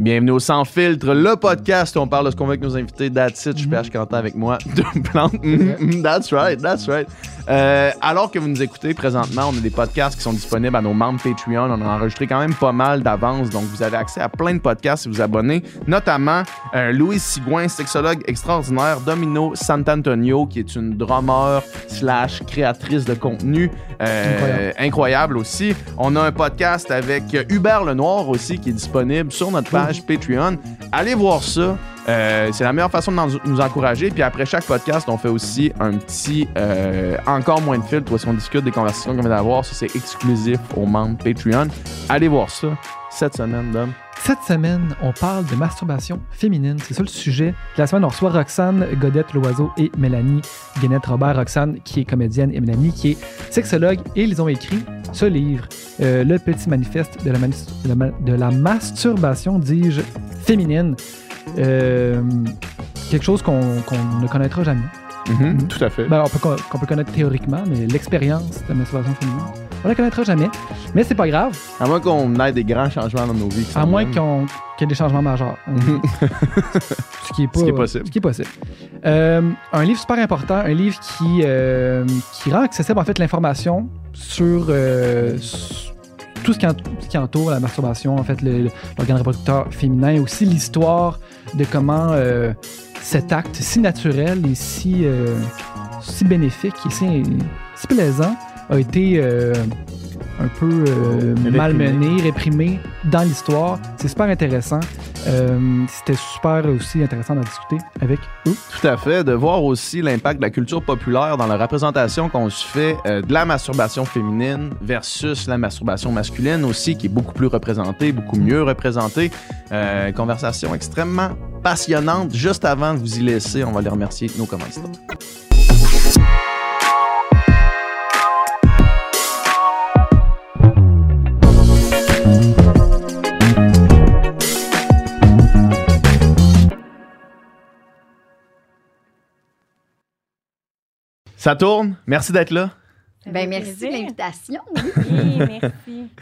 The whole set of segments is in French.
Bienvenue au Sans Filtre, le podcast où on parle de ce qu'on veut avec nos invités. That's it, je suis PH Quentin avec moi. Deux plantes. Mhm, mhm, that's right, that's right. Euh, alors que vous nous écoutez présentement, on a des podcasts qui sont disponibles à nos membres Patreon. On a enregistré quand même pas mal d'avance, donc vous avez accès à plein de podcasts si vous abonnez, notamment euh, Louis Sigouin, sexologue extraordinaire, Domino Sant'Antonio, qui est une drummer slash créatrice de contenu euh, incroyable. aussi. On a un podcast avec Hubert Lenoir aussi qui est disponible sur notre page Patreon. Allez voir ça. Euh, c'est la meilleure façon de nous encourager. Puis après chaque podcast, on fait aussi un petit euh, encore moins de filtres où on discute des conversations qu'on vient d'avoir. Ça, c'est exclusif aux membres Patreon. Allez voir ça cette semaine, Dom. Cette semaine, on parle de masturbation féminine. C'est ça le sujet. La semaine, on reçoit Roxane Godette-Loiseau et Mélanie Guénette-Robert. Roxane, qui est comédienne, et Mélanie, qui est sexologue. Et ils ont écrit ce livre, euh, Le petit manifeste de la, de la masturbation, dis-je, féminine. Euh, quelque chose qu'on ne connaîtra jamais. Mhm, mm. Tout à fait. Ben, qu'on peut, connaître théoriquement, mais l'expérience de la masturbation féminine, on la connaîtra jamais. Mais c'est pas grave. À moins qu'on ait des grands changements dans nos vies. À moins qu'il y ait des changements majeurs. Ce, qui est pas, possible. Ce qui est possible. Euh, un livre super important, un livre qui, euh, qui rend accessible en fait l'information sur, tout ce qui, entoure la masturbation, en fait, l'organe reproducteur féminin, et aussi l'histoire de comment euh, cet acte si naturel et si, euh, si bénéfique et si, si plaisant a été euh, un peu euh, malmené, réprimé dans l'histoire. C'est super intéressant. Euh, c'était super aussi intéressant d'en discuter avec eux. Tout à fait, de voir aussi l'impact de la culture populaire dans la représentation qu'on se fait euh, de la masturbation féminine versus la masturbation masculine aussi, qui est beaucoup plus représentée, beaucoup mieux représentée. conversation extrêmement passionnante. Juste avant de vous y laisser, on va les remercier nos commentateurs. Ça tourne. Merci d'être là. Ben, merci de l'invitation. Oui, merci.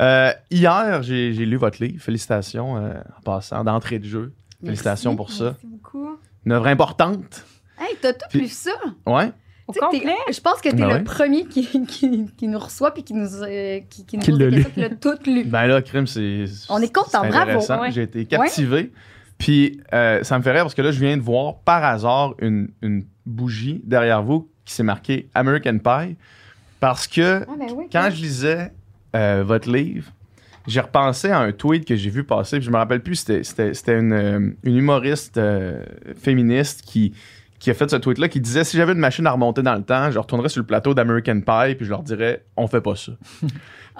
Euh, hier, j'ai lu votre livre. Félicitations euh, en passant d'entrée de jeu. Félicitations pour ça. Merci beaucoup. Une œuvre importante. Hey, t'as tout lu ça? Ouais. Au complet? Je pense que t'es Ben le ouais. premier qui, qui, qui nous reçoit puis qui nous, euh, qui, qui nous Qui pose l'a des lu. questions, qui l'a tout lu. Ben là, crime, c'est. On est content, bravo. Ouais. J'ai été captivé. Puis euh, ça me fait rire parce que là, je viens de voir par hasard une, une bougie derrière vous qui s'est marquée American Pie. Parce que Ah, ben oui. quand je lisais euh, votre livre, j'ai repensé à un tweet que j'ai vu passer. Puis je me rappelle plus, c'était, c'était, c'était une, euh, une humoriste euh, féministe qui, qui a fait ce tweet-là qui disait si j'avais une machine à remonter dans le temps, je retournerais sur le plateau d'American Pie puis je leur dirais on fait pas ça.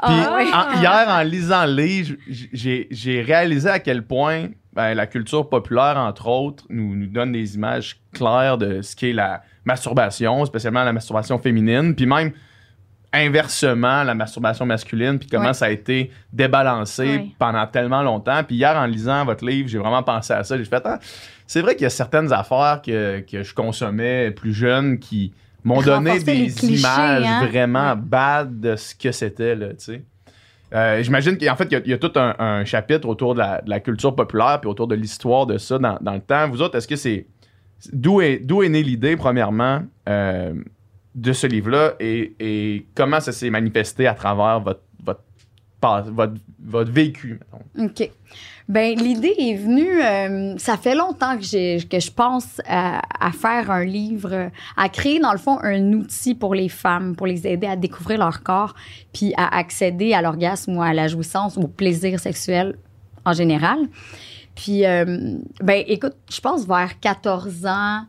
Puis Ah, en- hier, en lisant le livre, j'ai réalisé à quel point ben, la culture populaire, entre autres, nous, nous donne des images claires de ce qu'est la masturbation, spécialement la masturbation féminine, puis même inversement la masturbation masculine, puis comment Ouais. ça a été débalancé Ouais. pendant tellement longtemps. Puis hier, en lisant votre livre, j'ai vraiment pensé à ça. J'ai fait, ah, c'est vrai qu'il y a certaines affaires que, que je consommais plus jeune qui m'ont donné des clichés, images hein? vraiment Ouais. bad de ce que c'était, là, tu sais. Euh, J'imagine qu'en fait, il y a- tout un, chapitre autour de la, culture populaire puis autour de l'histoire de ça dans, le temps. Vous autres, est-ce que c'est. D'où est, née l'idée, premièrement, euh, de ce livre-là et, comment ça s'est manifesté à travers votre, vécu? OK. Ben, l'idée est venue, euh, ça fait longtemps que, j'ai, que je pense à, à faire un livre, à créer dans le fond un outil pour les femmes, pour les aider à découvrir leur corps, puis à accéder à l'orgasme ou à la jouissance ou au plaisir sexuel en général. Puis, euh, ben, écoute, je pense vers 14 ans,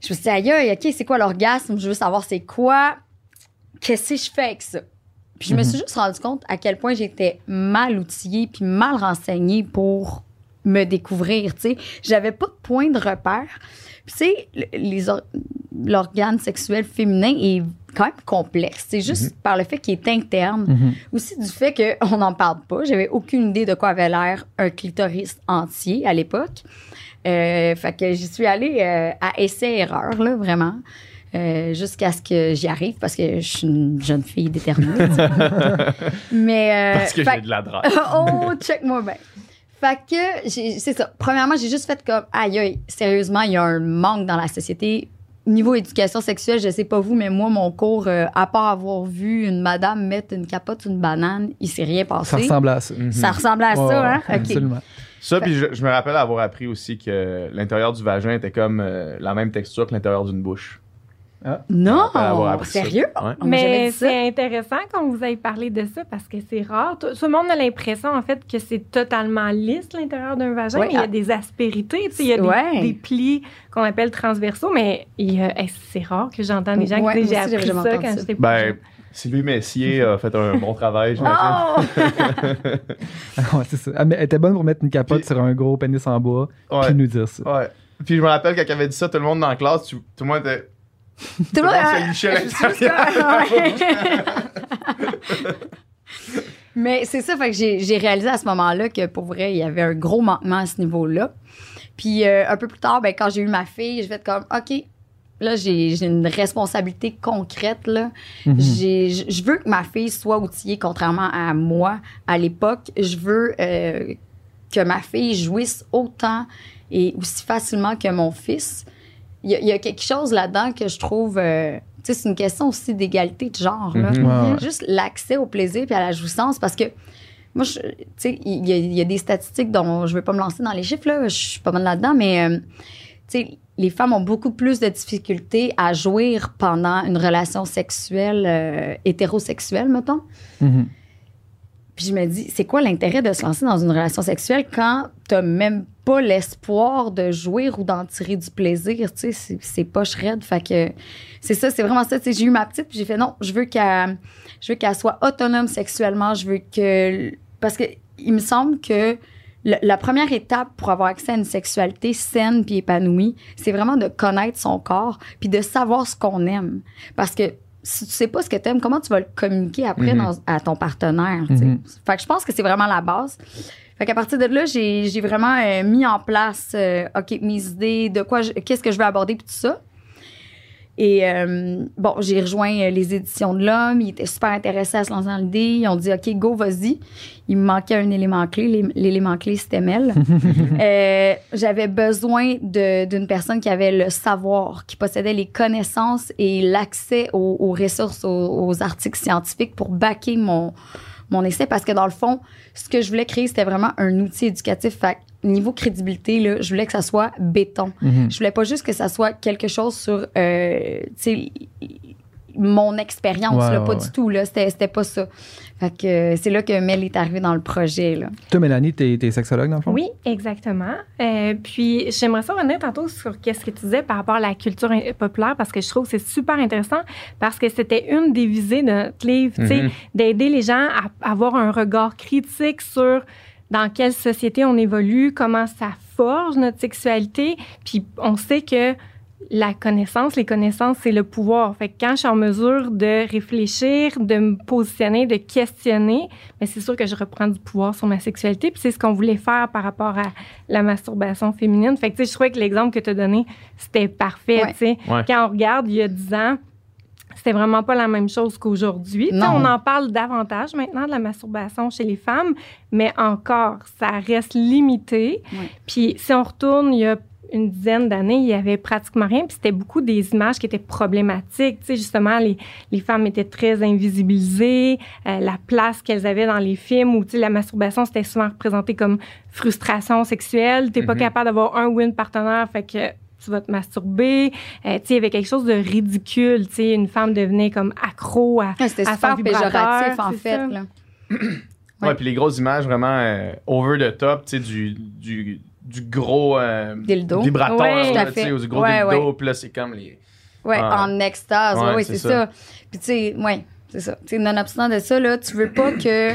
je me suis dit, aïe, OK, c'est quoi l'orgasme? Je veux savoir c'est quoi. Qu'est-ce que je fais avec ça? Puis je me suis juste rendu compte à quel point j'étais mal outillée puis mal renseignée pour me découvrir, tu sais. J'avais pas de point de repère. Puis tu sais, l'organe sexuel féminin est quand même complexe. C'est juste par le fait qu'il est interne. Mhm. Aussi du fait qu'on n'en parle pas. J'avais aucune idée de quoi avait l'air un clitoris entier à l'époque. Euh, fait que j'y suis allée euh, à essai-erreur, là, vraiment. Euh, jusqu'à ce que j'y arrive parce que je suis une jeune fille déterminée. Mais. euh, Parce que fait- j'ai de la drague. oh, check-moi bien. Fait que, j'ai- c'est ça. Premièrement, j'ai juste fait comme, aïe, aïe, sérieusement, il y a un manque dans la société. Niveau éducation sexuelle, je sais pas vous, mais moi, mon cours, euh, à part avoir vu une madame mettre une capote sur une banane, il s'est rien passé. Ça ressemble à ça. Ça ressemble à ça, hein? Absolument. Ça, puis je, je me rappelle avoir appris aussi que l'intérieur du vagin était comme euh, la même texture que l'intérieur d'une bouche. Non, appris ça. sérieux? Ouais. Mais c'est intéressant qu'on vous ait parlé de ça parce que c'est rare. Tout, tout le monde a l'impression, en fait, que c'est totalement lisse l'intérieur d'un vagin, Ouais, mais il y ah. a des aspérités, tu sais, il y a des, Ouais. des plis qu'on appelle transversaux, mais hey, c'est rare que j'entends des gens Ouais, qui disent j'ai appris ça quand entendu ça. j'étais plus Ben, jeune. Sylvie Messier a fait un bon travail, j'imagine. Oh! ouais, c'est ça. Elle, elle était bonne pour mettre une capote Puis- sur un gros pénis en bois, Ouais. puis nous dire ça. Ouais. Puis je me rappelle quand elle avait dit ça, tout le monde dans la classe, tu- tout le monde était. Tout le monde. Mais c'est ça, fait que j'ai réalisé à ce moment-là que pour vrai, il y avait un gros manquement à ce niveau-là. Puis euh, un peu plus tard, ben, quand j'ai eu ma fille, j'ai fait comme, OK, là, j'ai une responsabilité concrète. Là. Je je veux que ma fille soit outillée, contrairement à moi à l'époque. Je veux euh, que ma fille jouisse autant et aussi facilement que mon fils. Il y, a- il y a quelque chose là-dedans que je trouve. euh, tu sais, c'est une question aussi d'égalité de genre. là. Mhm. Ouais. Juste l'accès au plaisir puis à la jouissance parce que moi, tu sais, il y, a- il y a des statistiques dont je ne vais pas me lancer dans les chiffres, là, je suis pas mal là-dedans, mais euh, tu sais, les femmes ont beaucoup plus de difficultés à jouir pendant une relation sexuelle euh, hétérosexuelle, mettons. Mhm. Puis je me dis, c'est quoi l'intérêt de se lancer dans une relation sexuelle quand t'as même pas l'espoir de jouir ou d'en tirer du plaisir, tu sais, c'est- pas raide. Fait que c'est ça, c'est vraiment ça. J'ai eu ma petite, puis j'ai fait non, je veux qu'elle, je veux qu'elle soit autonome sexuellement, je veux que, parce que il me semble que le- la première étape pour avoir accès à une sexualité saine puis épanouie, c'est vraiment de connaître son corps puis de savoir ce qu'on aime. Parce que si tu sais pas ce que tu aimes, comment tu vas le communiquer après Mhm. dans- à ton partenaire? Mhm. Fait que je pense que c'est vraiment la base. Fait qu'à partir de là, j'ai j'ai vraiment euh, mis en place, euh, OK, mes idées, de quoi, je- qu'est-ce que je veux aborder, puis tout ça. Et euh, bon, j'ai rejoint euh, les éditions de l'Homme. Ils étaient super intéressés à se lancer dans l'idée. Ils ont dit, OK, go, vas-y. Il me manquait un élément clé. L'é- L'élément clé, c'était Mel. Euh, J'avais besoin d'une personne qui avait le savoir, qui possédait les connaissances et l'accès aux, aux ressources, aux, aux articles scientifiques pour backer mon, mon essai. Parce que dans le fond, ce que je voulais créer, c'était vraiment un outil éducatif. Fait niveau crédibilité, là, je voulais que ça soit béton. Mhm. Je voulais pas juste que ça soit quelque chose sur, euh, tu sais, mon expérience, Ouais, là, ouais, pas ouais. du tout, là. C'était c'était pas ça. Fait que euh, c'est là que Mel est arrivée dans le projet, là. Toi, Mélanie, t'es t'es sexologue, dans le fond? Oui, exactement. Euh, puis j'aimerais ça revenir tantôt sur qu'est-ce que tu disais par rapport à la culture in- populaire parce que je trouve que c'est super intéressant parce que c'était une des visées de notre livre, tu sais, Mhm. d'aider les gens à avoir un regard critique sur dans quelle société on évolue, comment ça forge notre sexualité. Puis on sait que la connaissance, les connaissances, c'est le pouvoir. Fait que quand je suis en mesure de réfléchir, de me positionner, de questionner, mais c'est sûr que je reprends du pouvoir sur ma sexualité. Puis c'est ce qu'on voulait faire par rapport à la masturbation féminine. Fait que tu sais, je trouvais que l'exemple que tu as donné, c'était parfait. Ouais. tu sais. Ouais. Quand on regarde il y a 10 ans, c'était vraiment pas la même chose qu'aujourd'hui. On en parle davantage maintenant de la masturbation chez les femmes, mais encore, ça reste limité. Ouais. Puis si on retourne il y a une dizaine d'années, il y avait pratiquement rien, puis c'était beaucoup des images qui étaient problématiques. Tu sais, justement, les, les femmes étaient très invisibilisées, euh, la place qu'elles avaient dans les films où, tu sais, la masturbation, c'était souvent représenté comme frustration sexuelle. T'es pas Mhm. capable d'avoir un ou une partenaire, fait que tu vas te masturber. Euh, tu sais, il y avait quelque chose de ridicule. Tu sais, une femme devenait comme accro à... Ah, C'était à super son vibrateur, péjoratif, en fait. Ouais, Ouais. puis les grosses images vraiment euh, over the top, tu sais, du, du, du gros euh, Dildo. vibrateur, Ouais, là, ou du gros Ouais, dildo, puis là, c'est comme les... Ouais, en extase. Ouais, c'est ça. ça. Puis, tu sais, ouais, c'est ça. Tu sais, nonobstant de ça, là, tu veux pas que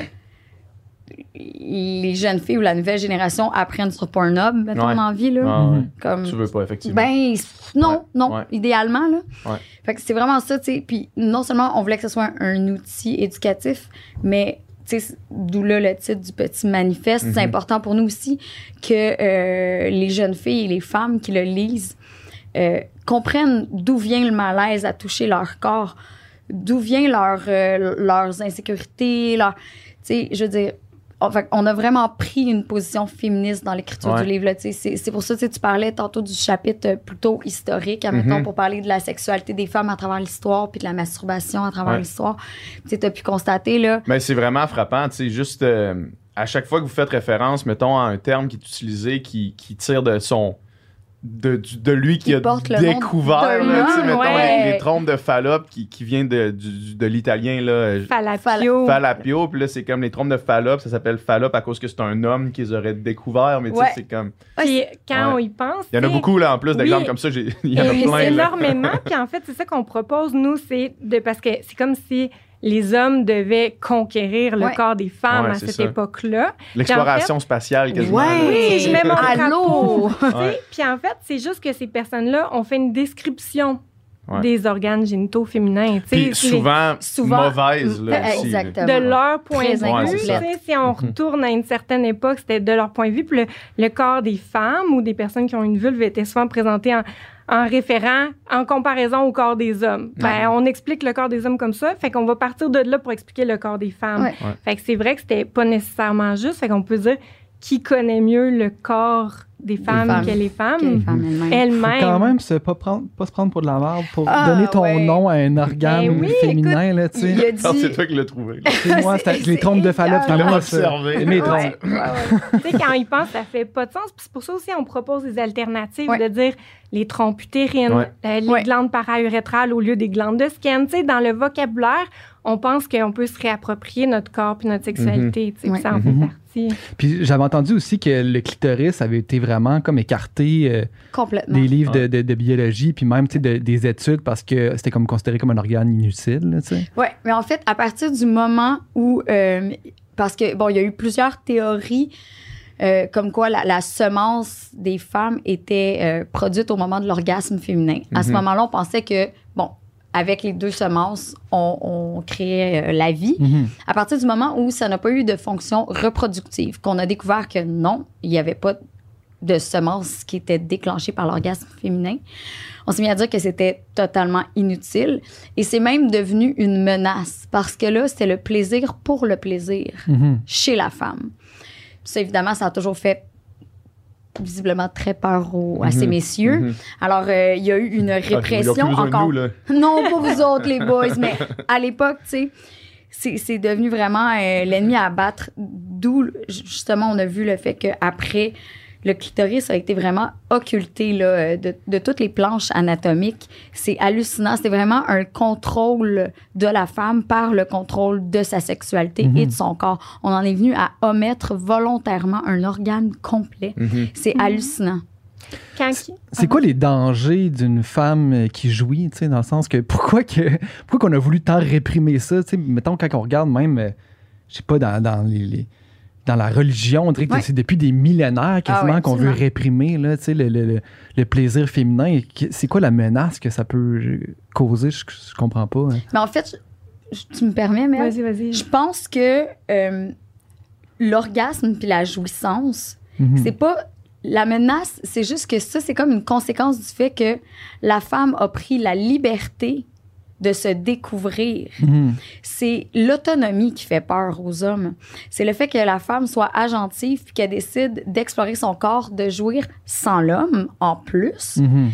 les jeunes filles ou la nouvelle génération apprennent sur Pornhub, mettons, Ouais. en vie, là. Ah, ouais. Comme, Tu veux pas, effectivement. Ben, non, Ouais, non, idéalement, là. Fait que c'est vraiment ça, tu sais. Puis non seulement on voulait que ce soit un, un outil éducatif, mais, d'où là le titre du petit manifeste. C'est Mhm. important pour nous aussi que euh, les jeunes filles et les femmes qui le lisent euh, comprennent d'où vient le malaise à toucher leur corps, d'où vient leur, euh, leurs insécurités, leur, tu sais, je veux dire, on a vraiment pris une position féministe dans l'écriture Ouais. du livre. C'est pour ça que tu parlais tantôt du chapitre euh, plutôt historique, admettons, Mhm. pour parler de la sexualité des femmes à travers l'histoire, puis de la masturbation à travers Ouais. l'histoire. Tu as pu constater, là, Mais c'est vraiment frappant, tu sais, juste euh, à chaque fois que vous faites référence, mettons, à un terme qui est utilisé, qui, qui tire de son. De, du- de lui qui, Qui a porte le nom découvert, d'un là, tu sais, mettons, ouais. les, les trompes de Fallope qui, qui vient de, du- de l'italien, là. euh, puis là, c'est comme les trompes de Fallope, ça s'appelle Fallope à cause que c'est un homme qu'ils auraient découvert, mais tu sais, Ouais. c'est comme. Puis quand Ouais. on y pense. Il y en a tu sais, beaucoup, là, en plus, d'exemples Oui. comme ça, j'ai- il y en a Et plein, là. énormément. Puis en fait, c'est ça qu'on propose, nous, c'est de. Parce que c'est comme si les hommes devaient conquérir le Ouais. corps des femmes Ouais, à cette époque-là. L'exploration spatiale, quasiment. Ouais. Oui, je mets mon Allô? Puis en fait, c'est juste que ces personnes-là ont fait une description Ouais. des organes génitaux féminins. tu sais, Puis souvent, Souvent- mauvaise, là, aussi, là. Exactement. de leur point de vue. si on retourne à une certaine époque, c'était de leur point de vue. Puis le, le corps des femmes ou des personnes qui ont une vulve était souvent présenté en, en référent, en comparaison au corps des hommes. Ben, on explique le corps des hommes comme ça. Fait qu'on va partir de là pour expliquer le corps des femmes. Ouais. Ouais. Fait que c'est vrai que c'était pas nécessairement juste. Fait qu'on peut dire qui connaît mieux le corps des femmes, femmes. que les femmes? femmes elles-mêmes. Faut quand même se, pas, prendre, pas se prendre pour de la merde pour Ah, donner ton ouais. nom à un organe Ben oui, féminin, là, tu sais. Il a Ah, dit. c'est toi qui l'as trouvé. C'est moi, les trompes de Fallope, c'est moi, observé. Mes trompes. ouais, ouais. tu sais, quand ils pensent, ça fait pas de sens. Puis c'est pour ça aussi, on propose des alternatives Ouais. de dire les trompes utérines, Ouais. euh, les Ouais. glandes paraurétrales au lieu des glandes de scan. Tu sais, dans le vocabulaire, on pense qu'on peut se réapproprier notre corps puis notre sexualité. tu sais. Ça en fait Mhm. Puis j'avais entendu aussi que le clitoris avait été vraiment comme écarté euh, Complètement. des livres de, Ouais. de- de biologie, puis même tu sais, de- des études parce que c'était comme considéré comme un organe inutile. Oui, mais en fait, à partir du moment où. euh, parce que, bon, il y a eu plusieurs théories. euh, comme quoi la, la semence des femmes était euh, produite au moment de l'orgasme féminin. À ce Mhm. moment-là, on pensait que, avec les deux semences, on, on créait euh, la vie. Mhm. À partir du moment où ça n'a pas eu de fonction reproductive, qu'on a découvert que non, il n'y avait pas de semence qui était déclenchée par l'orgasme féminin, on s'est mis à dire que c'était totalement inutile. Et c'est même devenu une menace parce que là, c'était le plaisir pour le plaisir Mhm. chez la femme. Ça, évidemment, ça a toujours fait visiblement très peur aux- à ces Mhm. messieurs. Mhm. Alors, euh, il y a eu une Ah, répression de encore nous, là. non, pas vous autres, les boys, mais à l'époque, tu sais, c'est, c'est devenu vraiment euh, l'ennemi à abattre. D'où, justement, on a vu le fait qu'après, le clitoris a été vraiment occulté là, euh, de, de toutes les planches anatomiques. C'est hallucinant. C'est vraiment un contrôle de la femme par le contrôle de sa sexualité Mhm. et de son corps. On en est venu à omettre volontairement un organe complet. Mhm. C'est hallucinant. Quand C'est quoi les dangers d'une femme euh, qui jouit, tu sais, dans le sens que pourquoi que pourquoi qu'on a voulu tant réprimer ça, tu sais, mettons quand on regarde même, euh, je sais pas, dans, dans les, les- dans la religion, on dirait que Ouais. c'est depuis des millénaires quasiment Ah ouais, qu'on veut réprimer là, le, le- le- le plaisir féminin. C'est quoi la menace que ça peut euh, causer? Je, je comprends pas. hein. Mais en fait, je- tu me permets, mais Vas-y, vas-y. Je pense que euh, l'orgasme puis la jouissance, Mhm. c'est pas la menace, c'est juste que ça, c'est comme une conséquence du fait que la femme a pris la liberté de se découvrir. Mhm. C'est l'autonomie qui fait peur aux hommes. C'est le fait que la femme soit agentive puis qu'elle décide d'explorer son corps, de jouir sans l'homme en plus. Mhm.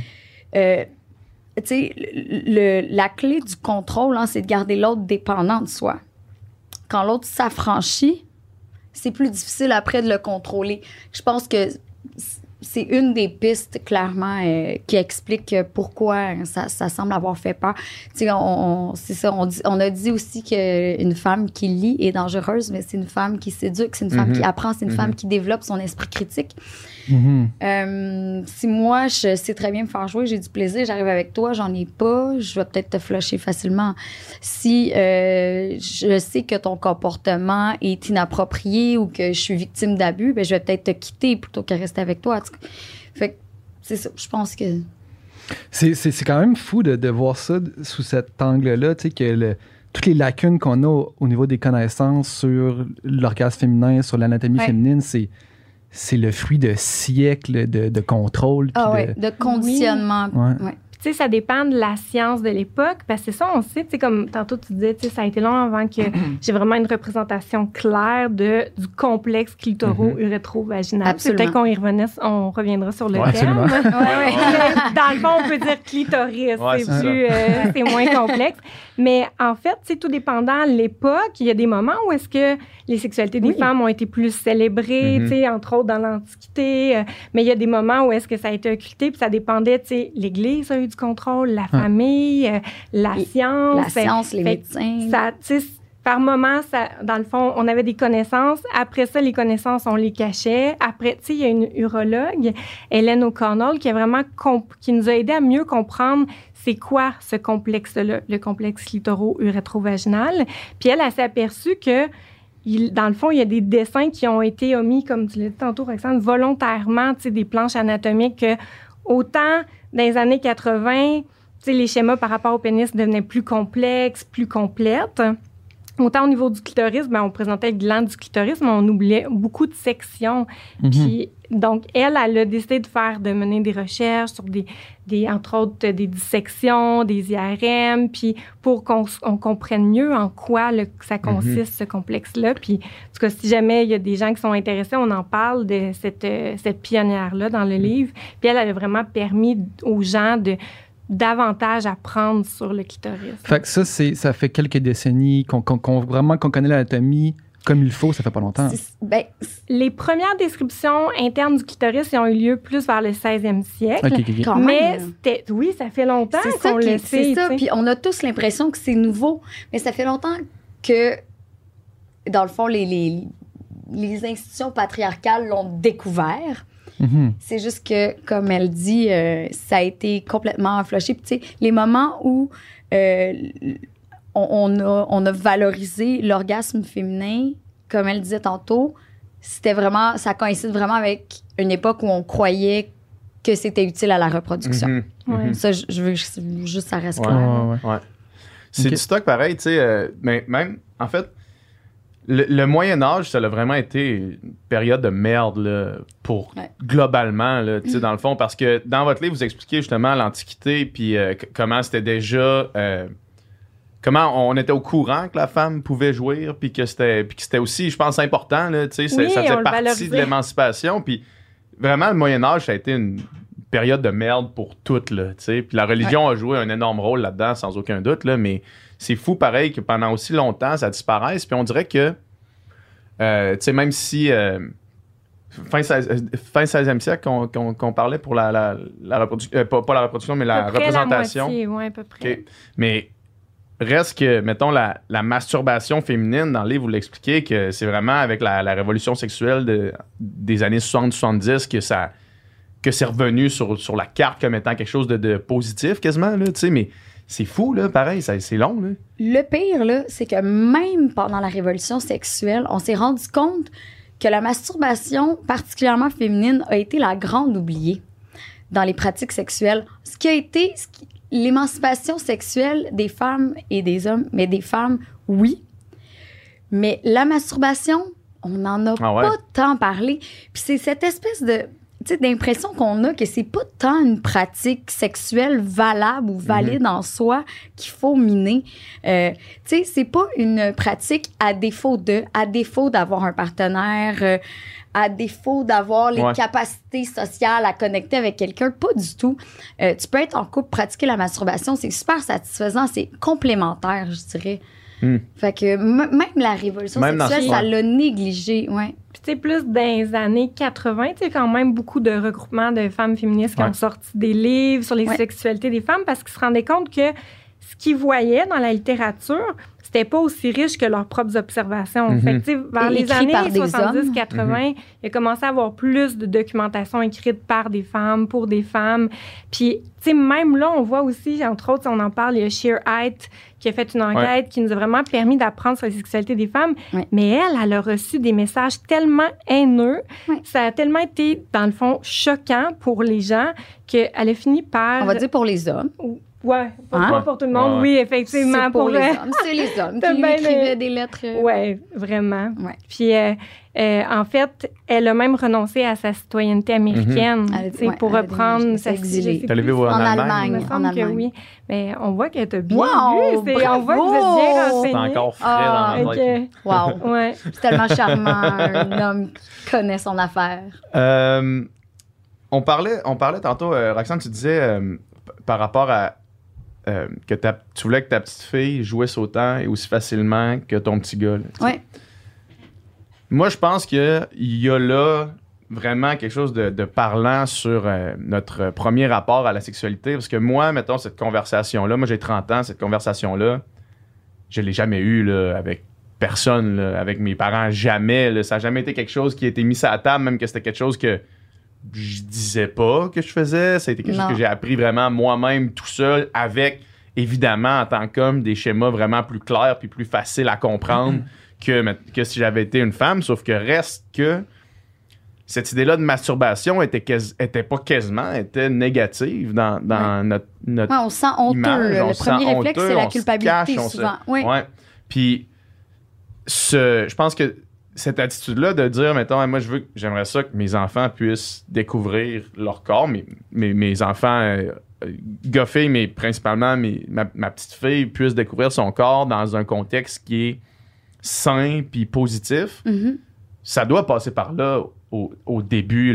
Euh, tu sais, le- la clé du contrôle, hein, c'est de garder l'autre dépendant de soi. Quand l'autre s'affranchit, c'est plus difficile après de le contrôler. Je pense que c'est une des pistes, clairement, euh, qui explique pourquoi ça, ça semble avoir fait peur. Tu sais, on, on- c'est ça, on, dit- on a dit aussi qu'une femme qui lit est dangereuse, mais c'est une femme qui s'éduque, c'est une femme Mhm. qui apprend, c'est une Mhm. femme qui développe son esprit critique. Mhm. Euh, si moi, je sais très bien me faire jouer, j'ai du plaisir, j'arrive avec toi, j'en ai pas, je vais peut-être te flusher facilement. Si euh, je sais que ton comportement est inapproprié ou que je suis victime d'abus, ben, je vais peut-être te quitter plutôt que rester avec toi. Fait que c'est ça, je pense que... C'est, c'est- c'est quand même fou de, de voir ça sous cet angle-là, tu sais, que le- toutes les lacunes qu'on a au, au niveau des connaissances sur l'orgasme féminin, sur l'anatomie Ouais. féminine, c'est, c'est le fruit de siècles de, de contrôle. Ah de- conditionnement. Ouais. Ouais. Puis, tu sais, ça dépend de la science de l'époque, parce que c'est ça, on sait, tu sais, comme tantôt tu disais, tu sais, ça a été long avant que j'ai vraiment une représentation claire de, du complexe clitoro-urétro-vaginal. Absolument. Peut-être qu'on y revenait, on reviendra sur le Ouais, terme. absolument. Ouais, ouais. Dans le fond, on peut dire clitoris, c'est plus, euh, c'est moins complexe. Mais en fait, c'est tout dépendant l'époque. Il y a des moments où est-ce que les sexualités des Oui. femmes ont été plus célébrées, tu sais, entre autres dans l'Antiquité. euh, mais il y a des moments où est-ce que ça a été occulté, puis ça dépendait, tu sais, l'Église a eu du contrôle, la famille, euh, la Et science. La Fait- science, les fait- médecins. ça, tu sais, par moment, ça, dans le fond, on avait des connaissances. Après ça, les connaissances, on les cachait. Après, tu sais, il y a une urologue, Hélène O'Connell, qui a vraiment qui nous a aidé à mieux comprendre c'est quoi ce complexe-là, le complexe clitoro-urétro-vaginal. Puis elle, elle s'est aperçue que il- dans le fond, il y a des dessins qui ont été omis, comme tu l'as dit tantôt, Roxane, volontairement, des planches anatomiques que autant dans les années 80, tu sais, les schémas par rapport au pénis devenaient plus complexes, plus complètes. Autant au niveau du clitoris, ben, on présentait le gland du clitoris, mais on oubliait beaucoup de sections. Puis, donc, elle, elle a décidé de faire, de mener des recherches sur des, des entre autres, des dissections, des IRM, puis pour qu'on comprenne mieux en quoi le- ça consiste, ce complexe-là. Puis, en tout cas, si jamais il y a des gens qui sont intéressés, on en parle de cette, euh, cette pionnière-là dans le livre. Puis, elle, elle a vraiment permis aux gens de davantage apprendre sur le clitoris. Fait que ça, ça fait quelques décennies qu'on- vraiment qu'on connaît l'anatomie comme il faut, ça fait pas longtemps. C'est- Ben, Les premières descriptions internes du clitoris ils ont eu lieu plus vers le 16e siècle. Ok, ok, ok. quand Mais oui, ça fait longtemps C'est ça, qu'on le c'est sait. ça. tu sais. Puis on a tous l'impression que c'est nouveau, mais ça fait longtemps que, dans le fond, les, les, les institutions patriarcales l'ont découvert. Mhm. C'est juste que, comme elle dit, euh, ça a été complètement flushé. Puis, tu sais, les moments où euh, on, on a, on a valorisé l'orgasme féminin, comme elle disait tantôt, c'était vraiment, ça coïncide vraiment avec une époque où on croyait que c'était utile à la reproduction. Mhm, Ouais. mhm. Ça, je, je veux juste que ça reste Ouais. clair. Ouais, ouais. Ouais. C'est du stock pareil, tu sais. euh, mais même, en fait, le, le Moyen Âge, ça a vraiment été une période de merde là, pour Ouais. globalement, là, tu sais, dans le fond, parce que dans votre livre, vous expliquez justement l'Antiquité, puis euh, comment c'était déjà... euh, comment on était au courant que la femme pouvait jouir, puis que c'était puis que c'était aussi, je pense, important, là, Oui, ça faisait partie de l'émancipation, puis vraiment, le Moyen Âge, ça a été une période de merde pour toutes, là. Puis la religion a joué un énorme rôle là-dedans, sans aucun doute, là, mais c'est fou, pareil, que pendant aussi longtemps, ça disparaisse. Puis on dirait que, euh, tu sais, même si... euh, Fin, 16, euh, fin 16e siècle qu'on qu'on- qu'on parlait pour la, la, la reproduction, pas, pas la reproduction, mais la représentation. La moitié, ouais, à peu près. OK. Mais reste que, mettons, la, masturbation féminine, dans le livre, vous l'expliquez, que c'est vraiment avec la, révolution sexuelle de- des années 60-70 que ça que c'est revenu sur, sur la carte comme étant quelque chose de, positif, quasiment, là, mais c'est fou, là, pareil, c'est long, là. Le pire, là, c'est que même pendant la révolution sexuelle, on s'est rendu compte que la masturbation, particulièrement féminine, a été la grande oubliée dans les pratiques sexuelles. Ce qui a été l'émancipation sexuelle des femmes et des hommes, mais des femmes, oui. Mais la masturbation, on n'en a Ah ouais? pas tant parlé. Puis c'est cette espèce de d'impression qu'on a que c'est pas tant une pratique sexuelle valable ou valide Mhm. en soi qu'il faut miner. Euh, tu sais, c'est pas une pratique à défaut de, à défaut d'avoir un partenaire, euh, à défaut d'avoir les Ouais. capacités sociales à connecter avec quelqu'un, pas du tout. Euh, tu peux être en couple, pratiquer la masturbation, c'est super satisfaisant, c'est complémentaire, je dirais. Hmm. Fait que m- même la révolution Même sexuelle, ce- ça l'a négligé, ouais. Puis, tu sais, plus dans les années 80, tu sais, quand même beaucoup de regroupements de femmes féministes qui Ouais. ont sorti des livres sur les Ouais. sexualités des femmes parce qu'ils se rendaient compte que ce qu'ils voyaient dans la littérature, c'était pas aussi riche que leurs propres observations. Mhm. Fait que, tu sais, vers Et les années des hommes. 70-80, il a commencé à avoir plus de documentation écrite par des femmes, pour des femmes. Puis, tu sais, même là, on voit aussi, entre autres, on en parle, il y a Sheer Height qui a fait une enquête qui nous a vraiment permis d'apprendre sur la sexualité des femmes. Ouais. Mais elle, elle a reçu des messages tellement haineux. Ouais. Ça a tellement été, dans le fond, choquant pour les gens qu'elle a fini par... On va dire pour les hommes. Ouais, pas, Hein? pas pour tout le monde, Ouais. oui, C'est effectivement. pour les euh, hommes. C'est les hommes qui lui écrivaient les- des lettres. euh, Ouais, vraiment. Ouais. Puis, euh, euh, en fait, elle a même renoncé à sa citoyenneté américaine Mhm. Elle a- tu sais, ouais, pour elle reprendre sa elle allé plus. voir en En Allemagne? Il me semble En que Allemagne. oui. Mais on voit qu'elle t'a bien Wow, lu. c'est- On voit que vous êtes bien bravo! C'est encore frais Ah, dans ma tête. Ok. Wow. Ouais. C'est tellement charmant, un homme qui connaît son affaire. Euh, on, parlait, on parlait tantôt, euh, Roxane, tu disais euh, par rapport à euh, que ta- tu voulais que ta petite fille jouisse autant et aussi facilement que ton petit gars. là. Ouais. Moi, je pense qu'il y a là vraiment quelque chose de, de parlant sur euh, notre premier rapport à la sexualité. Parce que moi, mettons, cette conversation-là, moi j'ai 30 ans, cette conversation-là, je l'ai jamais eue là, avec personne, là, avec mes parents, jamais. là. Ça n'a jamais été quelque chose qui a été mis à la table, même que c'était quelque chose que je disais pas que je faisais. Ça a été quelque Non. chose que j'ai appris vraiment moi-même tout seul, avec évidemment en tant qu'homme des schémas vraiment plus clairs puis plus faciles à comprendre que, mais- que si j'avais été une femme. Sauf que reste que cette idée-là de masturbation était, était pas quasiment, était négative dans, dans notre, notre Ouais, on se sent honteux. image, là. on le premier réflexe, c'est la culpabilité, cache, on se- souvent. Oui. Ouais. Puis, ce, je pense que cette attitude-là de dire, mettons, moi, je veux, que- j'aimerais ça que mes enfants puissent découvrir leur corps, mes, mes, mes enfants, euh, euh, mais principalement mes- ma, ma petite fille puisse découvrir son corps dans un contexte qui est sain puis positif. Mhm. Ça doit passer par là au, au début,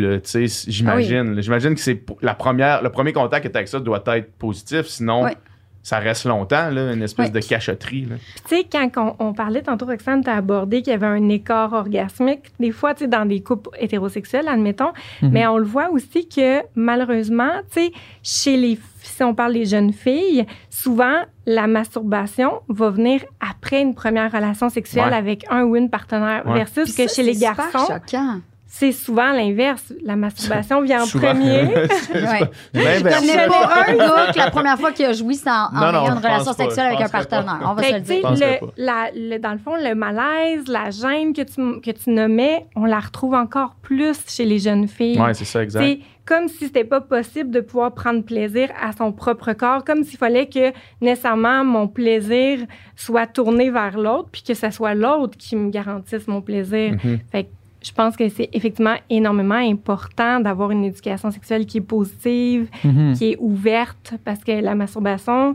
j'imagine. là. J'imagine que c'est pour- la première, le premier contact que tu as avec ça doit être positif, sinon Ouais. Ça reste longtemps, là, une espèce Ouais. de cachotterie. là. Puis, tu sais, quand on, on parlait tantôt, Roxane, tu as abordé qu'il y avait un écart orgasmique, des fois, tu sais, dans des couples hétérosexuels, admettons, Mhm. mais on le voit aussi que malheureusement, tu sais, chez les si on parle des jeunes filles, souvent la masturbation va venir après une première relation sexuelle Ouais. avec un ou une partenaire Ouais. versus Puis que ça, chez les c'est super garçons, choquant. C'est souvent l'inverse. La masturbation vient en Souvent. premier. Ouais. Je connais pas un gars que la première fois qu'il a joui, c'est en, en Non, ayant une relation pas, sexuelle avec un pas. partenaire. On va se le dire. le- pas. la- le- dans le fond, le malaise, la gêne que tu, que tu nommais, on la retrouve encore plus chez les jeunes filles. Ouais, c'est ça, exact. C'est comme si c'était pas possible de pouvoir prendre plaisir à son propre corps, comme s'il fallait que nécessairement mon plaisir soit tourné vers l'autre, puis que ce soit l'autre qui me garantisse mon plaisir. Mhm. Fait que je pense que c'est effectivement énormément important d'avoir une éducation sexuelle qui est positive, Mhm. qui est ouverte, parce que la masturbation,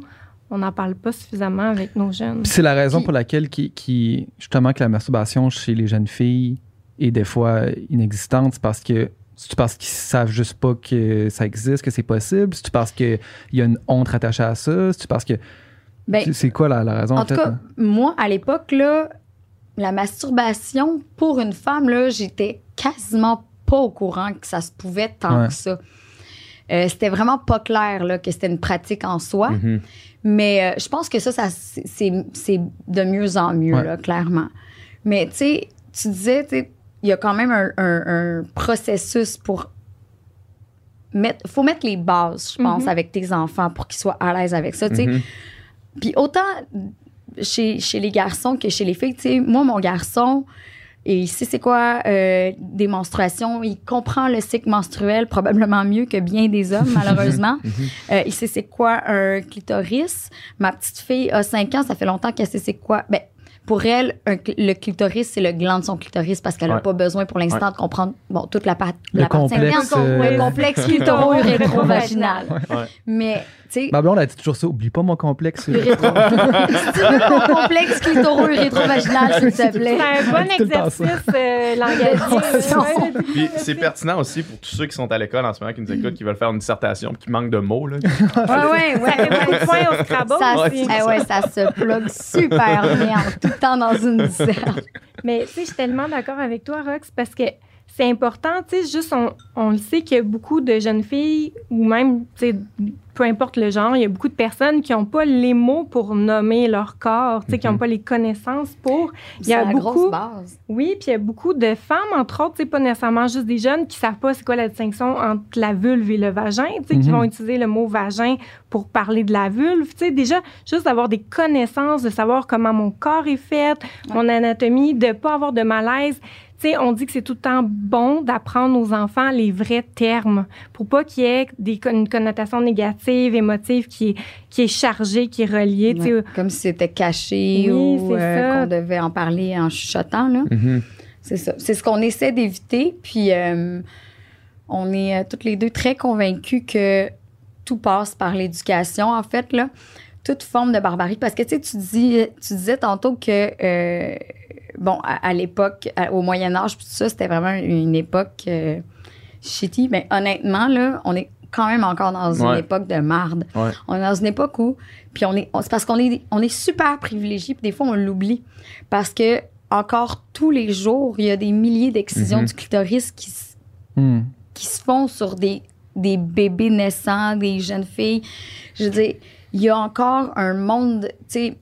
on n'en parle pas suffisamment avec nos jeunes. Puis c'est la raison Puis- pour laquelle qui, qui- justement que la masturbation chez les jeunes filles est des fois inexistante, c'est parce que c'est parce qu'ils savent juste pas que ça existe, que c'est possible, c'est parce qu'il y a une honte attachée à ça, c'est parce que Ben, c'est- quoi la, la raison En en tout fait, cas, là? moi, à l'époque, là, la masturbation pour une femme, là, j'étais quasiment pas au courant que ça se pouvait tant Ouais. que ça. Euh, c'était vraiment pas clair là, que c'était une pratique en soi. Mhm. Mais euh, je pense que ça, ça c'est- de mieux en mieux, Ouais. là, clairement. Mais tu sais, tu disais, tu sais, il y a quand même un, un- un processus pour mettre. faut mettre les bases, je pense, Mhm. avec tes enfants pour qu'ils soient à l'aise avec ça. tu sais. Mhm. Puis autant chez, chez les garçons que chez les filles, tu sais, moi, mon garçon, et il sait c'est quoi euh, des menstruations, il comprend le cycle menstruel probablement mieux que bien des hommes, malheureusement. Euh, il sait c'est quoi un clitoris. Ma petite fille a 5 ans, ça fait longtemps qu'elle sait c'est quoi. Ben, pour elle, un le clitoris, c'est le gland de son clitoris parce qu'elle n'a Ouais. pas besoin pour l'instant de comprendre bon, toute la, pat- Le la partie complexe, interne, euh, le complexe clitoro-rétrovaginal. Ouais. Mais, tu sais, Ma blonde a dit toujours ça, oublie pas mon complexe. le rétro... Ton complexe clitoro-rétrovaginal, s'il te plaît. C'est un bon exercice euh. Ouais. Ouais. Puis c'est pertinent aussi pour tous ceux qui sont à l'école en ce moment, qui nous écoutent, qui veulent faire une dissertation, qui manquent de mots. Là. Ouais, ouais, Ça fait ouais. Scrabble Ça, eh ouais, ça se plug super bien en tout temps dans une disserte. Mais tu sais, je suis tellement d'accord avec toi, Rox, parce que c'est important, tu sais, juste on, on le sait qu'il y a beaucoup de jeunes filles, ou même, tu sais, peu importe le genre, il y a beaucoup de personnes qui n'ont pas les mots pour nommer leur corps, tu sais, qui n'ont Mhm. pas les connaissances pour. Il y C'est a la beaucoup- grosse base. Oui, puis il y a beaucoup de femmes, entre autres, c'est pas nécessairement juste des jeunes qui savent pas c'est quoi la distinction entre la vulve et le vagin, tu sais, qui Mhm. vont utiliser le mot vagin pour parler de la vulve, tu sais, déjà, juste d'avoir des connaissances, de savoir comment mon corps est fait, mon anatomie, de pas avoir de malaise. Tu sais, on dit que c'est tout le temps bon d'apprendre aux enfants les vrais termes pour pas qu'il y ait des, une connotation négative, émotive qui est, qui est chargée, qui est reliée. Ouais, comme si c'était caché Oui, ou c'est euh, ça. qu'on devait en parler en chuchotant. Là. Mhm. C'est ça. C'est ce qu'on essaie d'éviter. Puis euh, on est euh, toutes les deux très convaincus que tout passe par l'éducation, en fait, là. Toute forme de barbarie. Parce que, tu sais, tu, dis, tu disais tantôt que, euh, bon, à, à l'époque, au Moyen-Âge, puis tout ça, c'était vraiment une époque euh, shitty. Mais honnêtement, là, on est quand même encore dans une Ouais. époque de marde. Ouais. On est dans une époque où, puis on est, c'est parce qu'on est, on est super privilégiés, puis des fois on l'oublie, parce que encore tous les jours, il y a des milliers d'excisions Mhm. du clitoris qui, Hmm. qui se font sur des, des bébés naissants, des jeunes filles. Je veux dire, il y a encore un monde, tu sais,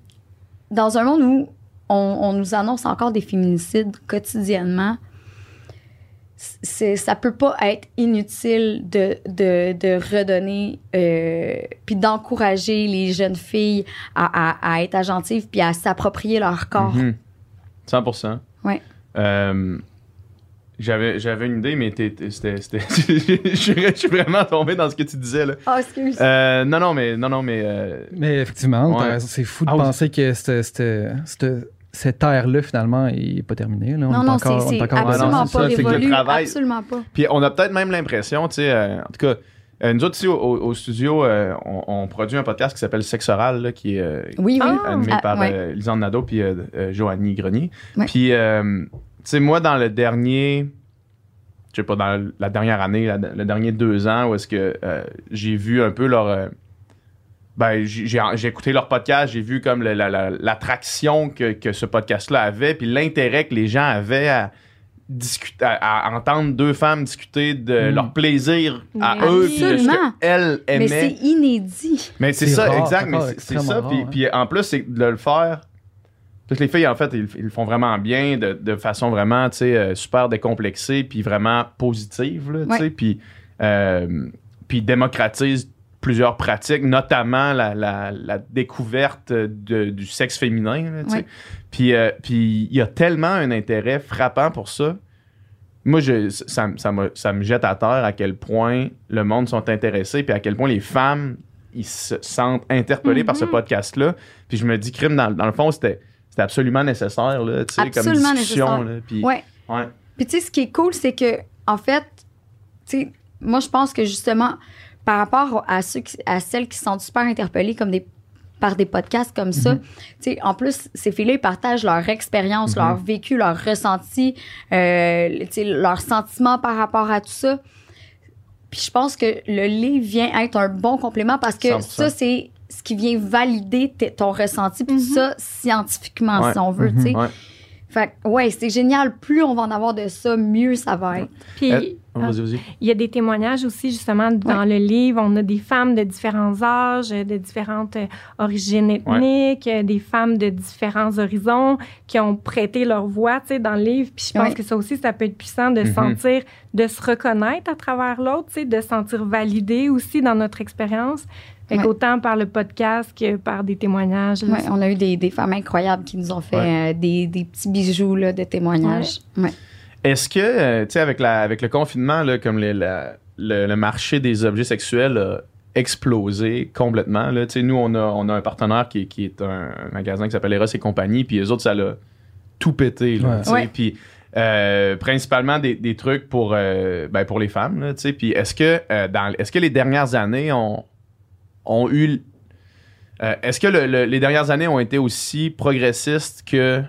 dans un monde où on, on nous annonce encore des féminicides quotidiennement, c'est, ça peut pas être inutile de, de, de redonner euh, puis d'encourager les jeunes filles à, à, à être agentives puis à s'approprier leur corps. Mhm. 100%. Ouais. Euh, j'avais, j'avais une idée, mais t'es- t'es- c'était, c'était- je suis je suis vraiment tombé dans ce que tu disais. Là. Ah, excuse. Euh, non, non, mais, non, non, mais euh, Mais effectivement, Ouais. c'est fou de Ah oui. penser que cette, cette, cette, ère-là, finalement, est pas terminée. Là. On non, est non, encore, c'est, on est c'est encore Ouais, non, absolument c'est pas ça, c'est que le révolu. travail- Absolument pas. Puis on a peut-être même l'impression, tu sais, euh, en tout cas, euh, nous autres ici au, studio, euh, on, on produit un podcast qui s'appelle Sexe Oral, là, qui est euh, Oui, oui. Ah, animé Ah, par ouais. euh, Lisanne Nadeau puis euh, euh, Joanie Grenier. Ouais. Puis, euh, tu sais, moi, dans le dernier, je sais pas, dans la dernière année, la- le dernier deux ans, où est-ce que euh, j'ai vu un peu leur... ben, j'ai écouté leur podcast, j'ai vu comme le- la- la- l'attraction que, que ce podcast-là avait, puis l'intérêt que les gens avaient à discuter, à, à entendre deux femmes discuter de Mm. leur plaisir à Mais eux, puis de ce qu'elles Mais aimaient. c'est inédit. Mais c'est C'est ça, rare, exact. c'est Mais c'est- ça. Puis, hein. puis en plus, c'est de le faire. Toutes les filles, en fait, ils, ils le font vraiment bien, de, de façon vraiment, tu sais, euh, super décomplexée, puis vraiment positive, là, tu sais. Ouais. Puis, euh, puis démocratise plusieurs pratiques, notamment la, la- la découverte de- du sexe féminin, là. Ouais. Puis, euh, puis il y a tellement un intérêt frappant pour ça. Moi, je, ça, ça, me, ça me jette à terre à quel point le monde sont intéressés, puis à quel point les femmes ils se sentent interpellés par ce Mhm. podcast-là. Puis je me dis, crime, dans, dans le fond, c'était c'était absolument nécessaire, là, tu sais, comme discussion. Là, puis, Ouais. ouais. Puis tu sais, ce qui est cool, c'est que, en fait, tu sais, moi, je pense que justement, par rapport à, ceux qui- à celles qui sont super interpellées comme des, par des podcasts comme ça, tu sais, en plus, ces filles-là, ils partagent leur expérience, Mhm. leur vécu, leur ressenti, euh, sentiments par rapport à tout ça. Puis je pense que le livre vient être un bon complément parce que 100%. ça, c'est ce qui vient valider ton ressenti, puis Mhm. ça, scientifiquement, Ouais. si on veut, Mhm. tu sais. Ouais. Fait ouais, c'est génial. Plus on va en avoir de ça, mieux ça va être. Puis, Euh, ah, vas-y, vas-y. il y a des témoignages aussi, justement, dans le livre. On a des femmes de différents âges, euh, de différentes euh, origines ethniques, des femmes de différents horizons qui ont prêté leur voix, tu sais, dans le livre. Puis je pense Ouais. que ça aussi, ça peut être puissant de Mhm. sentir, de se reconnaître à travers l'autre, tu sais, de se sentir validé aussi dans notre expérience. Fait Ouais. qu'autant par le podcast que par des témoignages. Ouais, on a eu des, des femmes incroyables qui nous ont fait Ouais. euh, des, des petits bijoux là, de témoignages. Ouais. Est-ce que, euh, tu sais, avec, la- avec le confinement, là, comme les- la- le, le marché des objets sexuels a explosé complètement, là, tu sais, nous, on a, on a un partenaire qui, qui est un, un magasin qui s'appelle Eros et compagnie, puis les autres, ça l'a tout pété, là, puis euh, principalement des, des trucs pour, euh, ben, pour les femmes, là, tu sais, puis est-ce que, euh, dans, est-ce que les dernières années ont, ont eu... euh, est-ce que le- le- les dernières années ont été aussi progressistes que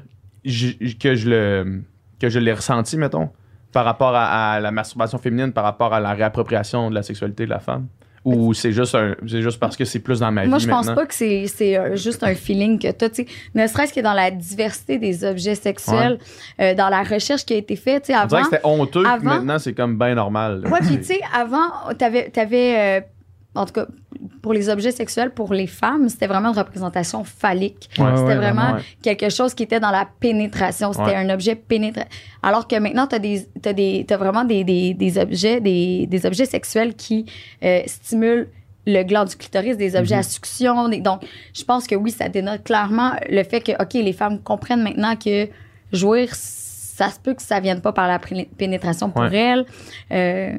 je, que je le que je l'ai ressenti, mettons, par rapport à, à la masturbation féminine, par rapport à la réappropriation de la sexualité de la femme? Ou c'est juste, un, juste parce que c'est plus dans ma Moi, vie je pense maintenant? pas que c'est, juste un feeling que tu sais, ne serait-ce que dans la diversité des objets sexuels, euh, dans la recherche qui a été faite, tu sais, On dirait avant. que c'était honteux, avant- maintenant c'est comme bien normal. Ouais, puis tu sais, avant, t'avais, t'avais euh, en tout cas, pour les objets sexuels, pour les femmes, c'était vraiment une représentation phallique. Ouais, c'était ouais, vraiment ouais. quelque chose qui était dans la pénétration. C'était un objet pénétrant. Alors que maintenant, des, t'as des, t'as vraiment des, des, des objets, des, des objets sexuels qui euh, stimulent le gland du clitoris, des objets Mhm. à succion. donc, je pense que oui, ça dénote clairement le fait que, OK, les femmes comprennent maintenant que jouir, ça se peut que ça vienne pas par la pénétration pour Ouais. elle. Euh,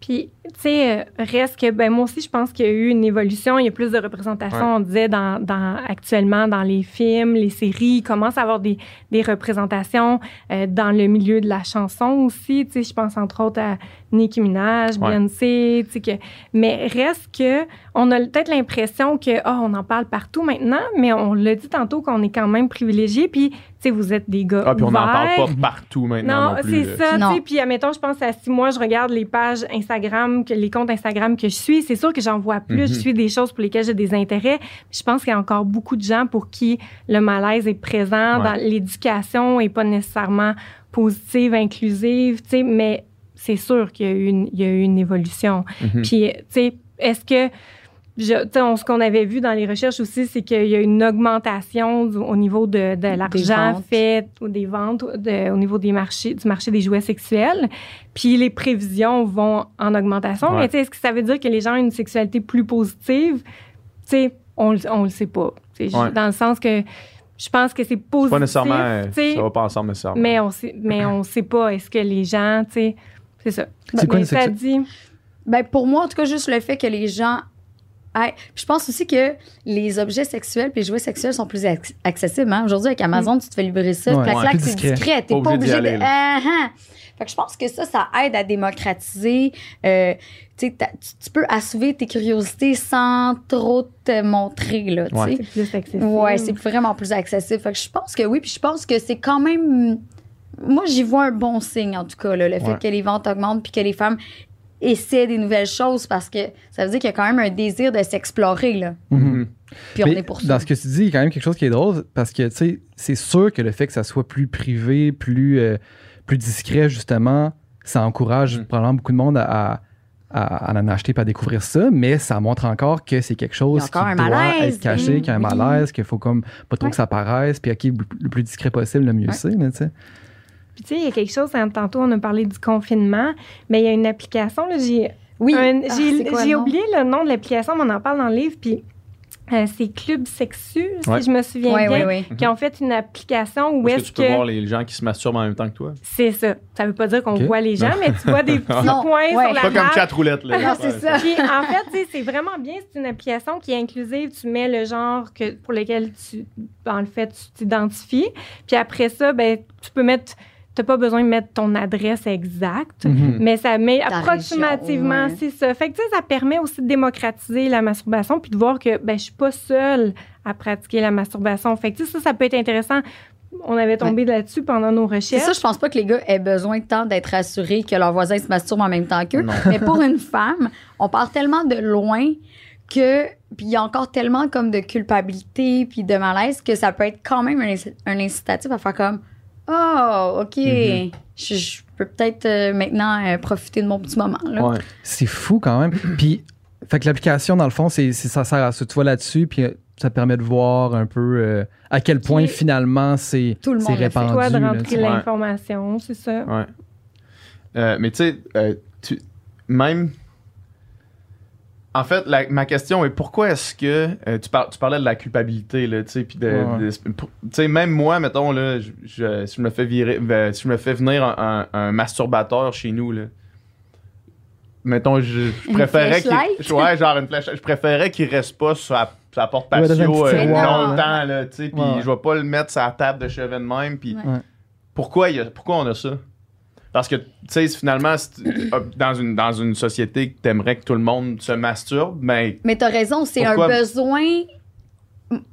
Puis, tu sais, euh, reste que, ben, moi aussi, je pense qu'il y a eu une évolution. Il y a plus de représentation, Ouais. on disait, dans, dans, actuellement dans les films, les séries. Il commence à avoir des, des représentations euh, dans le milieu de la chanson aussi. Tu sais, je pense entre autres à Nicki Minaj, Ouais. Beyoncé. Tu sais, que, mais reste que, on a peut-être l'impression que, oh, on en parle partout maintenant, mais on l'a dit tantôt qu'on est quand même privilégié. Puis, tu sais, vous êtes des gars Ah, puis on n'en parle pas partout maintenant non, Non, plus. c'est ça. Non. tu sais. Puis, admettons, je pense à si moi, je regarde les pages Instagram, que les comptes Instagram que je suis, c'est sûr que j'en vois plus. Mhm. Je suis des choses pour lesquelles j'ai des intérêts. Je pense qu'il y a encore beaucoup de gens pour qui le malaise est présent Ouais. dans l'éducation et pas nécessairement positive, inclusive, tu sais, mais c'est sûr qu'il y a eu une, il y a eu une évolution. Mhm. Puis, tu sais, est-ce que. Je- on- ce qu'on avait vu dans les recherches aussi, c'est qu'il y a une augmentation du- au niveau de, de l'argent fait ou des ventes de- au niveau des marchés, du marché des jouets sexuels. Puis les prévisions vont en augmentation. Ouais. Mais tu sais, est-ce que ça veut dire que les gens ont une sexualité plus positive? Tu sais, on, le- on le sait pas. Ouais. Dans le sens que je pense que c'est positif. Pas nécessairement. euh, tu sais, Ça va pas ensemble nécessairement. mais on sait, mais on sait pas. Est-ce que les gens, tu sais, c'est ça. C'est quoi Mais une ça dit. Ben pour moi, en tout cas, juste le fait que les gens. Puis je pense aussi que les objets sexuels puis les jouets sexuels sont plus ac- accessibles. hein. Aujourd'hui, avec Amazon, tu te fais livrer ça. Ouais. Ouais. c'est discret. discret. T'es Pas obligé de. aller, Ah, ah. Fait que je pense que ça, ça aide à démocratiser. euh, tu tu peux assouvir tes curiosités sans trop te montrer, là, tu Ouais. C'est plus accessible. Ouais, c'est vraiment plus accessible. Fait que je pense que oui, puis je pense que c'est quand même. Moi, j'y vois un bon signe, en tout cas, là, le fait que les ventes augmentent puis que les femmes essaient des nouvelles choses parce que ça veut dire qu'il y a quand même un désir de s'explorer, là. Mhm. Puis on Mais est pour ça. Dans ce que tu dis, il y a quand même quelque chose qui est drôle parce que, tu sais, c'est sûr que le fait que ça soit plus privé, plus, euh, plus discret, justement, ça encourage Mhm. probablement beaucoup de monde à, à, à- à en acheter et à découvrir ça, mais ça montre encore que c'est quelque chose Il y a encore qui un doit malaise. être caché, qu'il y a un malaise, qu'il faut comme pas trop Ouais. que ça paraisse, puis OK, le le plus discret possible, le mieux Ouais. c'est, là, tu sais. Puis, tu sais, il y a quelque chose, hein, tantôt, on a parlé du confinement, mais il y a une application, là, j'ai Oui. un- Ah, j'ai c'est quoi j'ai oublié le nom de l'application, mais on en parle dans le livre, puis euh, c'est Club Sexu, Ouais. si je me souviens Oui, bien, oui, oui. qui ont fait une application où Est-ce est-ce que tu peux voir les gens qui se masturbent en même temps que toi? C'est ça. Ça veut pas dire qu'on voit les gens, mais tu vois des petits Non, points ouais. sur la Pas comme chat roulette, là. Non, c'est ça. Puis en fait, c'est vraiment bien. C'est une application qui est inclusive. Tu mets le genre que, pour lequel tu, en fait, tu t'identifies. Puis après ça, ben, tu peux mettre. Tu n'as pas besoin de mettre ton adresse exacte, Mhm. mais ça met Ta approximativement, ouais. c'est ça. Fait que tu sais, ça permet aussi de démocratiser la masturbation puis de voir que ben, je suis pas seule à pratiquer la masturbation. Fait que tu sais, ça, ça peut être intéressant. On avait tombé là-dessus pendant nos C'est recherches. ça, je pense pas que les gars aient besoin de temps d'être assurés que leurs voisins se masturbent en même temps qu'eux. Mais pour une femme, on part tellement de loin que puis il y a encore tellement comme de culpabilité puis de malaise que ça peut être quand même un incitatif à faire comme oh ok Mhm. je, je peux peut-être euh, maintenant euh, profiter de mon petit moment là. Ouais. C'est fou quand même. Puis, fait que l'application, dans le fond, c'est, ça sert à ça. Tu vas là-dessus, puis euh, ça te permet de voir un peu euh, à quel point finalement c'est, tout le monde répandu. toi de. Ouais. l'information, c'est ça? Ouais. Euh, mais tu sais, tu- même. En fait, la- ma question est pourquoi est-ce que euh, tu, par- tu parlais de la culpabilité là, tu sais, puis de, Ouais. même moi, mettons là, je, je- si je me fais virer, ben, si je me fais venir un, un- un masturbateur chez nous là, mettons, je, je Une préférais qu'il, ouais, genre une flèche, je préférais qu'il reste pas sur la, sur la porte Ouais, patio euh, tiroir, longtemps là. là, tu sais, puis Ouais. je vais pas le mettre sur la table de chevet de même, puis Ouais. Ouais. pourquoi, il y a- pourquoi on a ça? Parce que, tu sais, finalement, euh, dans une, dans une société que t'aimerais que tout le monde se masturbe, mais Mais t'as raison, c'est un besoin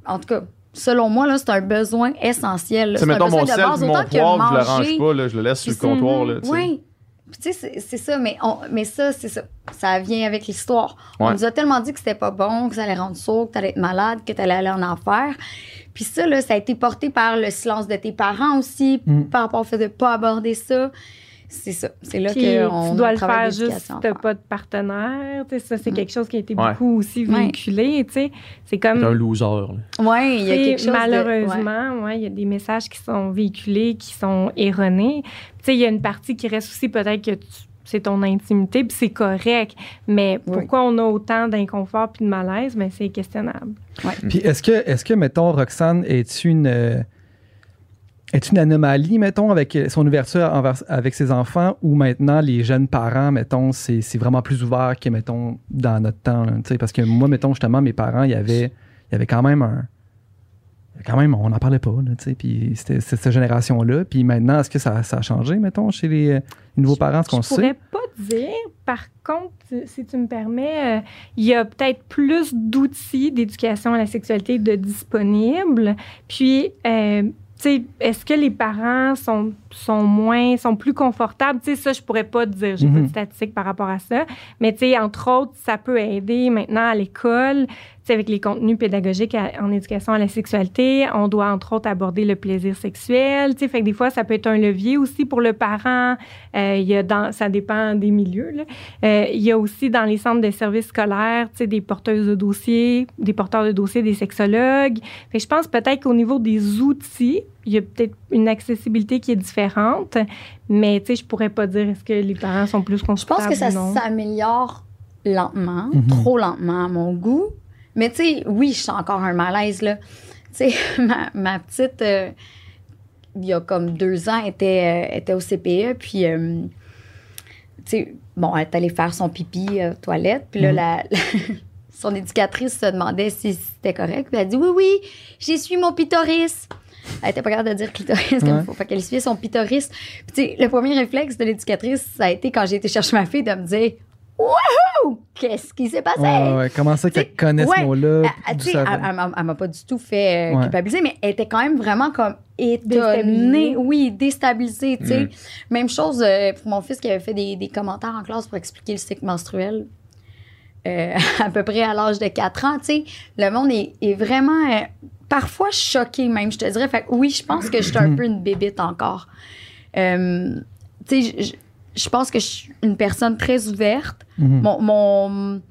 en tout cas selon moi là c'est un besoin essentiel. C'est un mettons besoin mon de sel base, mon poivre, je le range manger. pas, là, je le laisse sur le comptoir, là. Oui. Puis tu sais, c'est- ça, mais, on, mais ça, c'est ça. Ça vient avec l'histoire. On nous a tellement dit que c'était pas bon, que ça allait rendre sourd, que t'allais être malade, que t'allais aller en enfer. Puis ça, là, ça a été porté par le silence de tes parents aussi, Mm. par rapport au fait de pas aborder ça. C'est ça. C'est là Puis qu'on tu dois le faire juste si t'as pas de partenaire. Ça, c'est Mm. quelque chose qui a été Ouais. beaucoup aussi Ouais. véhiculé. tu sais. C'est comme. Un loser. Ouais, il y a quelque chose de- ouais. malheureusement, ouais, il y a des messages qui sont véhiculés, qui sont erronés. Tu sais, il y a une partie qui reste aussi peut-être que tu- c'est ton intimité, puis c'est correct. Mais Oui. pourquoi on a autant d'inconfort puis de malaise, ben c'est questionnable. Puis est-ce que, est-ce que, mettons, Roxane, es-tu une. Euh, est une anomalie, mettons, avec son ouverture envers- avec ses enfants, ou maintenant les jeunes parents, mettons, c'est c'est vraiment plus ouvert que, mettons, dans notre temps. là, parce que moi, mettons, justement, mes parents, il y avait, il y avait quand même un. Quand même, on n'en parlait pas, là, tu sais, puis c'était c'était cette génération-là. Puis maintenant, est-ce que ça, ça a changé, mettons, chez les, les nouveaux parents, ce qu'on Je pourrais sait? pas dire. Par contre, si tu me permets, euh, il y a peut-être plus d'outils d'éducation à la sexualité de disponibles. Puis, euh, est-ce que les parents sont, sont moins, sont plus confortables? Tu sais, ça, je pourrais pas te dire. J'ai pas Mhm. de statistiques par rapport à ça. Mais, tu sais, entre autres, ça peut aider maintenant à l'école. Tu sais, avec les contenus pédagogiques à- en éducation à la sexualité, on doit, entre autres, aborder le plaisir sexuel. Tu sais, fait que des fois, ça peut être un levier aussi pour le parent. Euh, y a dans, ça dépend des milieux. Euh, il y a aussi dans les centres de services scolaires, tu sais, des porteuses de dossiers, des porteurs de dossiers, des sexologues. Fait que je pense peut-être qu'au niveau des outils, il y a peut-être une accessibilité qui est différente, mais tu sais, je pourrais pas dire est-ce que les parents sont plus Je confortables pense que ça s'améliore lentement, Mhm. trop lentement à mon goût. Mais tu sais, oui, je sens encore un malaise, là. Tu sais, ma, ma petite, euh, il y a comme deux ans, était, euh, était au CPE, puis, euh, tu sais, bon, elle est allée faire son pipi euh, aux toilettes, puis là, Mhm. la, son éducatrice se demandait si c'était correct, puis elle a dit « Oui, oui, j'essuie mon pitoris ». Elle était pas capable de dire clitoris comme Ouais. il faut. Fait qu'elle essuyait son pitoris. Puis, tu sais, le premier réflexe de l'éducatrice, ça a été quand j'ai été chercher ma fille de me dire Wouhou! Qu'est-ce qui s'est passé? Ouais, ouais, ouais. Comment ça qu'elle connaît ouais, ce mot-là? Elle- elle- m'a- pas du tout fait euh, Ouais. culpabiliser, mais elle était quand même vraiment comme Déstabilisée. étonnée. Oui, déstabilisée, tu sais. Mm. Même chose euh, pour mon fils qui avait fait des, des commentaires en classe pour expliquer le cycle menstruel. euh, à peu près à l'âge de 4 ans, tu sais, le monde est, est vraiment euh, parfois choqué même, je te dirais. Fait oui, je pense que je suis un peu une bébite encore. Euh, tu sais, je- je- je pense que je suis une personne très ouverte Mhm. mon, mon-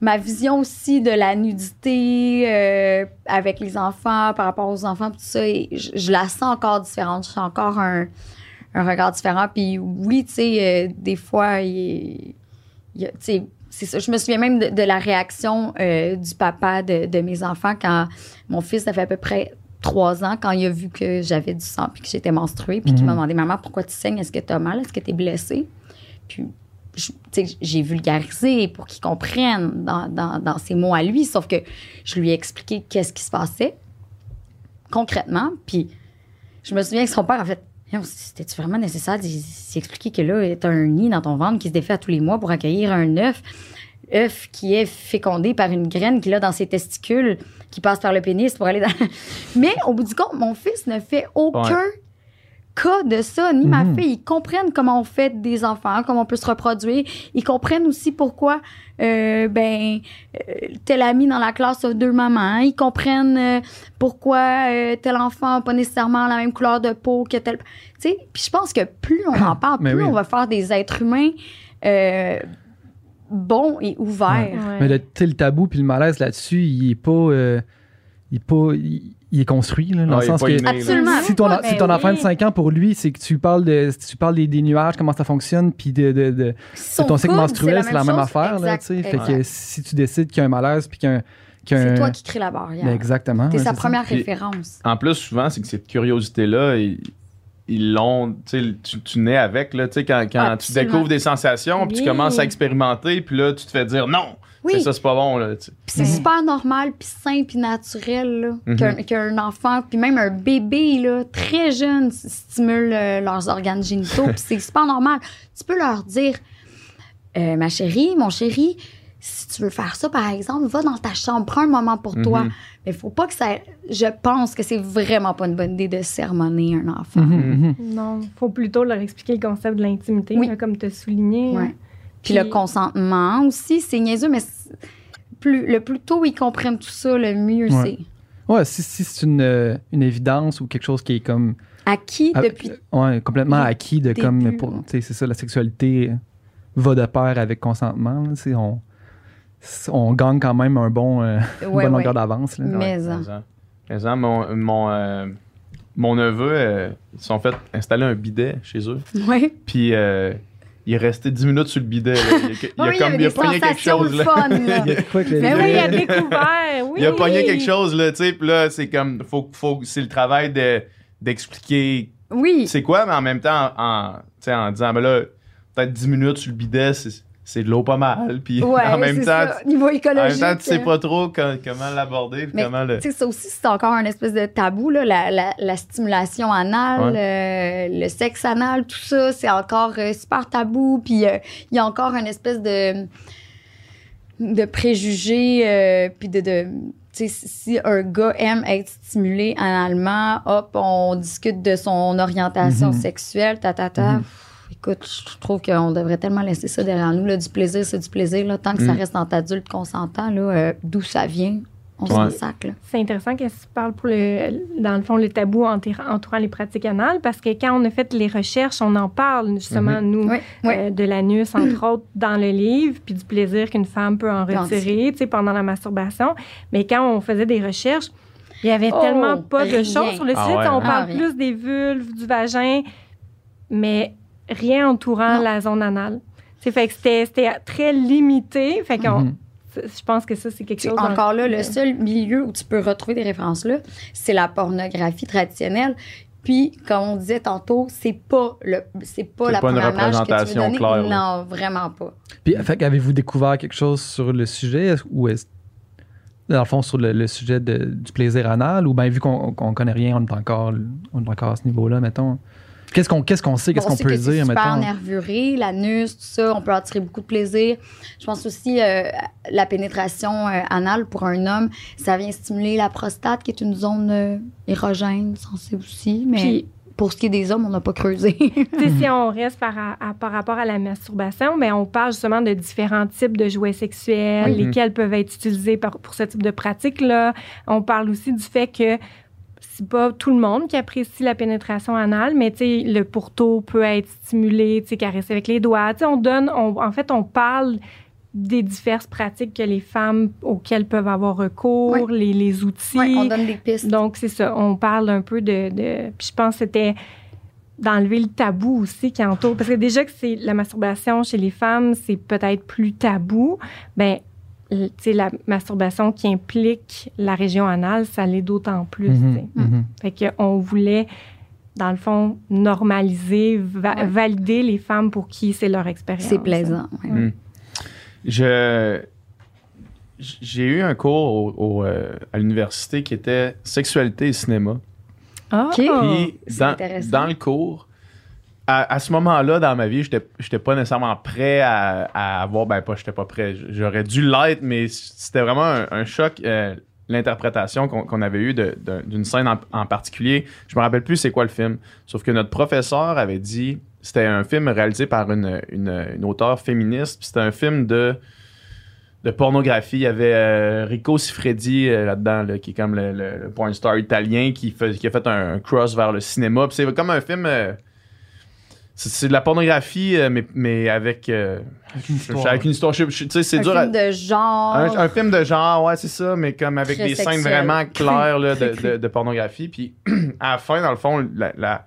ma vision aussi de la nudité euh, avec les enfants, par rapport aux enfants, tout ça, et je, je la sens encore différente. J'ai encore un, un regard différent. Puis oui, tu sais, euh, des fois, il, il y a- tu sais, ça. Je me souviens même de, de la réaction euh, du papa de, de mes enfants quand mon fils avait à peu près trois ans, quand il a vu que j'avais du sang puis que j'étais menstruée, puis qu'il Mhm. m'a demandé Maman, pourquoi tu saignes? Est-ce que tu as mal? Est-ce que tu es blessée? Puis je- tu sais, j'ai vulgarisé pour qu'il comprenne dans, dans, dans ses mots à lui, sauf que je lui ai expliqué qu'est-ce qui se passait concrètement. Puis je me souviens que son père a fait C'était-tu vraiment nécessaire d'y expliquer que là, t'as un nid dans ton ventre qui se défait à tous les mois pour accueillir un œuf, œuf qui est fécondé par une graine qu'il a dans ses testicules, qui passe par le pénis pour aller dans. Mais au bout du compte, mon fils ne fait aucun cas de ça, ni ma Mhm. fille. Ils comprennent comment on fait des enfants, comment on peut se reproduire. Ils comprennent aussi pourquoi, euh, ben, euh, tel ami dans la classe a deux mamans. Ils comprennent euh, pourquoi euh, tel enfant n'a pas nécessairement la même couleur de peau que tel. Tu sais, puis je pense que plus on en parle, plus oui. on va faire des êtres humains euh, bons et ouverts. Ouais. Mais le, tu sais, le tabou puis le malaise là-dessus, il est pas. euh, il est pas. Il, il est construit, là, dans Ah, le pas que. inné, là. Absolument. Si ton, si ben ton enfant de oui. 5 ans, pour lui, c'est que tu parles, de, tu parles des, des nuages, comment ça fonctionne, puis de, de, de, Son de ton cycle menstruel, c'est la même chose. affaire. Là, Exact, tu sais. fait que si tu décides qu'il y a un malaise, puis qu'il y a un. qu'il y a C'est toi qui crée la barrière. Ben, exactement. Ouais, sa c'est ça. première Puis- référence. En plus, souvent, c'est que cette curiosité-là, ils ils l'ont, tu tu, nais avec, là, tu sais, quand, quand tu découvres des sensations, puis tu commences à expérimenter, puis là, tu te fais dire non, Oui. c'est ça, c'est pas bon, là, tu sais. Puis c'est Mhm. super normal, puis sain, puis naturel, là, Mhm. qu'un, qu'un enfant, puis même un bébé, là, très jeune, stimule euh, leurs organes génitaux, puis c'est super normal. Tu peux leur dire, Euh, ma chérie, mon chéri, si tu veux faire ça, par exemple, va dans ta chambre, prends un moment pour toi. Mhm. Mais il faut pas que ça... Je pense que c'est vraiment pas une bonne idée de sermonner un enfant. Non, faut plutôt leur expliquer le concept de l'intimité, Oui. là, comme tu as souligné. Ouais. Puis le consentement aussi, c'est niaiseux, mais plus, le plus tôt ils comprennent tout ça, le mieux Ouais. c'est. Ouais, si, si c'est une, euh, une évidence ou quelque chose qui est comme. Acquis Ah, depuis Ouais, complètement acquis de début, comme. pour- C'est ça, la sexualité va de pair avec consentement. là, on, on gagne quand même un bon, euh, une bonne ouais. longueur d'avance. Mais Ouais, en. 15 ans. 15 ans, mon, mon, euh, mon neveu, euh, ils se sont fait installer un bidet chez eux. Ouais. Puis euh, il est resté 10 minutes sur le bidet. là. Il, a, il a Oui, comme, il a pogné quelque chose. le Là. fun, là. Il y a quoi que Mais oui, il a découvert. Oui, Il a pogné quelque chose, là, tu sais. Puis là, c'est comme, faut, faut, c'est le travail de, d'expliquer Oui. c'est quoi, mais en même temps, en, sais, en disant, ben là, peut-être 10 minutes sur le bidet, c'est, c'est de l'eau pas mal. Puis Ouais, en même temps, ça. Niveau en même écologique. temps, tu sais pas trop co- comment l'aborder. comment le. Ça aussi, c'est encore un espèce de tabou, là, la, la- la stimulation anale, euh, le sexe anal, tout ça, c'est encore euh, super tabou. Puis euh, il y a encore une espèce de, de préjugés, puis de. de tu sais, si un gars aime être stimulé analement, hop, on discute de son orientation Mhm. sexuelle, ta, ta, ta. Mhm. Pff, Écoute, je trouve qu'on devrait tellement laisser ça derrière nous. Là, du plaisir, c'est du plaisir. Là, tant que ça Mhm. reste entre adultes consentants, là, euh, d'où ça vient, on s'en Ouais. sac. Là. C'est intéressant que tu parles pour le, dans le fond, le tabou entour- entourant les pratiques anales parce que quand on a fait les recherches, on en parle justement, nous, Oui, oui. euh, de l'anus, entre autres, dans le livre, puis du plaisir qu'une femme peut en en retirer, tu sais, pendant la masturbation. Mais quand on faisait des recherches, il y avait Oh, tellement pas de choses sur le Ah site. ouais, on parle Ah, rien. plus des vulves, du vagin, mais rien entourant Non. la zone anale. C'est fait que c'était c'était très limité. Fait qu'on, Mhm. je pense que ça, c'est quelque chose. Encore là, le seul milieu où tu peux retrouver des références-là, c'est la pornographie traditionnelle. Puis, comme on disait tantôt, c'est pas le, c'est pas C'est la pas une première image que tu veux représentation donner. claire. Non, vraiment pas. Puis, fait, avez-vous découvert quelque chose sur le sujet? Ou est-ce dans le fond sur le, le sujet de- du plaisir anal? Ou bien vu qu'on qu'on connaît rien, on est encore on est encore à ce niveau-là, mettons. Qu'est-ce qu'on qu'est-ce qu'on sait, qu'est-ce on qu'on sait peut que c'est dire, super mettons? nervuré, l'anus, tout ça, on peut en tirer beaucoup de plaisir. Je pense aussi euh, la pénétration euh, anale pour un homme, ça vient stimuler la prostate, qui est une zone euh, érogène, sensible aussi. Mais Puis, pour ce qui est des hommes, on n'a pas creusé. Si on reste par, à- par rapport à la masturbation, ben, on parle justement de différents types de jouets sexuels, Oui. lesquels peuvent être utilisés par- pour ce type de pratique-là. On parle aussi du fait que c'est pas tout le monde qui apprécie la pénétration anale, mais le pourtour peut être stimulé, tu sais, caressé avec les doigts. Tu sais, on donne, on- en fait, on parle des diverses pratiques que les femmes auxquelles peuvent avoir recours, les, les outils. On donne des pistes. Donc, c'est ça. On parle un peu de. de- puis je pense que c'était d'enlever le tabou aussi qui entoure. Parce que déjà que c'est la masturbation chez les femmes, c'est peut-être plus tabou. Ben, la masturbation qui implique la région anale, ça l'est d'autant plus. Mhm, tu sais. mhm. Fait qu'on voulait, dans le fond, normaliser, va- Ouais. valider les femmes pour qui c'est leur expérience. c'est plaisant. ouais. Mm. Je j'ai eu un cours au- au, euh, à l'université qui était sexualité et cinéma. Ah! Puis c'est dans, intéressant. dans le cours, à, ce moment-là dans ma vie, j'étais j'étais pas nécessairement prêt à, à avoir ben pas j'étais pas prêt, j'aurais dû l'être mais c'était vraiment un, choc euh, l'interprétation qu'on qu'on avait eue d'une scène en, particulier. Je me rappelle plus c'est quoi le film, sauf que notre professeur avait dit c'était un film réalisé par une, une, une auteure féministe, c'était un film de de pornographie. Il y avait euh, Rico Siffredi euh, là-dedans, là, qui est comme le, le- porn star italien qui, fait, qui a fait un, cross vers le cinéma. C'est comme un film. C'est, c'est de la pornographie, euh, mais, mais avec, euh, Avec une histoire. avec une histoire. je- je- Tu sais, c'est un dur à- film de genre. un, un film de genre, ouais, c'est ça, mais comme avec des scènes vraiment claires là, de, de- de pornographie. Puis à la fin, dans le fond, la- la-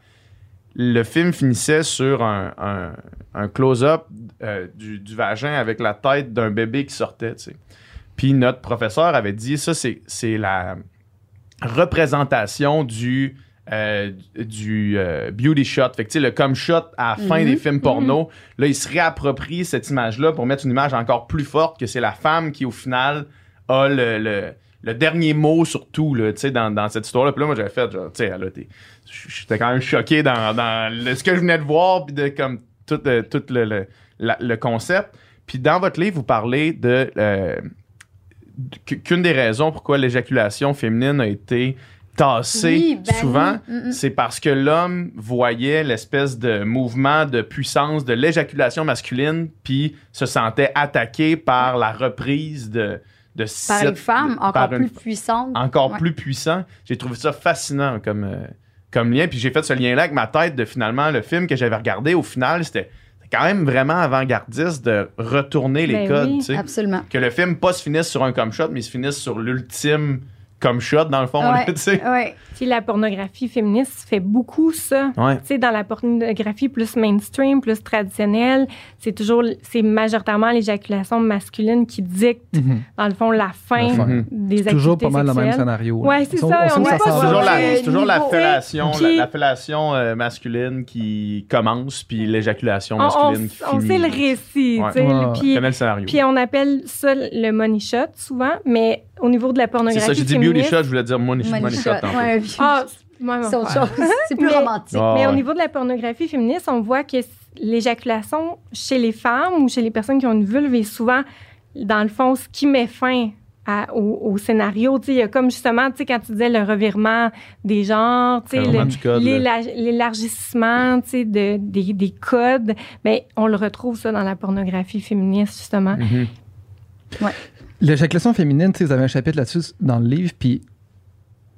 le film finissait sur un, un- un close-up euh, du, du vagin avec la tête d'un bébé qui sortait, tu sais. Puis notre professeur avait dit, ça, c'est c'est la représentation du, euh, du euh, beauty shot. Fait que, le comme shot à la fin Mhm. des films porno, là, il se réapproprie cette image-là pour mettre une image encore plus forte que c'est la femme qui, au final, a le, le- le dernier mot sur tout, là, dans, dans cette histoire-là. Puis là, moi, j'avais fait, genre, tu sais, là, t'es- j'étais quand même choqué dans, dans le- ce que je venais de voir, puis de, comme, tout, euh, tout le, le, la- le concept. Puis dans votre livre, vous parlez de... euh, qu'une des raisons pourquoi l'éjaculation féminine a été tassée Oui, ben souvent, oui. Mm, c'est parce que l'homme voyait l'espèce de mouvement de puissance de l'éjaculation masculine, puis se sentait attaqué par la reprise de, de par cette- une femme de- encore une- plus puissante. encore Ouais. plus puissant. J'ai trouvé ça fascinant comme, euh, comme lien. Puis j'ai fait ce lien-là avec ma tête de finalement le film que j'avais regardé. Au final, c'était quand même vraiment avant-gardiste de retourner les Ben codes. oui. Absolument. Que le film pas se finisse sur un comme shot, mais se finisse sur l'ultime comme shot, dans le fond, Ouais. là, tu sais. Ouais. Puis la pornographie féministe fait beaucoup ça. Ouais. Tu sais, dans la pornographie plus mainstream, plus traditionnelle, c'est toujours, c'est majoritairement l'éjaculation masculine qui dicte, Mhm. dans le fond, la fin, La fin. Des activités Toujours pas mal le même sexuelles. scénario. Ouais, là. c'est On- ça, on on est pas toujours, la, c'est toujours la fellation, la, la fellation euh, masculine qui commence, puis l'éjaculation On, on- masculine qui on finit. sait le récit, Ouais. tu sais, Ouais. puis- On connaît le scénario? Puis on appelle ça le money shot souvent, mais au niveau de la C'est pornographie ça, j'ai dit beauty shot, je voulais dire money, money, Money shot. shot. tantôt. Ouais, Ah, c'est c'est autre chose. C'est plus Mais- romantique. Ah, mais au niveau de la pornographie féministe, on voit que l'éjaculation chez les femmes ou chez les personnes qui ont une vulve est souvent, dans le fond, ce qui met fin à- au, au scénario. Tu sais, il y a comme justement, tu sais, quand tu disais le revirement des genres, l'élargissement, tu sais, de, des, des codes, mais on le retrouve ça dans la pornographie féministe, justement. Mhm. L'éjaculation féminine, tu sais, vous avez un chapitre là-dessus dans le livre, puis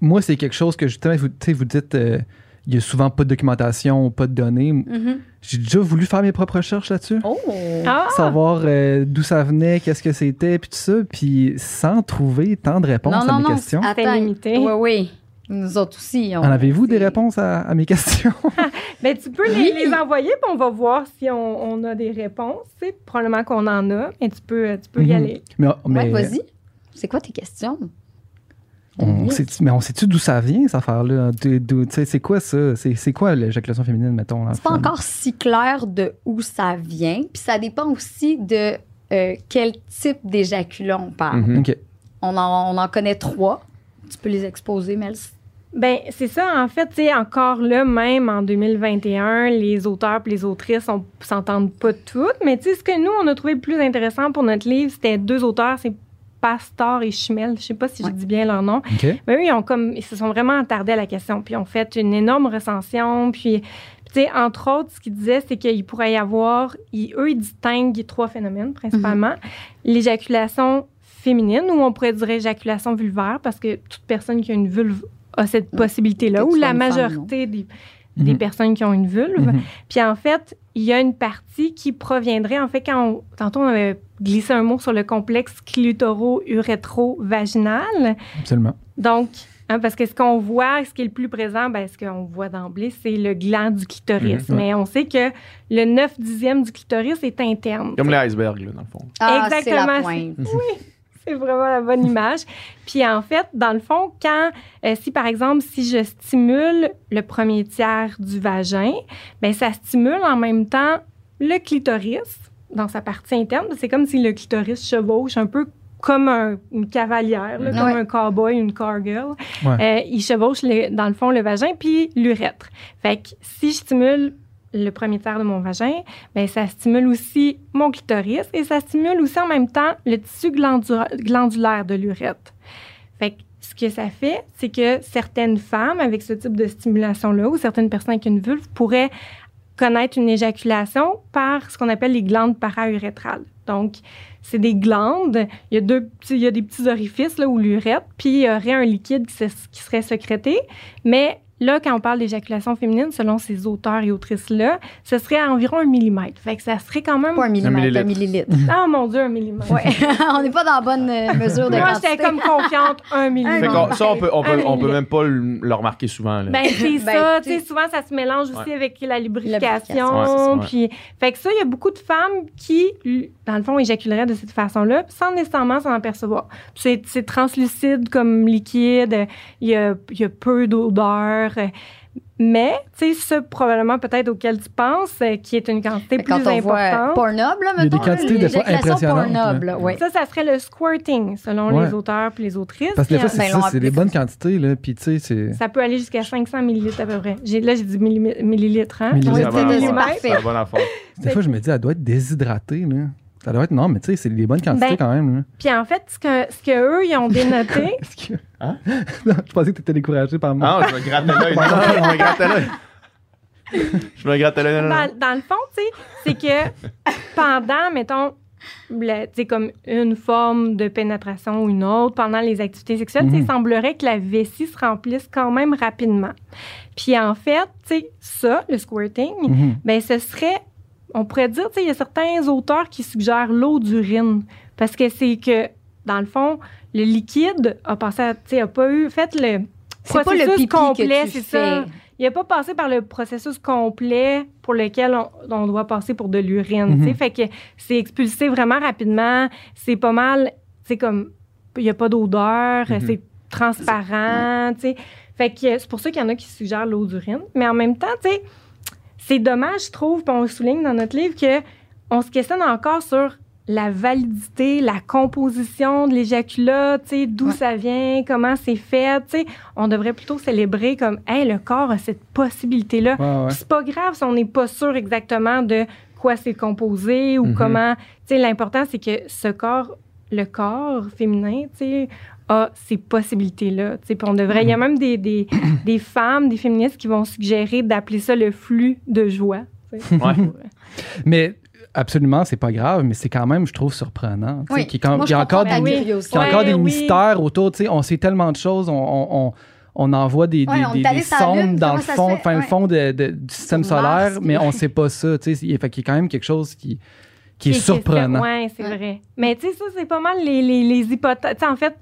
moi, c'est quelque chose que justement, vous, vous dites, euh, il y a souvent pas de documentation, pas de données. Mhm. J'ai déjà voulu faire mes propres recherches là-dessus. Oh! Ah! Savoir euh, d'où ça venait, qu'est-ce que c'était, puis tout ça, puis sans trouver tant de réponses non, à mes non. questions. Limité. Oui, oui. Nous autres aussi. on- En avez-vous des réponses à, à mes questions? Ben, tu peux Oui. les, les envoyer, puis on va voir si on, on a des réponses. tu sais. Probablement qu'on en a, mais tu peux, tu peux y Mhm. aller. mais, Ouais, vas-y. C'est quoi tes questions? on sait, mais on sait-tu d'où ça vient, cette affaire-là? C'est quoi ça? C'est c'est quoi l'éjaculation féminine, mettons? C'est pas encore si clair de où ça vient. Puis ça dépend aussi de euh, quel type d'éjaculant on parle. Mhm. On, en, on en connaît trois. Tu peux les exposer, Mel. Ben, c'est ça, en fait, tu sais, encore là, même en 2021, les auteurs et les autrices on s'entendent pas toutes, mais tu sais, ce que nous, on a trouvé le plus intéressant pour notre livre, c'était deux auteurs, c'est Pastor et Schmel, je sais pas si Ouais. je dis bien leur nom. Mais eux, ils, ont comme, ils se sont vraiment attardés à la question, puis ils ont fait une énorme recension. Puis, tu sais, entre autres, ce qu'ils disaient, c'est qu'il pourrait y avoir, ils- eux, ils distinguent trois phénomènes principalement. L'éjaculation féminine, ou on pourrait dire éjaculation vulvaire, parce que toute personne qui a une vulve a cette possibilité-là, ou la femme, majorité des, des Mhm. personnes qui ont une vulve. Mhm. Puis en fait, il y a une partie qui proviendrait, en fait, quand on, tantôt on avait glissé un mot sur le complexe clitoro-urétro-vaginal. Absolument. Donc, hein, parce que ce qu'on voit, ce qui est le plus présent, ben, ce qu'on voit d'emblée, c'est le gland du clitoris. Mhm, ouais. Mais on sait que le 9 dixième du clitoris est interne. Comme les icebergs, là, dans le fond. Ah, c'est Exactement, la c'est- pointe. C'est vraiment la bonne image. Puis en fait, dans le fond, quand, euh, si par exemple, si je stimule le premier tiers du vagin, ben ça stimule en même temps le clitoris dans sa partie interne. C'est comme si le clitoris chevauche un peu comme un- une cavalière, là, comme Ouais. un cowboy, une cowgirl. Ouais. Euh, il chevauche le- dans le fond le vagin puis l'urètre. Fait que si je stimule le premier tiers de mon vagin, ben ça stimule aussi mon clitoris et ça stimule aussi en même temps le tissu glandu- glandulaire de l'urètre. Fait que ce que ça fait, c'est que certaines femmes avec ce type de stimulation-là ou certaines personnes avec une vulve pourraient connaître une éjaculation par ce qu'on appelle les glandes paraurétrales. Donc, c'est des glandes, il y a, deux il y a des petits orifices là, où l'urètre, puis il y aurait un liquide qui, qui serait sécrété, mais Là, quand on parle d'éjaculation féminine, selon ces auteurs et autrices-là, ce serait à environ un millimètre. Fait que ça serait quand même... Pas un millimètre, un millilitre. millilitre. Ah, mon Dieu, un millimètre. Ouais. on n'est pas dans la bonne euh, mesure de Moi, j'étais comme confiante, un Fait millimètre. ça, on peut, on peut, on peut même pas le, le remarquer souvent. Là. Ben, c'est Ben, ça. tu Tu sais, sais. souvent, ça se mélange aussi Ouais. avec la Lubrification. lubrification. Ouais, c'est ça, ouais. puis, fait que ça, il y a beaucoup de femmes qui, dans le fond, éjaculeraient de cette façon-là, sans nécessairement s'en apercevoir. C'est c'est translucide comme liquide. Il y a, il y a peu d'odeur. Mais, tu sais, ça, probablement, peut-être auquel tu penses, euh, qui est une quantité plus Quand on voit importante. Pornhub, là, Il y a des mettons, quantités des fois impressionnantes, Pornhub, là. ouais. Ça, ça serait le squirting, selon Ouais. les auteurs puis les autrices. Parce que des fois, euh, c'est ben, ça, l'on c'est des bonnes quantités, là. Puis, tu sais, c'est. ça peut aller jusqu'à 500 millilitres à peu près. J'ai- Là, j'ai dit millilitres, hein? Millilitres. Ouais, C'est c'est la bonne des c'est affaire. millimètres. parfait. C'est la bonne affaire. Des fois, je me dis, elle doit être déshydratée, là. Ça doit être. Non, mais tu sais, c'est des bonnes quantités Ben, quand même. Puis en fait, ce que, ce que eux, ils ont dénoté, Est-ce que. Hein? Non, je pensais que tu étais découragé par moi. Ah, je me grattais l'œil. Non, non, je me grattais l'œil. Je me grattais l'œil. non, non, non. dans, dans le fond, tu sais, c'est que pendant, mettons, sais, comme une forme de pénétration ou une autre, pendant les activités sexuelles, sais, Mhm. il semblerait que la vessie se remplisse quand même rapidement. Puis en fait, tu sais, ça, le squirting, Mhm. ben ce serait, on pourrait dire, tu sais, il y a certains auteurs qui suggèrent l'eau d'urine parce que c'est que, dans le fond, le liquide a passé tu sais, a pas eu, fait le C'est pas processus le pipi complet, c'est ça. Il n'a pas passé par le processus complet pour lequel on, on doit passer pour de l'urine. tu sais. Mhm. Fait que c'est expulsé vraiment rapidement. C'est pas mal, c'est comme, il n'y a pas d'odeur, Mhm. c'est transparent. tu sais. Fait que c'est pour ça qu'il y en a qui suggèrent l'eau d'urine. Mais en même temps, tu sais, c'est dommage, je trouve, puis on souligne dans notre livre, que on se questionne encore sur la validité, la composition de l'éjaculat, d'où Ouais. ça vient, comment c'est fait, tu sais. On devrait plutôt célébrer comme, hey, le corps a cette possibilité-là. Ouais, ouais. Puis C'est pas grave si on n'est pas sûr exactement de quoi c'est composé ou Mhm. comment. Tu sais, l'important, c'est que ce corps, le corps féminin, a ces possibilités-là. Tu sais, puis on devrait. Il y a même des, des, des femmes, des féministes qui vont suggérer d'appeler ça le flux de joie. Ouais. Mais absolument, c'est pas grave, mais c'est quand même, je trouve, surprenant. Tu sais, Oui. qu'il y a qu'il y a encore des, la Oui. curiosité. qu'il y a encore des oui. mystères autour. Tu sais, on sait tellement de choses. On, on, on, on envoie des, Ouais, des, on des- sondes Lune, dans le fond, le Ouais. fond de- de- du système solaire, mais on sait pas ça. Tu sais, il y a quand même quelque chose qui, qui est Qui surprenant. Oui, c'est Ouais. vrai. Mais tu sais, ça, c'est pas mal les, les, les hypothèses. En fait,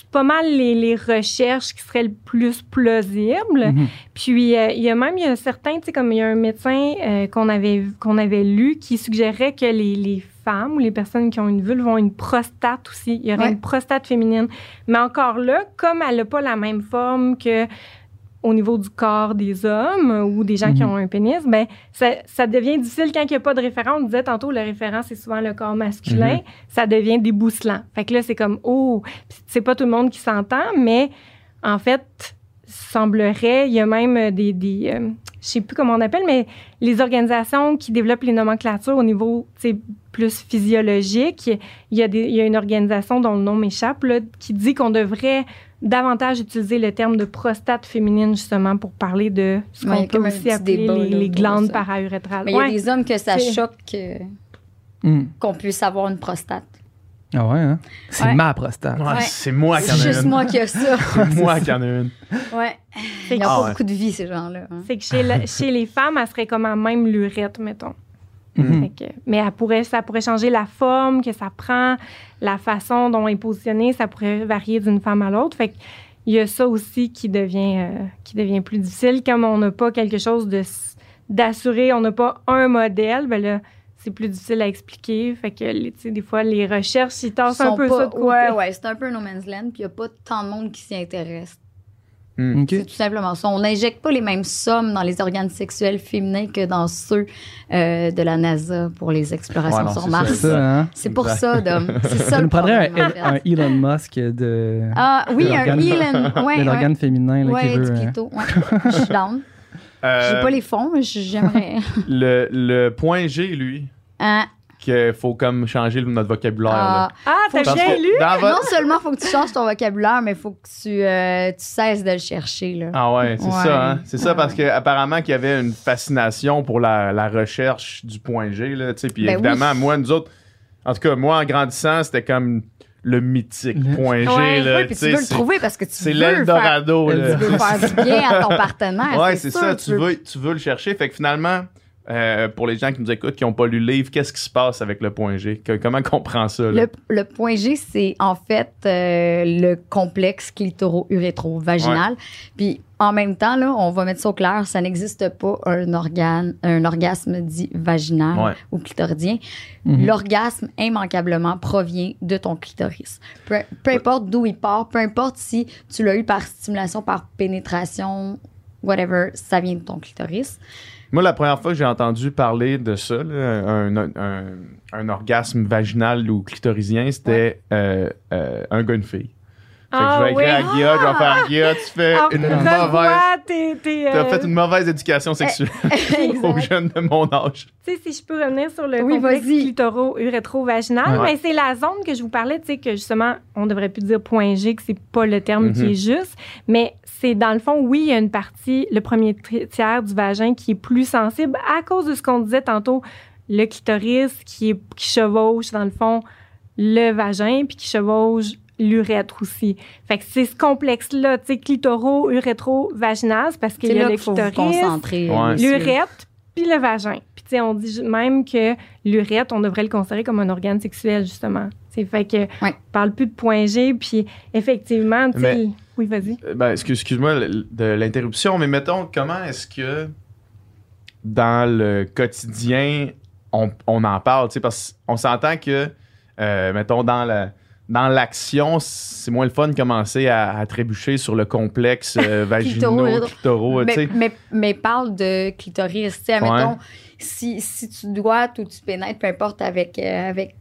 c'est pas mal les, les recherches qui seraient le plus plausibles. Mhm. Puis, euh, il y a même, il y a certains, tu sais, comme il y a un médecin euh, qu'on avait, qu'on avait lu qui suggérait que les, les femmes ou les personnes qui ont une vulve ont une prostate aussi. Il y aurait Ouais. une prostate féminine. Mais encore là, comme elle n'a pas la même forme que au niveau du corps des hommes ou des gens qui Mhm. ont un pénis, ben ça, ça devient difficile quand il n'y a pas de référent. On disait tantôt, le référent, c'est souvent le corps masculin. Mhm. Ça devient débousselant. Fait que là, c'est comme, oh, c'est pas tout le monde qui s'entend, mais en fait, semblerait, il y a même des, des euh, je sais plus comment on appelle, mais les organisations qui développent les nomenclatures au niveau plus physiologique, il y, a des, il y a une organisation dont le nom m'échappe, qui dit qu'on devrait davantage utiliser le terme de prostate féminine justement pour parler de ce il qu'on a peut aussi appeler débat, les, glandes paraurétrales. Mais il y a Ouais. des hommes que ça C'est- choque euh, qu'on puisse avoir une prostate. Ah ouais, hein? C'est Ouais. ma prostate. Ouais, Ouais. C'est moi qui en C'est ai juste une. moi qui a ça. C'est moi qui en ai une. Ouais. C'est que- n'ont Ah pas ouais. beaucoup de vie, ces gens-là. hein. C'est que chez, le- chez les femmes, elle serait comme à même lurette, mettons. Mhm. Que- mais elle pourrait, ça pourrait changer la forme que ça prend, la façon dont est positionnée, ça pourrait varier d'une femme à l'autre. Fait que il y a ça aussi qui devient, euh, qui devient plus difficile. Comme on n'a pas quelque chose de d'assuré, on n'a pas un modèle, ben là, c'est plus difficile à expliquer. Fait que, des fois, les recherches, ils tassent un peu pas- ça de côté. Ouais, ouais, c'est un peu no man's land, puis il n'y a pas tant de monde qui s'y intéresse. OK. C'est tout simplement ça. On n'injecte pas les mêmes sommes dans les organes sexuels féminins que dans ceux euh, de la NASA pour les explorations Ouais, non, sur Mars. C'est hein? C'est pour ça, Dom. C'est ça Ça le nous prendrait un, Elon Musk de, Ah oui, de un Elon. Ouais, de l'organe féminin là, qui du veut. euh. Je suis down. Euh, J'ai pas les fonds, mais j'aimerais. le, le point G, lui, Hein? Qu'il faut comme changer notre vocabulaire. Ah, là. Ah, t'as bien lu? votre- non seulement faut que tu changes ton vocabulaire, mais faut que tu, euh, tu cesses de le chercher. Là. Ah ouais, c'est Ouais. ça. Hein? C'est ça parce qu'apparemment qu'il y avait une fascination pour la, la recherche du point G. Là, tu sais. Puis Ben évidemment, oui. moi, nous autres, en tout cas, moi, en grandissant, c'était comme le mythique point G. Ouais. là, oui, puis tu veux le c'est- trouver parce que tu C'est veux faire, l'Eldorado. là. tu veux faire du bien à ton partenaire. Ouais, c'est ça. Tu veux, tu veux le chercher. Fait que finalement, euh, pour les gens qui nous écoutent, qui n'ont pas lu le livre, qu'est-ce qui se passe avec le point G? Que- comment qu'on prend ça? là? Le, le point G, c'est en fait euh, le complexe clitoro-urétro-vaginal. Puis en même temps, là, on va mettre ça au clair, ça n'existe pas un organe, un orgasme dit vaginal Ouais. ou clitoridien. Mhm. L'orgasme, immanquablement, provient de ton clitoris. Peu, peu importe d'où il part, peu importe si tu l'as eu par stimulation, par pénétration, whatever, ça vient de ton clitoris. Moi, la première fois que j'ai entendu parler de ça, là, un, un- un orgasme vaginal ou clitorisien, c'était euh, euh, un gars, une fille. Fait que Ah, je vais écrire à. Guilla, je vais faire Guilla, tu fais Ah, une mauvaise. T'as euh, fait une mauvaise éducation sexuelle aux jeunes de mon âge. Tu sais, si je peux revenir sur le Oui, complexe clitoro-urétro-vaginal, Ouais. mais c'est la zone que je vous parlais, tu sais, que justement, on devrait plus dire point G, que c'est pas le terme qui Mhm. est juste, mais c'est dans le fond, oui, il y a une partie, le premier tiers du vagin qui est plus sensible à cause de ce qu'on disait tantôt, le clitoris qui, est, qui chevauche, dans le fond, le vagin, puis qui chevauche l'urètre aussi. Fait que c'est ce complexe-là, tu sais, clitoro-urétro-vaginal, c'est parce qu'il y a là le clitoris, messieurs. l'urètre puis le vagin. Puis tu sais, on dit même que l'urètre, on devrait le considérer comme un organe sexuel justement. C'est fait que Ouais. on parle plus de point G, puis effectivement, tu sais, Mais- oui, vas-y. Euh, Ben, excuse- excuse-moi de l'interruption, mais mettons, comment est-ce que dans le quotidien, on, on en parle? tu sais, Parce qu'on s'entend que, euh, mettons, dans la. Dans l'action, c'est moins le fun de commencer à, à trébucher sur le complexe euh, Clitoro- tu sais. mais, mais, mais parle de clitoris. Tu Ouais. si, si tu dois ou tu pénètres, peu importe avec, euh, avec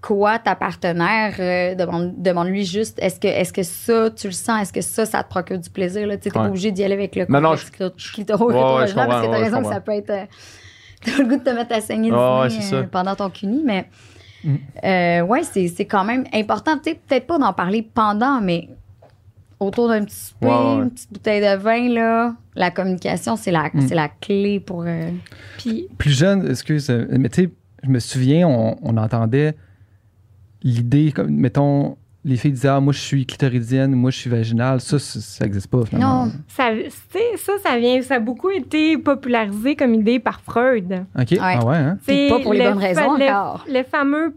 quoi ta partenaire, euh, demande, demande-lui juste est-ce que, est-ce que ça, tu le sens, est-ce que ça, ça te procure du plaisir? Tu n'es Ouais. pas obligé d'y aller avec le Non, non, complexe clit- clitoro Ouais, parce que t'as raison que ça peut être. euh, T'as le goût de te mettre à saigner du nez, pendant ton cuni, mais Mm. euh, ouais, c'est, c'est quand même important. Tu sais, peut-être pas d'en parler pendant, mais autour d'un petit souper, une petite bouteille de vin, là, la communication, c'est la, Mm. c'est la clé pour. euh, Puis Plus jeune, excuse, euh, mais tu sais, je me souviens, on, on entendait l'idée, comme, mettons, les filles disaient, ah, moi je suis clitoridienne, moi je suis vaginale. Ça, ça, ça existe pas finalement. Non. ça, tu sais, ça, ça vient, ça a beaucoup été popularisé comme idée par Freud. OK. Ah ouais, hein? C'est pas pour les le bonnes raisons le- encore. Le fameux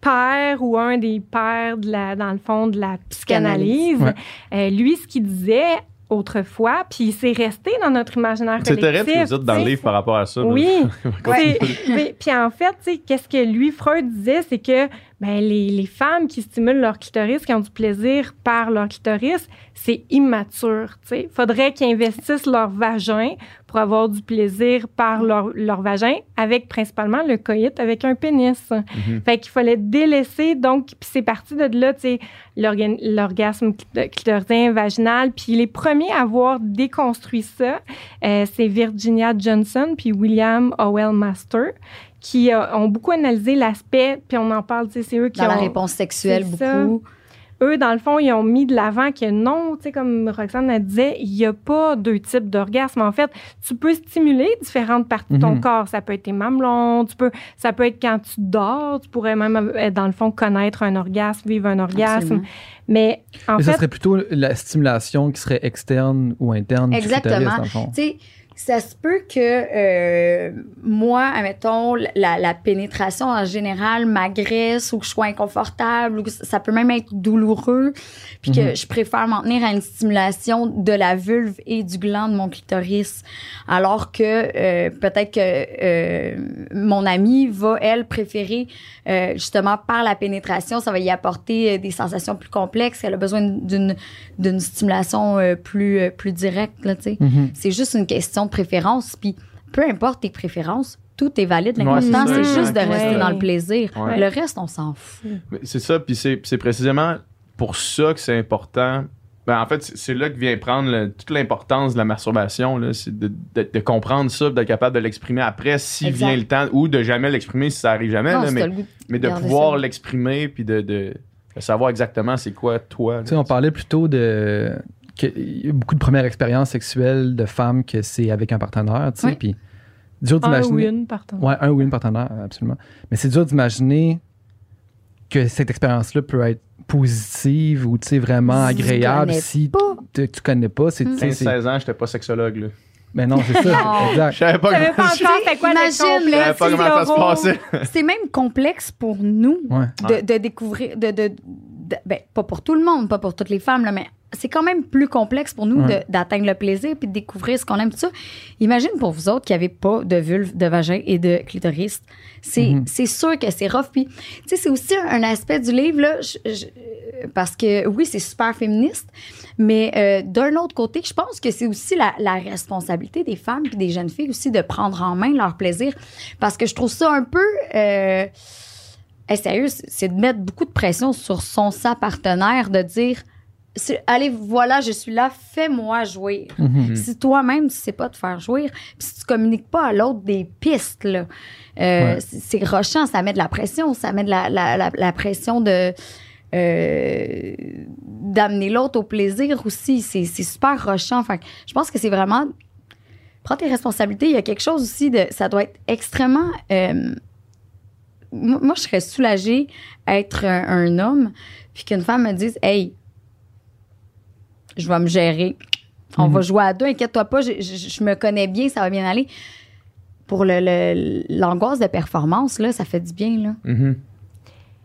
père ou un des pères, de la, dans le fond, de la psychanalyse, Ouais. euh, lui, ce qu'il disait autrefois, puis c'est resté dans notre imaginaire C'est collectif. terrible ce que vous dites dans le livre par rapport à ça. Oui. Puis en fait, tu sais, qu'est-ce que lui, Freud disait, c'est que ben, les, les femmes qui stimulent leur clitoris, qui ont du plaisir par leur clitoris, c'est immature. Il faudrait qu'ils investissent leur vagin pour avoir du plaisir par leur, leur vagin, avec principalement le coït avec un pénis. Mhm. Fait qu'il fallait délaisser, donc, puis c'est parti de là, tu sais, l'orgasme clit- clitoridien vaginal. Puis les premiers à avoir déconstruit ça, euh, c'est Virginia Johnson puis William Howell Master, qui euh, ont beaucoup analysé l'aspect, puis on en parle, c'est eux qui Dans la ont... réponse sexuelle, ça. beaucoup. Eux, dans le fond, ils ont mis de l'avant que non, tu sais, comme Roxane elle disait, il n'y a pas deux types d'orgasme. En fait, tu peux stimuler différentes parties de ton Mhm. corps. Ça peut être tes mamelons, tu peux, ça peut être quand tu dors, tu pourrais même, euh, dans le fond, connaître un orgasme, vivre un orgasme. Absolument. Mais en Mais ça fait, serait plutôt la stimulation qui serait externe ou interne Exactement. Tu sais, ça se peut que euh, moi, admettons, la, la pénétration en général m'agresse ou que je sois inconfortable ou que ça peut même être douloureux, puis que Mhm. je préfère m'en tenir à une stimulation de la vulve et du gland de mon clitoris, alors que euh, peut-être que euh, mon amie va, elle, préférer euh, justement par la pénétration, ça va y apporter euh, des sensations plus complexes, elle a besoin d'une stimulation euh, plus, plus directe, là, tu sais. Mhm. C'est juste une question de préférence. Puis peu importe tes préférences, tout est valide. Ouais, L'important, c'est ça, c'est juste de rester Ouais. dans le plaisir. Ouais. Le reste, on s'en fout. C'est ça, puis c'est c'est précisément pour ça que c'est important. Ben, en fait, c'est- c'est là que vient prendre le- toute l'importance de la masturbation. là. C'est de, de- de comprendre ça, d'être capable de l'exprimer après si Exact. vient le temps, ou de jamais l'exprimer si ça arrive jamais, Non, là, si mais, de mais de pouvoir ça. l'exprimer puis de, de- de savoir exactement c'est quoi toi. là. Tu sais, on parlait plutôt de. Que- Il y a beaucoup de premières expériences sexuelles de femmes que c'est avec un partenaire, tu sais, Oui. puis dur un ou d'imaginer. une partant. Ouais, un ou une partenaire, absolument. Mais c'est dur d'imaginer que cette expérience-là peut être positive ou, tu sais, vraiment Si agréable si tu tu connais pas. C'est, tu sais, c'est- 15-16 ans, j'étais pas sexologue. Là. Mais non, c'est ça, Non. exact. Je savais pas, Je savais pas comment- encore quoi Imagine, le je savais complexe pas comment ça se passait. C'est même complexe pour nous Ouais. de, Ouais. de découvrir, de, de, de- ben, pas pour tout le monde, pas pour toutes les femmes, là, mais c'est quand même plus complexe pour nous Ouais. d'atteindre le plaisir puis de découvrir ce qu'on aime, tout ça. Imagine pour vous autres qui n'avez pas de vulve, de vagin et de clitoris. C'est c'est sûr que c'est rough. Puis, tu sais, c'est aussi un, aspect du livre, là, je- je- parce que oui, c'est super féministe, mais euh, d'un autre côté, je pense que c'est aussi la, la responsabilité des femmes puis des jeunes filles aussi de prendre en main leur plaisir. Parce que je trouve ça un peu. Euh, Hey, sérieux, c'est de mettre beaucoup de pression sur son sa partenaire, de dire Allez, voilà, je suis là, fais-moi jouer. Mhm. Si toi-même, tu sais pas te faire jouir, puis si tu communiques pas à l'autre des pistes, là, euh, Ouais. c'est rochant, ça met de la pression, ça met de la, la, la, la pression de. euh, d'amener l'autre au plaisir aussi. C'est super rochant. Fait je pense que c'est vraiment. Prends tes responsabilités. Il y a quelque chose aussi de. Ça doit être extrêmement. euh, moi, moi, je serais soulagée à être un, un homme, puis qu'une femme me dise Hey, je vais me gérer. On Mhm. va jouer à deux, inquiète-toi pas, je, je- je me connais bien, ça va bien aller. Pour le- le- l'angoisse de performance, là, ça fait du bien. Là. Mhm.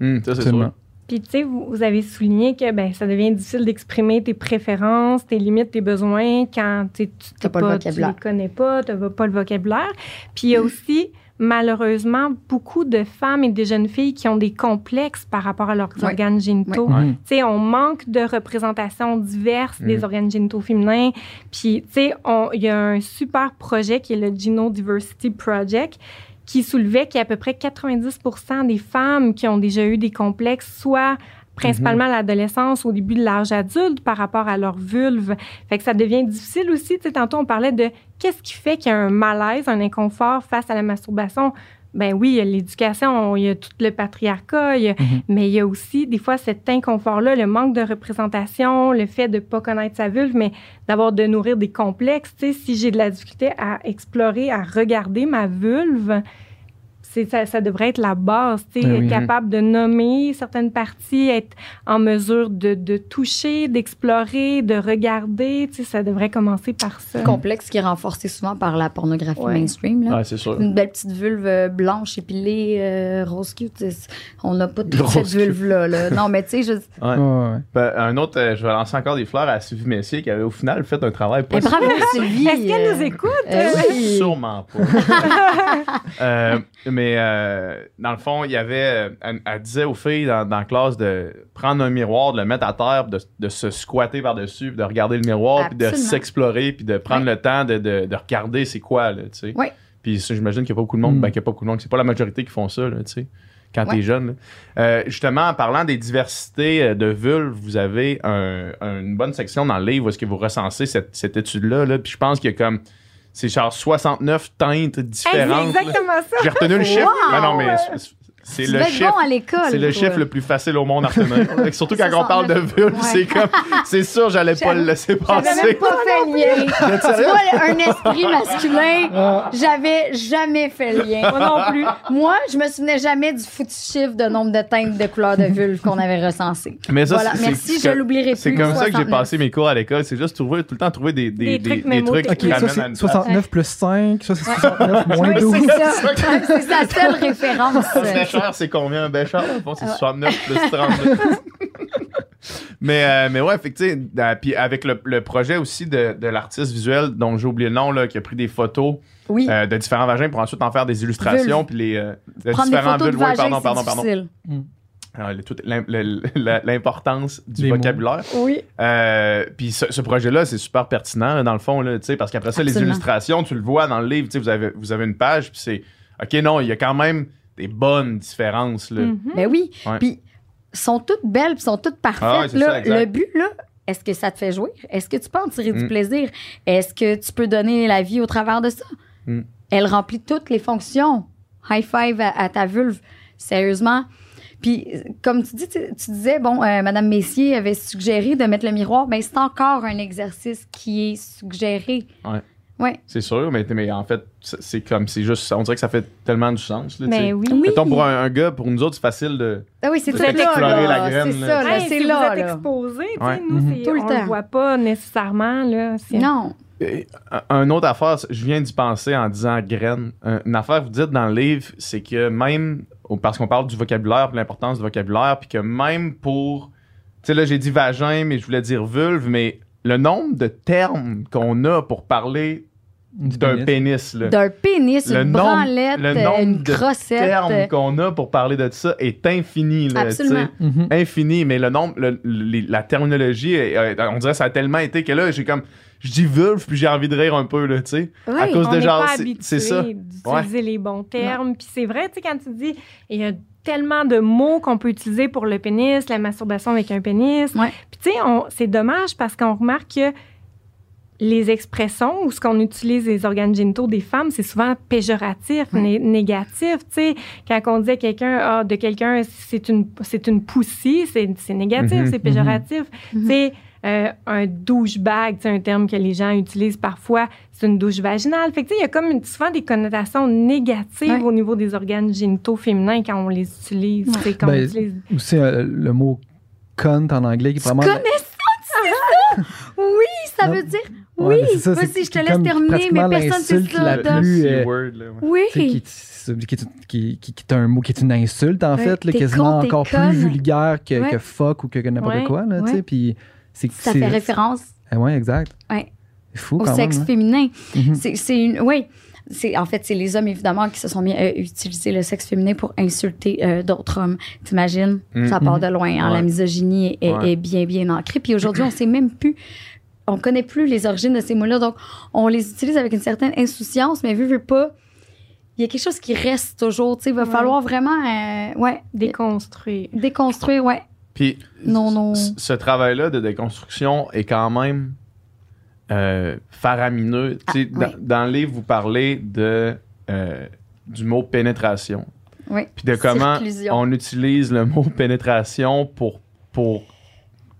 Hum, ça, c'est sûr. Puis, tu sais, vous, vous avez souligné que ben, ça devient difficile d'exprimer tes préférences, tes limites, tes besoins quand tu le vocabulaire. les connais pas, tu n'as pas le vocabulaire. Puis, il y a aussi, malheureusement, beaucoup de femmes et de jeunes filles qui ont des complexes par rapport à leurs organes génitaux. Tu sais, on manque de représentation diverse des Mm. organes génitaux féminins. Puis, tu sais, on- il y a un super projet qui est le Geno Diversity Project qui soulevait qu'il y a à peu près 90 des femmes qui ont déjà eu des complexes, soit principalement à l'adolescence, au début de l'âge adulte, par rapport à leur vulve. Fait que ça devient difficile aussi. Tu sais, tantôt, on parlait de qu'est-ce qui fait qu'il y a un malaise, un inconfort face à la masturbation. Ben oui, il y a l'éducation, il y a tout le patriarcat, il y a- Mhm. mais il y a aussi des fois cet inconfort-là, le manque de représentation, le fait de ne pas connaître sa vulve, mais d'avoir de nourrir des complexes. Tu sais, si j'ai de la difficulté à explorer, à regarder ma vulve, ça, ça devrait être la base, tu sais, Ben oui. être capable de nommer certaines parties, être en mesure de, de toucher, d'explorer, de regarder, tu sais, ça devrait commencer par ça. Complexe qui est renforcé souvent par la pornographie Ouais. mainstream. Là. Ouais, c'est sûr. Une belle petite vulve euh, blanche épilée, euh, rose cute. On n'a pas toute Rose cette vulve-là. là. Non, mais tu sais, je... Ouais. Ouais, ouais. Ben, un autre, euh, je vais lancer encore des fleurs à Sylvie Messier qui avait au final fait un travail pas Eh, bravo, Sylvie. Est-ce qu'elle euh, nous écoute? euh, oui. Sûrement pas. Euh, mais euh, dans le fond, il y avait. euh, Elle, elle disait aux filles dans, dans la classe de prendre un miroir, de le mettre à terre, de, de se squatter par-dessus, puis de regarder le miroir, puis de s'explorer, puis de prendre le temps de, de- de regarder c'est quoi, là, tu sais. Ouais. Puis ça, j'imagine qu'il n'y a pas beaucoup de monde, Mm. ben qu'il n'y a pas beaucoup de monde, c'est pas la majorité qui font ça, là, tu sais, quand Ouais. t'es jeune. là. Euh, justement, en parlant des diversités de vulves, vous avez un- une bonne section dans le livre où est-ce que vous recensez cette, cette étude-là, là, puis je pense qu'il y a comme. C'est genre 69 teintes Hey, c'est différentes. exactement ça. J'ai retenu le chiffre. Wow! Ben non, mais c'est- le bon l'école. C'est le chiffre le plus facile au monde à retenir. Surtout quand on parle de 69. vulve, Ouais. c'est comme. C'est sûr, j'allais pas le laisser J'avais passer. même pas fait le lien. Tu vois, un esprit masculin, Ah, j'avais jamais fait le lien. Moi non plus. Moi, je me souvenais jamais du foutu chiffre de nombre de teintes de couleurs de vulve qu'on avait recensé. Mais ça, Voilà, c'est- merci, je l'oublierai plus. C'est comme ça que j'ai 69. passé mes cours à l'école. C'est juste trouver, tout le temps trouver des, des, Des des, trucs qui ramènent à c'est une 69 plus 5, ça c'est 69 moins Oui, 12. c'est ça. C'est sa seule référence. Béchard, c'est combien un béchard? Bon, c'est 69 plus 32. mais, euh, mais ouais, fait que, euh, puis avec le, le projet aussi de, de l'artiste visuel dont j'ai oublié le nom, là, qui a pris des photos Oui. euh, de différents vagins pour ensuite en faire des illustrations, puis les euh, de Prendre des différents vulves. Ouais, vagin, pardon, pardon, pardon. Alors, le- la- L'importance du Des mots. vocabulaire. Oui. Euh, puis ce, ce projet-là, c'est super pertinent, là, dans le fond, là, tu sais, parce qu'après ça, les illustrations, tu le vois dans le livre, tu sais, vous avez, vous avez une page, puis c'est, OK, non, il y a quand même des bonnes différences, là. Mhm. Ben oui. Ouais. Puis, sont toutes belles, sont toutes parfaites. Ah ouais, c'est là. ça, exact. le but, là, est-ce que ça te fait jouir? Est-ce que tu peux en tirer du Mm. plaisir? Est-ce que tu peux donner la vie au travers de ça? Mm. Elle remplit toutes les fonctions. High five à, à ta vulve. Sérieusement. Puis, comme tu dis, tu, tu disais, bon, euh, Madame Messier avait suggéré de mettre le miroir. Ben, c'est encore un exercice qui est suggéré. Ouais. Ouais. C'est sûr, mais, mais en fait, c'est comme, c'est juste, on dirait que ça fait tellement du sens, là. Mais oui. Oui. Mettons, pour un, un gars, pour nous autres, c'est facile de. Ah oui, c'est là, explorer là. la graine, C'est ça, là, Hey, c'est si là, vous êtes exposé, tu sais, Ouais. nous, c'est- Tout le on temps. le voit pas nécessairement. Là. C'est- Non. Un- Une autre affaire, je viens d'y penser en disant graine. Un- Une affaire vous dites dans le livre, c'est que même, parce qu'on parle du vocabulaire, puis l'importance du vocabulaire, puis que même pour. Tu sais, là, j'ai dit vagin, mais je voulais dire vulve, mais le nombre de termes qu'on a pour parler d'un pénis. pénis, là. D'un pénis, Le une nombre- branlette, le nombre une de termes qu'on a pour parler de ça est infini, là. Absolument. tu sais. Mhm. infini, mais le nombre, le- les- la terminologie, euh, on dirait que ça a tellement été que là, j'ai comme, je dis vulve, puis j'ai envie de rire un peu, là, tu sais. Oui. à cause on de genre, c'est- ça. d'utiliser les bons termes. Puis c'est vrai, tu sais, quand tu dis, il y a tellement de mots qu'on peut utiliser pour le pénis, la masturbation avec un pénis. Ouais. Puis tu sais, on- c'est dommage parce qu'on remarque que les expressions ou ce qu'on utilise les organes génitaux des femmes, c'est souvent péjoratif, né- négatif. Tu sais, quand on dit à quelqu'un, ah, de quelqu'un, c'est une, c'est une poussie, c'est, négatif, Mhm, c'est péjoratif. Mhm. Tu sais, euh, un douchebag, c'est un terme que les gens utilisent parfois, c'est une douche vaginale. Fait que, tu sais, il y a comme une- souvent des connotations négatives Ouais. au niveau des organes génitaux féminins quand on les utilise. tu on Ben, utilise- Aussi euh, le mot cunt en anglais qui est Tu vraiment. connais ça, tu sais ça? Oui, ça Non. veut dire? Ouais, Oui, ça, vas-y, je te laisse terminer, mais personne sait l'insulte ça, la plus, euh, là, ouais. Oui. qui, est- qui, qui, qui- est un mot qui est une insulte, en Ouais, fait, là, quasiment con, encore conne. plus vulgaire que, Ouais. que fuck ou que, que n'importe Ouais. quoi. Là, tu sais, Ouais. puis c'est, Ça c'est- fait référence Ah ouais, exact. Ouais. C'est fou au quand sexe même. hein. féminin. Mhm. C'est, c'est une, oui. C'est, en fait, c'est les hommes, évidemment, qui se sont mis à utiliser le sexe féminin pour insulter euh, d'autres hommes. T'imagines? Ça part de loin. hein. La Ouais. misogynie est, Ouais. est bien, bien ancrée. Puis aujourd'hui, on sait même plus, on connaît plus les origines de ces mots-là. Donc, on les utilise avec une certaine insouciance, mais vu, vu pas, il y a quelque chose qui reste toujours. Tu sais, il va Ouais. falloir vraiment, euh, ouais, Déconstruire. déconstruire, ouais. Puis, Non, non. ce travail-là de déconstruction est quand même euh, faramineux. Tu sais, Ah, dans, oui. dans le livre, vous parlez de, euh, du mot pénétration. Oui. Puis de comment Circlusion. on utilise le mot pénétration pour, pour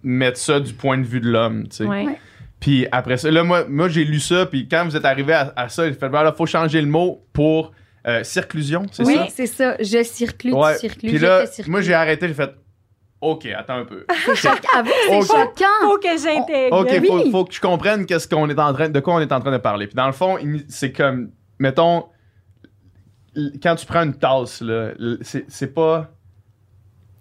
mettre ça du point de vue de l'homme. tu sais. Ouais. Ouais. Puis après ça, là, moi, moi j'ai lu ça. Puis quand vous êtes arrivé à, à ça, il fait il faut changer le mot pour euh, circlusion, c'est Oui, ça? c'est ça. Je circule, Ouais. tu circules, Puis je là, te circule. moi, j'ai arrêté, j'ai fait OK, attends un peu. C'est choquant. Faut que j'intègre. OK, Oui. faut, faut que je comprenne qu'est-ce qu'on est en train, de quoi on est en train de parler. Puis dans le fond, c'est comme, mettons, quand tu prends une tasse, là, c'est c'est pas.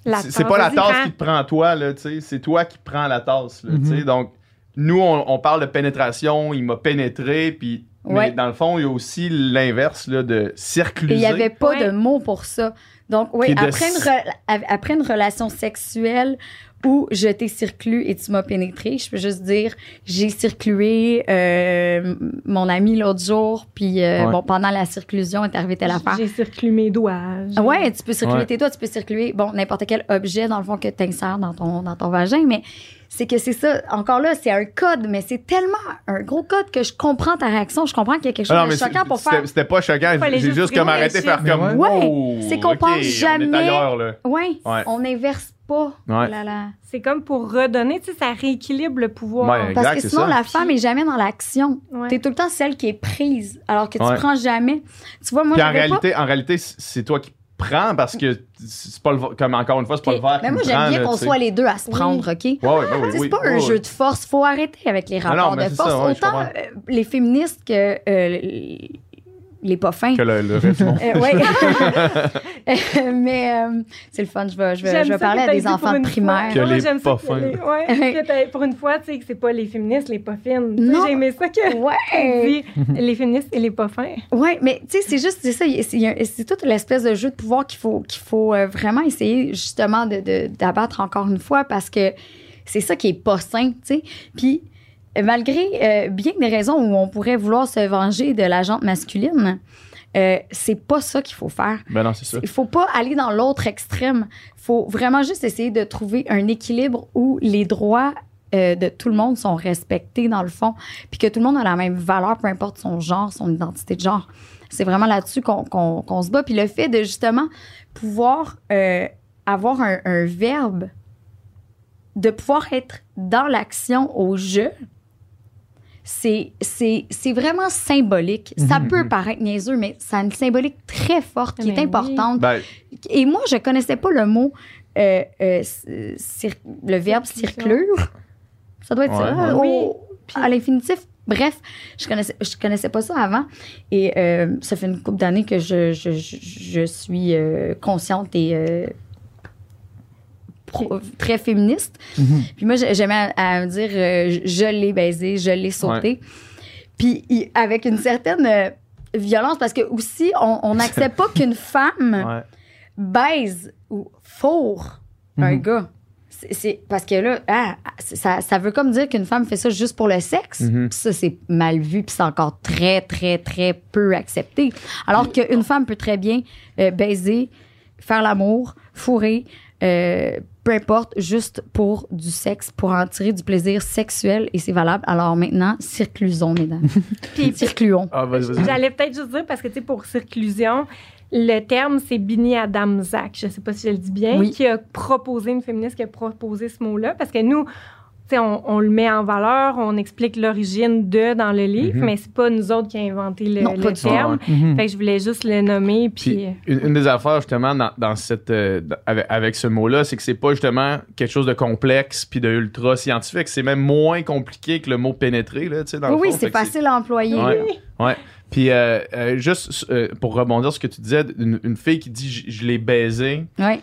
La c'est- pas la tasse qui te prend toi, là, tu sais. C'est toi qui prends la tasse, là, tu Mhm. sais. Donc, nous, on, on parle de pénétration, il m'a pénétré, puis. Ouais. Mais dans le fond, il y a aussi l'inverse, là, de circuler. Et il n'y avait pas Ouais. de mots pour ça. Donc, oui, de après une, re- après une relation sexuelle où je t'ai circulé et tu m'as pénétré, je peux juste dire j'ai circulé euh, mon ami l'autre jour, puis euh, Ouais. bon, pendant la circlusion est arrivé telle affaire. J'ai circulé mes doigts. Ah Ouais, tu peux circuler Ouais. tes doigts, tu peux circuler bon n'importe quel objet dans le fond que tu insères dans ton dans ton vagin, mais c'est que c'est ça. Encore là, c'est un code, mais c'est tellement un gros code que je comprends ta réaction, je comprends qu'il y a quelque chose Ah non, de choquant pour faire. C'était pas choquant, j'ai juste comme arrêté de faire comme. Ouais. wow, C'est qu'on ok, pense on est jamais- ailleurs, là. Ouais, Ouais. on n'inverse pas. Ouais. Là, là. C'est comme pour redonner, tu sais, ça rééquilibre le pouvoir. Ouais, Parce que sinon, ça. la femme est jamais dans l'action. Ouais. T'es tout le temps celle qui est prise, alors que tu Ouais. prends jamais. Tu vois, moi, Puis en j'avais pas- réalité, en réalité, c'est toi qui prends parce que c'est pas le comme encore une fois, c'est pas le verre Mais moi, me j'aime bien qu'on tu soit les deux à se Oui. prendre, OK? Ouais, ouais, ben oui, Tu oui, c'est pas oui, un oui. jeu de force. Faut arrêter avec les non, rapports de force. ça, je Autant euh, les féministes que euh, les pas fins. Que le, le reste, non. Euh, ouais. Euh, mais euh, c'est le fun. Je vais, je vais, je vais parler à des dit enfants de primaire. Que. Ouais, les j'aime ça pas fins. ouais, pour une fois, tu sais, que c'est pas les féministes, les pas fines. J'ai aimé ça que tu Ouais. dis les féministes et les pas fins. Ouais, mais tu sais, c'est juste, c'est ça, il c'est il toute l'espèce de jeu de pouvoir qu'il faut, qu'il faut euh, vraiment essayer justement de, de- d'abattre encore une fois parce que c'est ça qui est pas sain, tu sais. Puis, malgré euh, bien des raisons où on pourrait vouloir se venger de la jante masculine, euh, c'est pas ça qu'il faut faire. Ben non, c'est ça. Il faut pas aller dans l'autre extrême. Il faut vraiment juste essayer de trouver un équilibre où les droits euh, de tout le monde sont respectés dans le fond, puis que tout le monde a la même valeur, peu importe son genre, son identité de genre. C'est vraiment là-dessus qu'on qu'on- qu'on se bat. Puis le fait de justement pouvoir euh, avoir un, un verbe, de pouvoir être dans l'action au jeu, c'est c'est- c'est vraiment symbolique. Ça Mhm. peut paraître niaiseux, mais ça a une symbolique très forte qui Mais est oui. importante. Ben, Et moi, je connaissais pas le mot, euh, euh, cir- le verbe circlure. Ça doit être Ouais, ça, ouais. au- à l'infinitif. Bref, je connaissais, je connaissais pas ça avant. Et euh, ça fait une couple d'années que je, je, je, je suis euh, consciente et euh, pro- très féministe. Mhm. Puis moi, j'ai- j'aimais à, à me dire, euh, je- l'ai baisé, je l'ai sauté. Puis il- avec une certaine euh, violence, parce que aussi, on n'accepte pas qu'une femme ouais. baise ou fourre un Mhm. gars. C'est- parce que là, ah, ça, ça veut comme dire qu'une femme fait ça juste pour le sexe. Mhm. Ça, c'est mal vu, puis c'est encore très, très, très peu accepté. Alors qu'une femme peut très bien euh, baiser, faire l'amour, fourrer, euh, peu importe, juste pour du sexe, pour en tirer du plaisir sexuel, et c'est valable. Alors maintenant, circlusons, mesdames. Puis, Circluons. Ah, vas-y, vas-y. J'allais peut-être juste dire, parce que, tu sais, pour circlusion, le terme, c'est Bini Adamzak, je sais pas si je le dis bien, Oui. qui a proposé, une féministe qui a proposé ce mot-là, parce que nous, on, on le met en valeur, on explique l'origine de dans le livre, Mhm. mais c'est pas nous autres qui avons inventé le, Non, terme. Mhm. Fait que je voulais juste le nommer, puis... Puis, une, une des affaires, justement, dans, dans cette, euh, avec, avec ce mot-là, c'est que c'est pas justement quelque chose de complexe puis de ultra scientifique. C'est même moins compliqué que le mot pénétrer, là, tu sais, dans le Oui, c'est facile à employer. Ouais. Ouais. Puis, euh, euh, juste euh, pour rebondir sur ce que tu disais, une, une fille qui dit je, je l'ai baisé, Ouais.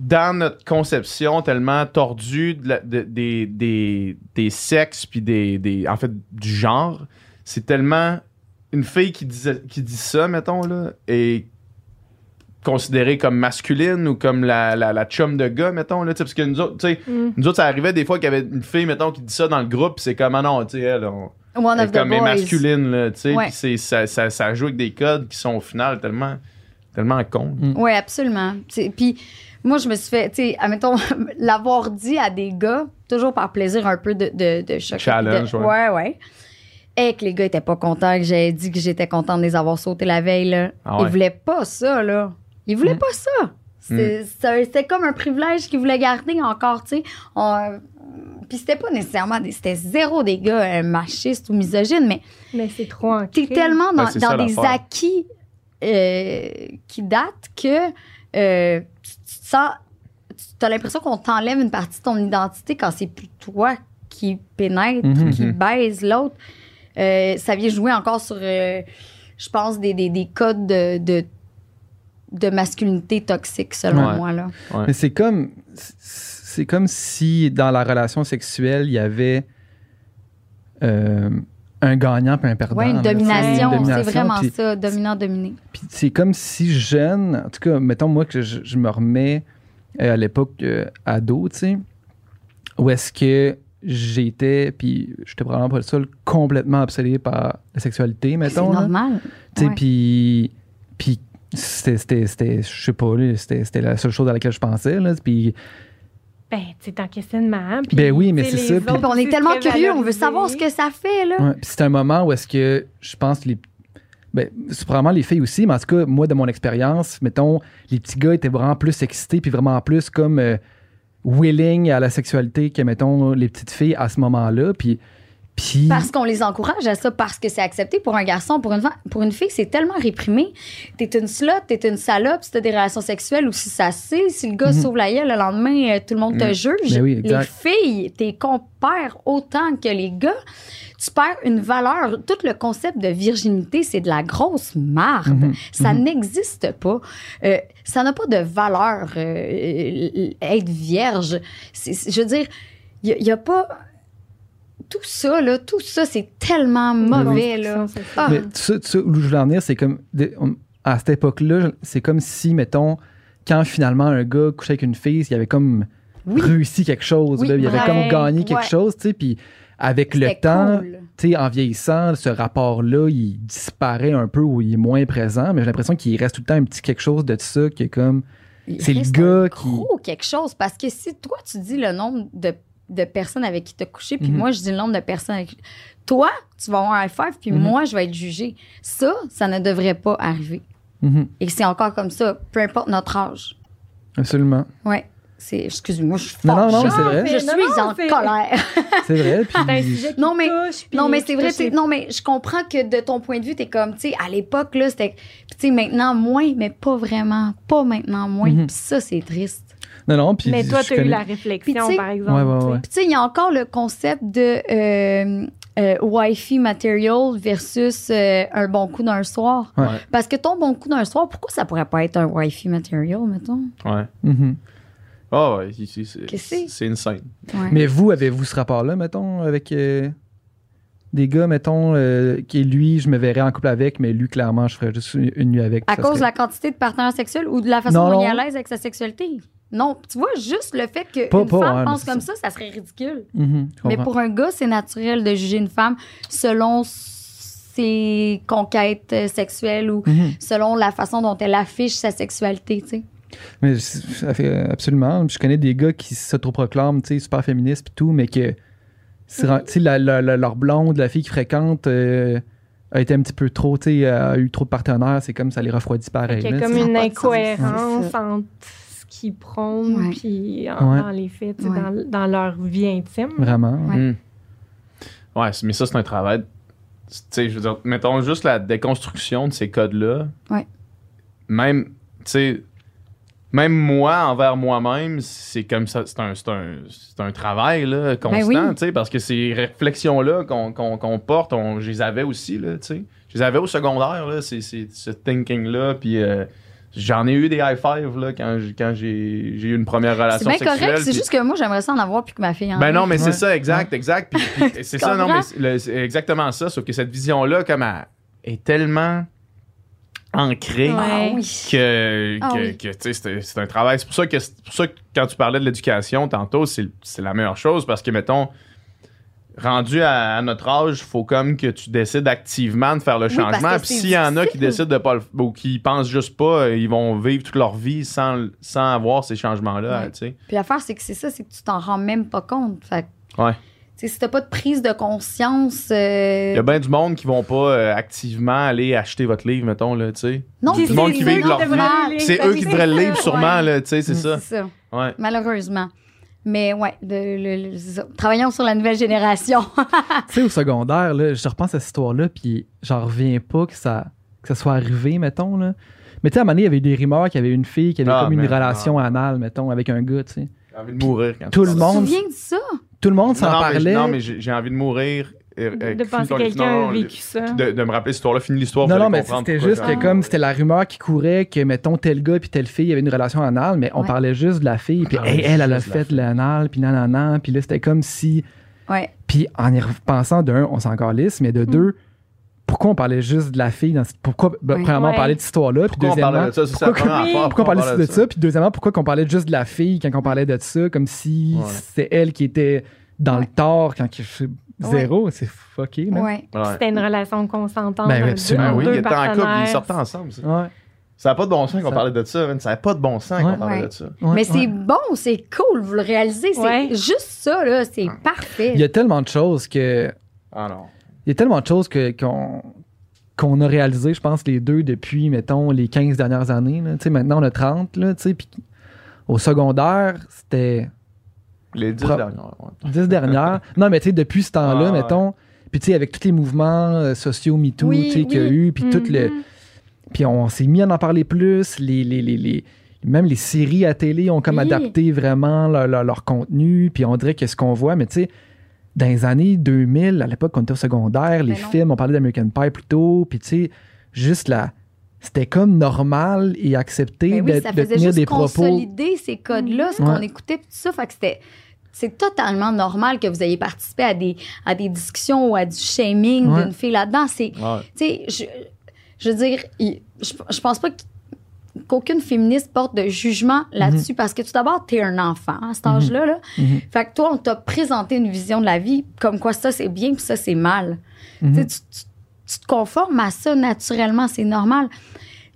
Dans notre conception tellement tordue de la- de- des, des, des sexes puis des, des. En fait, du genre, c'est tellement. Une fille qui, disait, qui dit ça, mettons, là, est considérée comme masculine ou comme la, la, la chum de gars, mettons, là, parce que nous autres, Mm. nous autres, ça arrivait des fois qu'il y avait une fille, mettons, qui dit ça dans le groupe, c'est comme, ah non, tu sais, elle, on, One elle of est the comme est boys. masculine, là, tu sais, Ouais. ça, ça, ça joue avec des codes qui sont au final tellement, tellement cons. Mm. Oui, absolument. Puis moi, je me suis fait, tu sais, admettons, l'avoir dit à des gars, toujours par plaisir un peu de, de, de choc. Challenge, de- ouais. ouais. ouais. Et que les gars étaient pas contents, que j'ai dit que j'étais contente de les avoir sautés la veille, là. Ah ouais. Ils voulaient pas ça, là. Ils voulaient Mm. pas ça. C'est- c'est- C'était comme un privilège qu'ils voulaient garder encore, tu sais. On- Puis c'était pas nécessairement des... C'était zéro des gars euh, machistes ou misogynes, mais Mais c'est trop ancré. T'es tellement dans, Ben, dans ça, des acquis euh, qui datent que euh, tu, te sens. Tu as l'impression qu'on t'enlève une partie de ton identité quand c'est plus toi qui pénètre, Mhm. qui baise l'autre. Euh, ça vient jouer encore sur, euh, je pense, des, des, des codes de, de, de masculinité toxique, selon Ouais. moi. Là. Ouais. Mais c'est comme c'est comme si dans la relation sexuelle, il y avait euh, un gagnant puis un perdant. Ouais, une domination, c'est vraiment ça, dominant-dominé. Puis c'est comme si jeune, en tout cas, mettons moi que je, je me remets euh, à l'époque euh, ado, tu sais, où est-ce que j'étais, puis j'étais probablement pas le seul, complètement obsédé par la sexualité, C'est mettons. là. normal. Tu sais, puis, puis c'était, je sais pas, c'était la seule chose à laquelle je pensais, là, puis Ben, c'est en questionnement. puis, Ben oui, mais c'est ça, puis- on est tellement curieux, on veut savoir ce que ça fait, là. Ouais, c'est un moment où est-ce que je pense les. Ben, c'est probablement les filles aussi, mais en tout cas, moi, de mon expérience, mettons, les petits gars étaient vraiment plus excités, puis vraiment plus comme euh, willing à la sexualité que, mettons, les petites filles à ce moment-là. Puis. Puis Parce qu'on les encourage à ça, parce que c'est accepté pour un garçon, pour une, pour une fille, c'est tellement réprimé. T'es une slut, t'es une salope si t'as des relations sexuelles ou si ça sait, si le gars Mhm. sauve la gueule, le lendemain, euh, tout le monde te Mhm. juge. Ben oui, les filles, t'es compères autant que les gars. Tu perds une valeur. Tout le concept de virginité, c'est de la grosse marde. Mhm. Ça n'existe pas. Euh, ça n'a pas de valeur, euh, être vierge. Je veux dire, il n'y a, pas. Tout ça, là, tout ça, c'est tellement mauvais, là. Ah. Mais ça, ça, où je voulais en venir, c'est comme. à cette époque-là, c'est comme si, mettons, quand finalement un gars couchait avec une fille, il avait comme Oui. réussi quelque chose. Oui, là, il avait comme gagné quelque Ouais. chose, tu sais. Puis avec le temps, cool. tu sais, en vieillissant, ce rapport-là, il disparaît un peu ou il est moins présent, mais j'ai l'impression qu'il reste tout le temps un petit quelque chose de ça qui est comme. Il C'est le gars un qui- gros quelque chose parce que si toi tu dis le nombre de, de personnes avec qui tu as couché puis Mhm. moi je dis le nombre de personnes avec toi tu vas avoir un high five puis Mhm. moi je vais être jugé ça ça ne devrait pas arriver Mhm, et c'est encore comme ça peu importe notre âge absolument. ouais c'est excuse-moi je suis Non, non, non, c'est vrai. je suis non, non, en colère C'est vrai. Puis, Non, mais- touche, non mais c'est vrai non mais je comprends que de ton point de vue t'es comme tu sais à l'époque là c'était puis tu sais maintenant moins mais pas vraiment pas maintenant moins. Puis ça c'est triste non, non, puis. Mais toi, tu as eu la réflexion, par exemple. Ouais. Puis tu sais, il y a encore le concept de euh, euh, Wi-Fi material versus euh, un bon coup d'un soir. Ouais. Parce que ton bon coup d'un soir, pourquoi ça pourrait pas être un Wi-Fi material, mettons? Ouais. Mhm. Ah ouais, c'est- c'est- c'est Qu'est-ce que c'est? c'est insane. Ouais. Mais vous, avez-vous ce rapport-là, mettons, avec euh, des gars, mettons, euh, qui lui, je me verrais en couple avec, mais lui, clairement, je ferais juste une, une nuit avec. à cause de serait- la quantité de partenaires sexuels ou de la façon dont il est à l'aise avec sa sexualité? Non, tu vois, juste le fait qu'une pas, femme pense comme ça, ça serait ridicule. Mhm, Mais pour un gars, c'est naturel de juger une femme selon ses conquêtes sexuelles ou Mhm. selon la façon dont elle affiche sa sexualité, tu sais. Mais c'est- ça fait- absolument. Je connais des gars qui s'autoproclament, tu sais, super féministes et tout, mais que, tu sais, la- la- la- leur blonde, la fille qu'ils fréquentent, euh, a été un petit peu trop, tu sais, a eu trop de partenaires, c'est comme ça les refroidit pareil. Il y a comme une incohérence entre qu'ils prônent, Ouais. puis en- Ouais. dans les faits, dans, dans leur vie intime. Vraiment. Ouais. Hmm. Ouais, c'est- mais ça, c'est un travail. Tu sais, je veux dire, mettons juste la déconstruction de ces codes-là. Ouais. Même, tu sais, même moi envers moi-même, c'est comme ça. C'est un, c'est un, c'est un travail là, constant, Ben oui. tu sais, parce que ces réflexions-là qu'on qu'on- qu'on porte, on, je les avais aussi, là, tu sais. Je les avais au secondaire, là, c'est c'est- ce thinking-là. Puis euh, j'en ai eu des high five là, quand j'ai quand j'ai j'ai eu une première C'est relation bien sexuelle. correct, c'est juste que moi, j'aimerais ça en avoir puis que ma fille en ben ait. non, mais c'est ça, exact, exact. Puis, puis c'est ça, non, mais c'est le- c'est exactement ça. Sauf que cette vision-là, comme elle est tellement ancrée Ouais. Ah que, Ah oui. que, tu sais, c'est c'est un travail. C'est pour ça que, c'est pour ça que quand tu parlais de l'éducation tantôt, c'est c'est la meilleure chose parce que, mettons, rendu à, à notre âge, il faut comme que tu décides activement de faire le Oui, changement. Puis s'il y en a qui décident de pas le ou qui pensent juste pas, euh, ils vont vivre toute leur vie sans, sans avoir ces changements-là, Ouais. sais. Puis l'affaire, c'est que c'est ça, c'est que tu t'en rends même pas compte. Fait Ouais. tu sais, si t'as pas de prise de conscience. euh, Il y a bien du monde qui vont pas euh, activement aller acheter votre livre, mettons, là, tu sais. non, du monde qui c'est vivent eux leur qui vie. C'est eux qui devraient le livre, sûrement, ouais. là, tu sais, c'est ça. C'est ça, Ouais. malheureusement. Mais ouais, de, le- le- ça. travaillons sur la nouvelle génération. Tu sais, au secondaire, là, je repense à cette histoire-là, puis j'en reviens pas que ça, que ça soit arrivé, mettons. Là. Mais tu sais, à un moment donné, il y avait eu des rumeurs qu'il y avait une fille qui avait Ah, comme une relation non. anale, mettons, avec un gars, tu sais. J'ai envie de mourir quand Tout tu le monde- Tu te souviens de ça? Tout le monde s'en parlait. non, mais j'ai envie de mourir. De penser que quelqu'un a vécu ça. De, de me rappeler cette histoire-là, finis l'histoire. Non, non, mais c'était juste que comme c'était la rumeur qui courait que, mettons, tel gars puis telle fille avait une relation anale, mais on Ouais. parlait juste de la fille, puis Ah, hey, elle, elle a de fait l'anal, puis nan, nan, nan, puis là, c'était comme si... Ouais. Puis en y repensant, d'un, on s'en calisse, mais de deux, pourquoi on parlait juste de la fille dans cette- Pourquoi, ben, Oui. premièrement, on Ouais. parlait de cette histoire-là, puis Pourquoi on deuxièmement... parlait de ça? Pourquoi Oui. affaire, Pourquoi on parlait de ça? Puis deuxièmement, pourquoi qu'on parlait juste de la fille quand on parlait de ça, comme si Ouais. c'est elle qui était dans le tort quand il zéro? C'est fucké, man. Ouais. Ouais. C'était une relation consentante. Ben oui, absolument. Oui, deux ils étaient en couple, ils sortaient ensemble. ça. Ouais, Ça n'a pas de bon sens qu'on parlait de ça. Ça n'a pas de bon sens Ouais. qu'on parlait Ouais. de ça. ouais, Mais c'est ouais. bon, c'est cool, vous le réalisez. C'est Ouais. juste ça, là, c'est parfait. Il y a tellement de choses que... Ah non. Il y a tellement de choses que, qu'on, qu'on a réalisées, je pense, les deux depuis, mettons, les 15 dernières années. là. Tu sais, maintenant, on a 30, là, tu sais, puis au secondaire, c'était Les dix Pro- dernières. ouais. 10 dernières. non, mais tu sais, depuis ce temps-là, Ah, ouais. mettons, puis tu sais, avec tous les mouvements euh, sociaux MeToo, Oui, tu sais, qu'il y a eu, puis tout le... Mhm. Puis on s'est mis à en parler plus, les, les, les, les- même les séries à télé ont comme Oui. adapté vraiment leur, leur- leur contenu, puis on dirait que ce qu'on voit, mais tu sais, dans les années 2000, à l'époque, quand on était au secondaire, les non. films, on parlait d'American Pie plus tôt, puis tu sais, juste là, c'était comme normal et accepté Ben oui, de, ça de faisait tenir juste des propos. consolider ces codes-là, ce qu'on écoutait, puis tout ça. Fait que c'était. C'est totalement normal que vous ayez participé à des, à des discussions ou à du shaming Ouais. d'une fille là-dedans. C'est, Ouais. tu sais, je, je veux dire, je, je pense pas qu'- qu'aucune féministe porte de jugement là-dessus parce que tout d'abord, t'es un enfant à cet âge-là. Là. Mhm. Fait que toi, on t'a présenté une vision de la vie comme quoi ça c'est bien puis ça c'est mal. Mhm. Tu sais, tu, tu- tu te conformes à ça naturellement, c'est normal.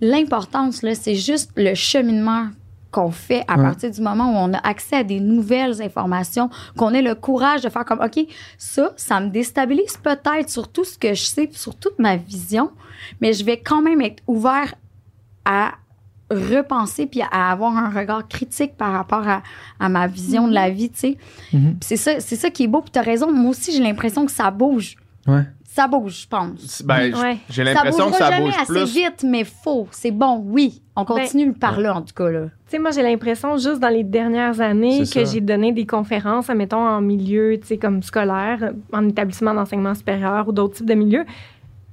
L'importance, là, c'est juste le cheminement qu'on fait à Ouais. partir du moment où on a accès à des nouvelles informations, qu'on ait le courage de faire comme, OK, ça, ça me déstabilise peut-être sur tout ce que je sais, sur toute ma vision, mais je vais quand même être ouvert à repenser puis à avoir un regard critique par rapport à, à ma vision de la vie, tu sais. Mhm. C'est ça, c'est ça qui est beau, puis t'as raison, moi aussi, j'ai l'impression que ça bouge. Ouais. Ça bouge, je pense. Ben, Ouais. j'ai Ça l'impression que ça jamais bouge assez plus. vite, mais faux. C'est bon, oui. On Ben, continue par là, en tout cas. Là. Tu sais, moi, j'ai l'impression, juste dans les dernières années, que j'ai donné des conférences, mettons, en milieu, tu sais, comme scolaire, en établissement d'enseignement supérieur ou d'autres types de milieux.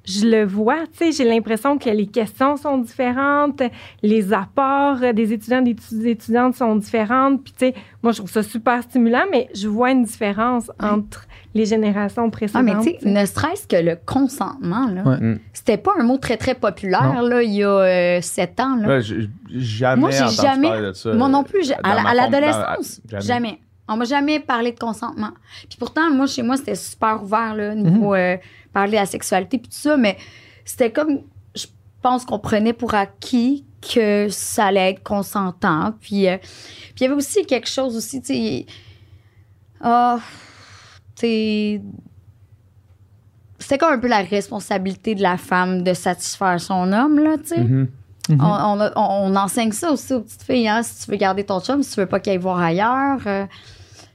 Je le vois, tu sais, j'ai l'impression que les questions sont différentes, les apports des étudiants, des étu- étudiantes sont différentes. Puis, tu sais, moi, je trouve ça super stimulant, mais je vois une différence entre les générations Ah, précédentes. mais tu sais, ne serait-ce que le consentement, là. Ouais. Mm. C'était pas un mot très, très populaire, là, il y a euh, sept ans, là. Jamais Moi, j'ai jamais- parler de ça. Moi non plus. dans À, l'adolescence, jamais. jamais. On m'a jamais parlé de consentement. Puis pourtant, moi, chez moi, c'était super ouvert, là, niveau euh, parler de la sexualité, puis tout ça, mais c'était comme, je pense qu'on prenait pour acquis que ça allait être consentant. Puis euh, puis il y avait aussi quelque chose aussi, tu sais, ah, tu sais, c'était comme un peu la responsabilité de la femme de satisfaire son homme, là, tu sais. Mhm. Mhm. On, on a- on- on enseigne ça aussi aux petites filles, hein, si tu veux garder ton chum, si tu veux pas qu'il aille voir ailleurs. euh.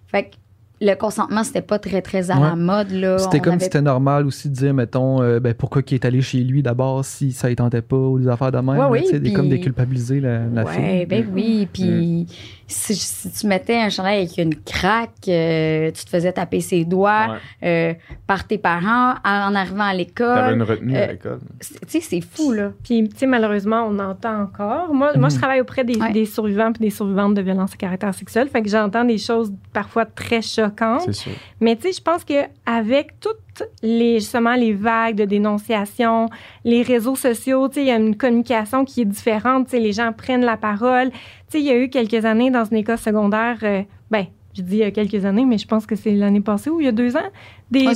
fait que le consentement, c'était pas très, très à la mode. Là. C'était comme avait- si c'était normal aussi de dire, mettons, euh, ben, pourquoi qu'il est allé chez lui d'abord si ça ne tentait pas ou des affaires de même. Ouais, oui, puis- comme déculpabiliser la, la ouais, fille. ben Mm. oui. Puis si, si tu mettais un chandail avec une craque, euh, tu te faisais taper ses doigts Ouais. euh, par tes parents en arrivant à T'avais l'école. une retenue à euh, l'école. Tu sais, c'est fou, là. Puis, tu sais, malheureusement, on entend encore. Moi, moi je Mhm. travaille auprès des, Ouais. des survivants puis des survivantes de violences à caractère sexuel. Fait que j'entends des choses parfois très choquantes. C'est sûr. Mais tu sais, je pense qu'avec toutes les, justement, les vagues de dénonciation, les réseaux sociaux, tu sais, il y a une communication qui est différente. Tu sais, les gens prennent la parole. Tu sais, il y a eu quelques années dans une école secondaire, euh, ben, je dis il y a quelques années, mais je pense que c'est l'année passée ou il y a deux ans, des, Ouais,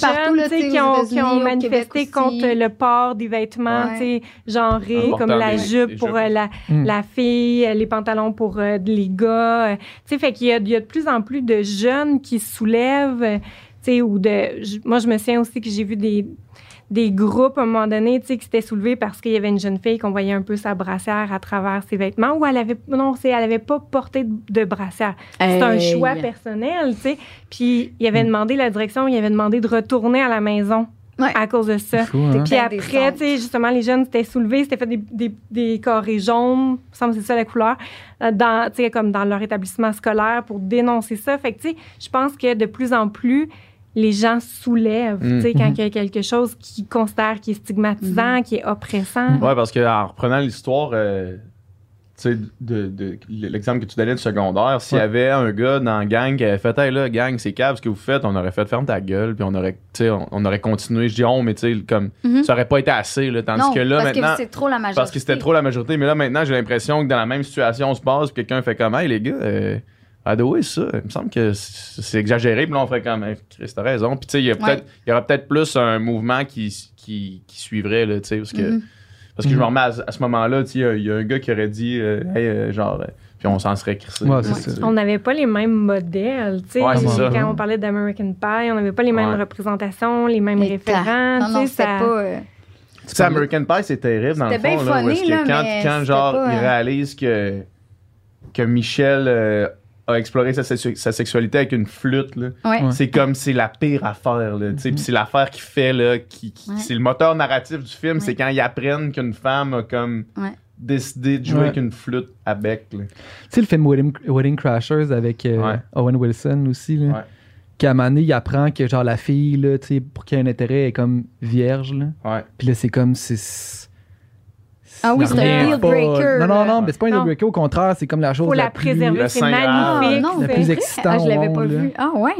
partout, jeunes là, qui ont, qui manifesté contre le port des vêtements, Ouais. tu sais, genrés, En comme la jupe pour euh, la, Mm. la fille, euh, les pantalons pour euh, les gars. euh, tu sais, fait qu'il y a, il y a de plus en plus de jeunes qui se soulèvent, euh, ou de... moi, je me souviens aussi que j'ai vu des des groupes à un moment donné, tu sais, qui s'étaient soulevés parce qu'il y avait une jeune fille qu'on voyait un peu sa brassière à travers ses vêtements ou elle avait non, c'est elle avait pas porté de, de brassière. C'est un choix personnel, tu sais. Puis il avait Mm. demandé la direction, il avait demandé de retourner à la maison Ouais. à cause de ça. Fou, hein? Puis après, tu sais, justement, les jeunes s'étaient soulevés, s'étaient fait des, des, des carrés jaunes, il me semble que c'est ça la couleur, euh, dans, tu sais, comme dans leur établissement scolaire pour dénoncer ça. Fait que, tu sais, je pense que de plus en plus, les gens soulèvent, Mm. tu sais, quand Mhm. il y a quelque chose qu'ils considèrent qui est stigmatisant, qui est oppressant. Ouais, parce qu'en reprenant l'histoire, euh, tu sais, de, de- l'exemple que tu donnais de secondaire, s'il y avait un gars dans la gang qui avait fait, hey là, gang, c'est cave ce que vous faites, on aurait fait ferme ta gueule, puis on aurait, tu sais, on, on aurait continué. Je dis, oh, mais tu sais, comme, Mhm. ça aurait pas été assez, là. Tandis non, que là, parce maintenant. que c'est trop la majorité. Parce que c'était trop la majorité. Mais là, maintenant, j'ai l'impression que dans la même situation, on se passe, puis quelqu'un fait comme, hey, les gars, euh, Ado, ça, il me semble que c'est exagéré. Puis là, on ferait comme, hey, Chris, t'as raison. Puis tu sais, il y, a peut-être- il y aura peut-être plus un mouvement qui, qui, qui suivrait, là, tu sais, parce que, Mhm. parce que je me Mhm. remets à, à ce moment-là, tu sais, il y a- il y, a un gars qui aurait dit, euh, hey, euh, genre, euh, puis on s'en serait crissé. Ouais. On n'avait pas les mêmes modèles, tu sais. Ouais, c'est ça. Quand on parlait d'American Pie, on n'avait pas les mêmes Ouais. représentations, les mêmes référents, tu sais, ça- pas. Tu sais, American Pie, c'est terrible dans le C'était fond. bien là, funny, que là, quand, quand genre, pas, il euh, réalise que, que Michel a exploré sa, sexu- sa sexualité avec une flûte, là, Ouais. Ouais. c'est comme c'est la pire affaire. Là, Mhm. Puis c'est l'affaire qui fait, là, qui, qui- Ouais. c'est le moteur narratif du film, Ouais. c'est quand ils apprennent qu'une femme a comme Ouais. décidé de jouer Ouais. avec une flûte à bec. là. Tu sais, le film Wedding, Wedding Crashers avec euh, Ouais. Owen Wilson aussi, là. Ouais. Qu'à un moment donné, il apprend que, genre, la fille, là, tu sais, pour qu'il y ait un intérêt, elle est comme vierge, là. Ouais. Puis là, c'est comme, c'est... Ah oui, c'est un deal breaker, Non, non, non, mais c'est pas un deal breaker. Au contraire, c'est comme la chose faut la, la plus... préserver, c'est Saint Ah, magnifique. non, c'est plus vrai? excitant Ah, je l'avais pas là. vu. Ah, ouais.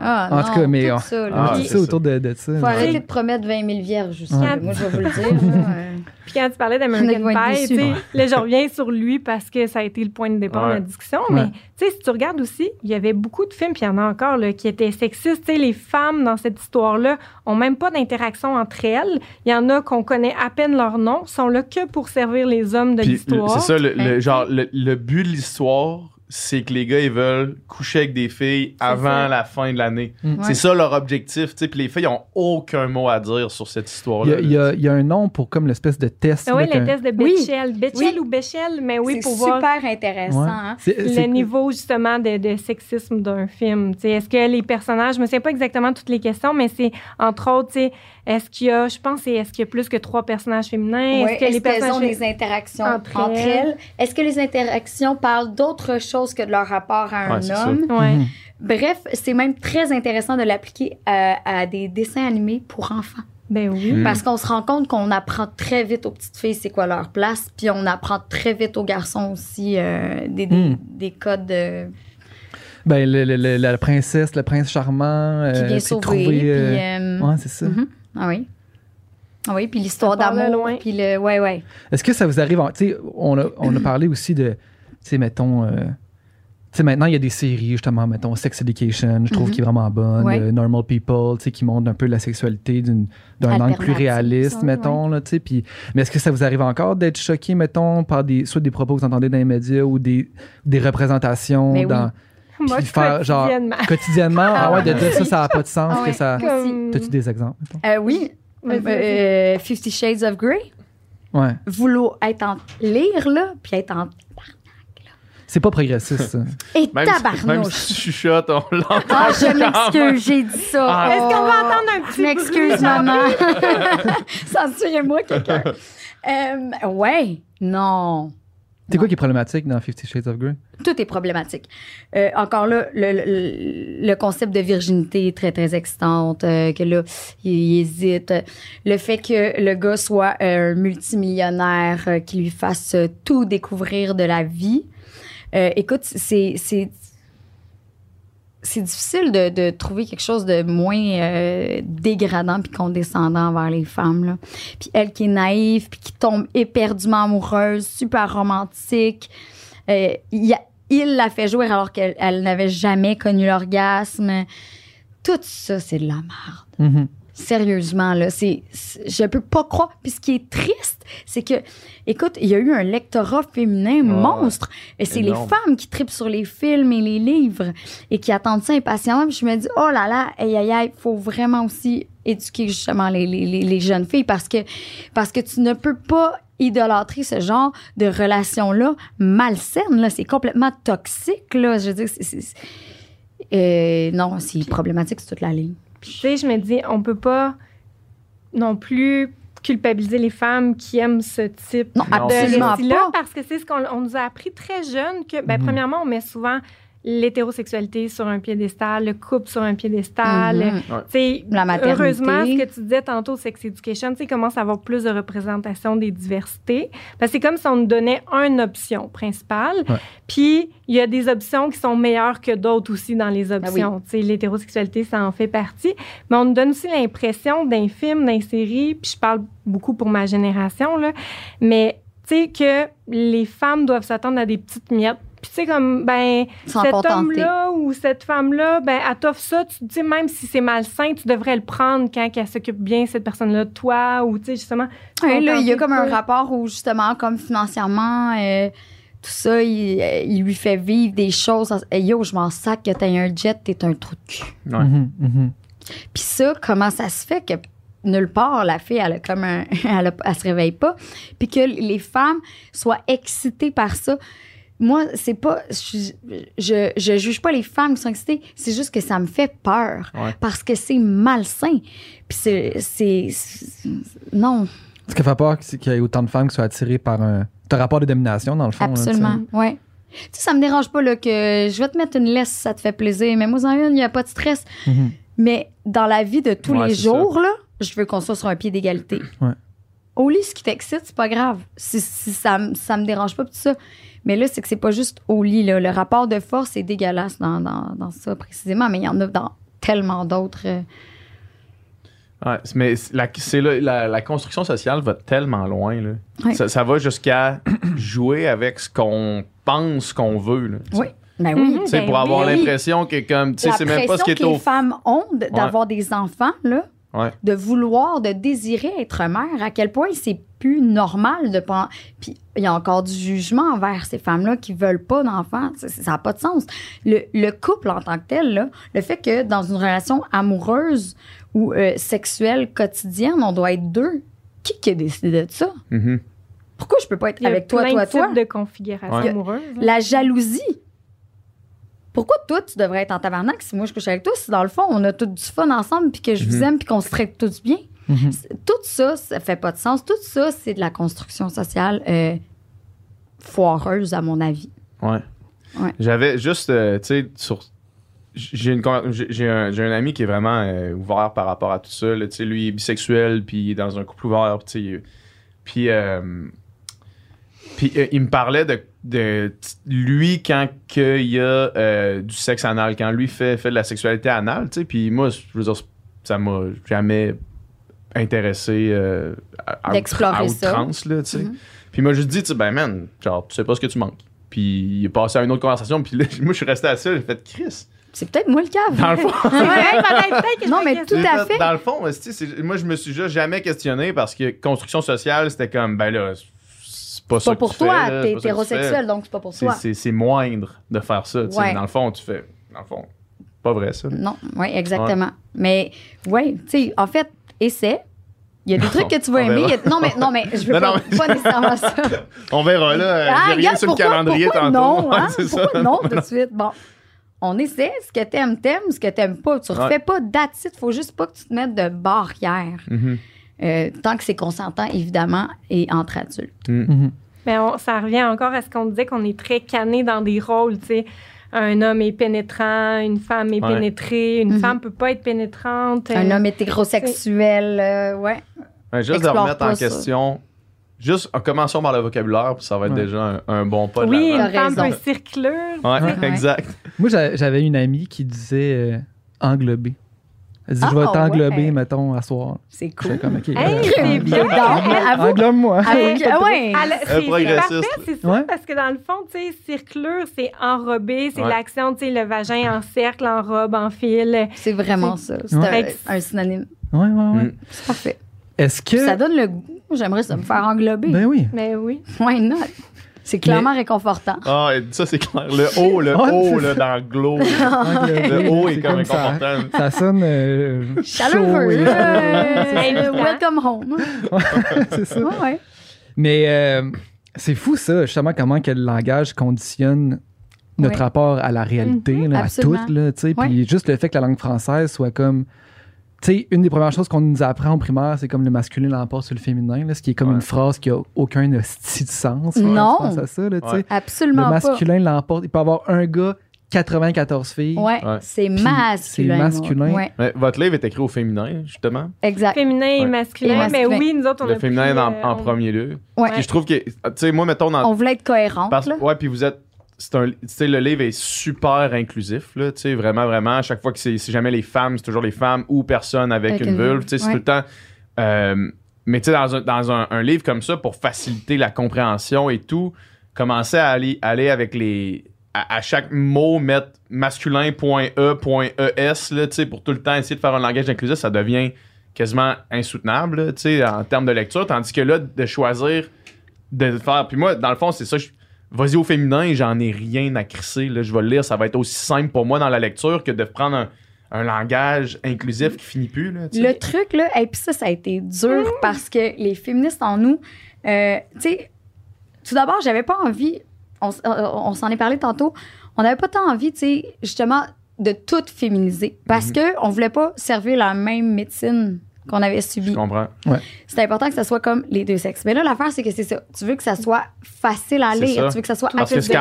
Ah, En non, tout cas, mais tout on- ça, là. Ah, ça autour de, de ça. Faut Ouais. arrêter de promettre 20 000 vierges aussi. Ouais. Moi, je vais vous le dire. là. Euh, Puis quand tu parlais d'American Pie, déçus. tu sais, là, je reviens sur lui parce que ça a été le point de départ de la discussion. Ouais. Mais tu sais, si tu regardes aussi, il y avait beaucoup de films, puis il y en a encore, là, qui étaient sexistes. Tu sais, les femmes dans cette histoire-là ont même pas d'interaction entre elles. Il y en a qu'on connaît à peine leur nom, sont là que pour servir les hommes de l'histoire. c'est ça, le, genre, le, le but de l'histoire, c'est que les gars, ils veulent coucher avec des filles avant ça. la fin de l'année. Mm. Ouais. C'est ça leur objectif. Puis les filles ont aucun mot à dire sur cette Il y, histoire-là. a, il y a- il y a un nom pour comme l'espèce de test. Ah oui, le test de Oui. Betchel Oui. ou Béchel, mais oui, c'est pour voir super intéressant. Ouais. hein. Le niveau justement de, de sexisme d'un film. Est-ce que les personnages, je me souviens pas exactement toutes les questions, mais c'est entre autres, tu sais, est-ce qu'il y a, je pense, est-ce qu'il y a plus que trois personnages féminins? Est-ce que les personnages ont des interactions entre entre, elles? elles? Est-ce que les interactions parlent d'autre chose que de leur rapport à un Ouais, homme? Ouais. Mhm. Bref, c'est même très intéressant de l'appliquer à, à des dessins animés pour enfants. Ben oui. Mm. Parce qu'on se rend compte qu'on apprend très vite aux petites filles c'est quoi leur place, puis on apprend très vite aux garçons aussi euh, des, des, des codes de- Ben, le- le- le- la princesse, le prince charmant. qui euh, vient puis sauver. trouver, puis, euh, euh, Ouais, c'est ça. mhm. Ah oui. Ah oui, puis l'histoire d'amour, loin. puis le... Ouais, ouais. Est-ce que ça vous arrive, en- tu sais, on a, on a parlé aussi de, tu sais, mettons, euh, tu sais, maintenant, il y a des séries, justement, mettons, Sex Education, je trouve Mhm. qui est vraiment bonne, Ouais. euh, Normal People, tu sais, qui montrent un peu la sexualité d'une- d'un angle plus réaliste, ça, mettons, là, tu sais, puis, mais est-ce que ça vous arrive encore d'être choqué, mettons, par des, soit des propos que vous entendez dans les médias ou des, des représentations Mais oui. Moi, faire, genre, quotidiennement. quotidiennement, ah ouais, de dire ça, ça n'a pas de sens, Ah que ça... Comme- T'as-tu des exemples? Euh, oui. Euh, euh, Fifty Shades of Grey. Ouais. vouloir être en lire, là, puis être en. C'est pas progressiste, ça. Et Même, si- même si tu chuchotes, on l'entend. Ah, je m'excuse, j'ai dit ça. Ah. Est-ce qu'on va entendre un Je petit m'excuse, maman. Censurez-moi quelqu'un. Euh, ouais, non. C'est quoi qui est problématique dans Fifty Shades of Grey? Tout est problématique. Euh, encore là, le, le- le concept de virginité est très, très excitante, euh, que là, il, il hésite. Le fait que le gars soit euh, un multimillionnaire, euh, qui lui fasse euh, tout découvrir de la vie. Euh, écoute, c'est... c'est difficile de, de trouver quelque chose de moins euh, dégradant puis condescendant envers les femmes. Là. Puis elle qui est naïve, puis qui tombe éperdument amoureuse, super romantique. Euh, il, la fait jouer alors qu'elle elle n'avait jamais connu l'orgasme. Tout ça, c'est de la merde. Mhm. Sérieusement, là, c'est, c'est- je peux pas croire. Puis ce qui est triste, c'est que, écoute, il y a eu un lectorat féminin monstre. Et c'est les femmes qui tripent sur les films et les livres et qui attendent ça impatiemment. Puis je me dis, oh là là, aïe aïe aïe, faut vraiment aussi éduquer justement les, les, les, les jeunes filles parce que, parce que tu ne peux pas idolâtrer ce genre de relation-là malsaine. Là. C'est complètement toxique. Là. Je veux dire, c'est- c'est- c'est- euh, non, c'est problématique sur toute la ligne. Puis, tu sais, je me dis, on peut pas non plus culpabiliser les femmes qui aiment ce type Non, de absolument pas. parce que c'est ce qu'on on nous a appris très jeune que, ben, Mhm. premièrement, on met souvent l'hétérosexualité sur un piédestal, le couple sur un piédestal. Sais, La maternité. Heureusement, ce que tu disais tantôt, Sex Education, tu sais, commence à avoir plus de représentation des diversités. Parce que c'est comme si on nous donnait une option principale. Ouais. Puis, il y a des options qui sont meilleures que d'autres aussi dans les Ben options. Tu sais, l'hétérosexualité, ça en fait partie. Mais on nous donne aussi l'impression d'un film, d'une série, puis je parle beaucoup pour ma génération, là, mais tu sais, que les femmes doivent s'attendre à des petites miettes. Puis tu sais, comme, ben, cet homme-là ou cette femme-là, ben, elle t'offre ça. Tu te dis, même si c'est malsain, tu devrais le prendre quand elle s'occupe bien, cette personne-là, de toi, ou tu sais, justement. Ouais, là, il y a comme un rapport où, justement, comme financièrement, euh, tout ça, il, euh, il lui fait vivre des choses. Hey, yo, je m'en sac que t'aies un jet, t'es un trou de cul. Ouais. Mhm, mhm. Puis ça, comment ça se fait que nulle part, la fille, elle a comme un. Elle, a- elle se réveille pas. Puis que les femmes soient excitées par ça? Moi, c'est pas. Je, je, je juge pas les femmes qui sont excitées. C'est juste que ça me fait peur. Ouais. Parce que c'est malsain. Puis c'est. Non, Ce qui fait peur, c'est qu'il y ait autant de femmes qui soient attirées par un, un rapport de domination, dans le fond. là, absolument. Ouais. Tu sais, ça me dérange pas là, que je vais te mettre une laisse si ça te fait plaisir. Mais moi, en une, il n'y a pas de stress. Mhm. Mais dans la vie de tous Ouais, les jours, là, je veux qu'on soit sur un pied d'égalité. Ouais. Au lit, ce qui t'excite, c'est pas grave. Si, si ça, ça me dérange pas, tout ça. Mais là, c'est que c'est pas juste au lit. Là. Le rapport de force est dégueulasse dans, dans, dans ça précisément, mais il y en a dans tellement d'autres. euh, Ouais, mais la, là, la, la construction sociale va tellement loin. Là. Ouais. Ça, ça va jusqu'à jouer avec ce qu'on pense qu'on veut. Là. Oui. Ben oui. Ben pour avoir oui. l'impression que comme tu sais c'est même pas ce qui est pression que au les femmes ont d'avoir des enfants, là, Ouais. de vouloir, de désirer être mère, à quel point c'est plus normal de pas. Puis il y a encore du jugement envers ces femmes-là qui veulent pas d'enfants. Ça- Ça n'a pas de sens. Le, le couple en tant que tel, là, le fait que dans une relation amoureuse ou euh, sexuelle quotidienne, on doit être deux. Qui, qui a décidé de ça? Mhm. Pourquoi je peux pas être Il y a avec toi, plein toi, de toi? de configurations Ouais. amoureuses. là. La jalousie. Pourquoi toi, tu devrais être en tabarnak si moi je couche avec toi? Si dans le fond, on a tout du fun ensemble, puis que je vous Mhm. aime, puis qu'on se traite tous bien? Mhm. Tout ça, ça fait pas de sens. Tout ça, c'est de la construction sociale euh, foireuse, à mon avis. Ouais. Ouais. J'avais juste, euh, tu sais, sur. J'ai un, j'ai un ami qui est vraiment euh, ouvert par rapport à tout ça. là. Tu sais, lui, il est bisexuel, puis il est dans un couple ouvert. puis puis euh, il me parlait de, de lui quand que il y a euh, du sexe anal, quand lui fait, fait de la sexualité anale. Tu sais, puis moi, je veux dire, ça m'a jamais intéressé euh, à, à D'explorer à outrance, là, tu sais. Mhm. Puis il m'a juste dit, tu sais, ben man, genre, tu sais pas ce que tu manques. Puis il est passé à une autre conversation, puis là, moi, je suis resté à ça, j'ai fait Chris. C'est peut-être moi le cave. Dans le fond, Ouais, Non, mais tout à fait. Dans le fond, moi, je me suis juste jamais questionné parce que construction sociale, c'était comme, ben là, c'est pas ça pas que pour tu toi, fais, t'es c'est pas ça que tu hétérosexuel, fais. donc c'est pas pour toi. C'est c'est moindre de faire ça, tu sais. Ouais. Dans le fond, tu fais. Dans le fond, pas vrai ça. Non, oui, exactement. Mais oui, tu sais, en fait, essaie, Il y a des trucs que tu vas On aimer. verra. il y a- Non, mais, non, mais je veux Non, pas, non, mais- pas nécessairement ça. On verra là. euh, J'ai rien regarde, sur le calendrier pourquoi tantôt. Non, Ouais, hein? c'est ça. Pourquoi non tout de suite? Bon. On essaie, ce que t'aimes, t'aimes, ce que t'aimes pas. Tu refais pas d'attitude, faut juste pas que tu te mettes de barrière. Mhm. Euh, tant que c'est consentant, évidemment, et entre adultes. Mhm. Mais on- ça revient encore à ce qu'on disait qu'on est très canné dans des rôles, tu sais. Un homme est pénétrant, une femme est Ouais. pénétrée, une Mhm. femme peut pas être pénétrante. Un euh, homme hétérosexuel, euh, ouais. Ouais, juste de remettre en ça. question. Juste en commençant par le vocabulaire, puis ça va être Ouais. déjà un, un bon pas de Oui, une femme peut circlure. Ouais, Ouais. exact. Moi, j'a- j'avais une amie qui disait euh, englober. Elle dit, je Ah, vais t'englober, ouais. mettons, à soir. C'est cool. comme, OK. Hey, euh, c'est bien. Englobe-moi. ah. Elle- C'est parfait, c'est ça, Ouais. parce que dans le fond, tu sais, circlure, c'est enrobé, c'est Ouais. l'action, tu sais, le vagin en cercle, en robe, en fil. C'est vraiment ça. C'est un, un synonyme. Ouais, ouais, ouais. Mm. C'est parfait. Est-ce que. Ça donne le goût. J'aimerais ça me faire englober. Ben oui. Mais oui. Why not? C'est clairement réconfortant. Ah, et ça, c'est clair. Le haut, le haut, là, dans Glow. Le haut est comme ça. inconfortable. Ça sonne. euh, Chaleureux. Euh, ça. welcome home. c'est ça. Ouais, ouais. Mais euh, c'est fou, ça, justement, comment que le langage conditionne notre Ouais. rapport à la réalité, Mhm, là, à tout. Là, tu sais. Ouais. Puis juste le fait que la langue française soit comme. Tu sais, une des premières choses qu'on nous apprend en primaire, c'est comme le masculin l'emporte sur le féminin, là, ce qui est comme Ouais. une phrase qui a aucun hostie de sens. Non. Je pense à ça, là, tu sais. Ouais. Le Absolument pas. masculin l'emporte. Il peut avoir un gars, 94 filles. Ouais, c'est masculin. c'est masculin. Ouais, Mais votre livre est écrit au féminin, justement. exact. Féminin et masculin. Et Mais oui, nous autres, on le a féminin pris, en, euh, en on- premier lieu. Ouais. Puis je trouve que, tu sais, moi, mettons, dans, On voulait être cohérente. Parce, là. ouais, puis vous êtes. C'est un, le livre est super inclusif, là, vraiment, vraiment. À chaque fois que c'est jamais les femmes, c'est toujours les femmes ou personne avec, Avec une une vulve, c'est ouais. tout le temps. euh, mais tu sais, dans, un, dans un, un livre comme ça, pour faciliter la compréhension et tout, commencer à aller, aller avec les. À, à chaque mot, mettre masculin.e.es, là, pour tout le temps essayer de faire un langage inclusif, ça devient quasiment insoutenable, là, en termes de lecture. Tandis que là, de choisir de faire. Puis moi, dans le fond, c'est ça. je- Vas-y au féminin, j'en ai rien à crisser. Là, je vais le lire, ça va être aussi simple pour moi dans la lecture que de prendre un, un langage inclusif qui finit plus. Là. Le truc, là, et puis ça, ça a été dur parce que les féministes en nous, euh, tu sais, tout d'abord, j'avais pas envie, on, s- euh, on s'en est parlé tantôt, on n'avait pas tant envie, tu sais, justement, de tout féminiser parce Mhm. que on voulait pas servir la même médecine qu'on avait Je subie. comprends. C'est important que ça soit comme les deux sexes. Mais là, l'affaire, c'est que c'est ça. Tu veux que ça soit facile à lire. ça. Tu veux que ça soit Parce accessible.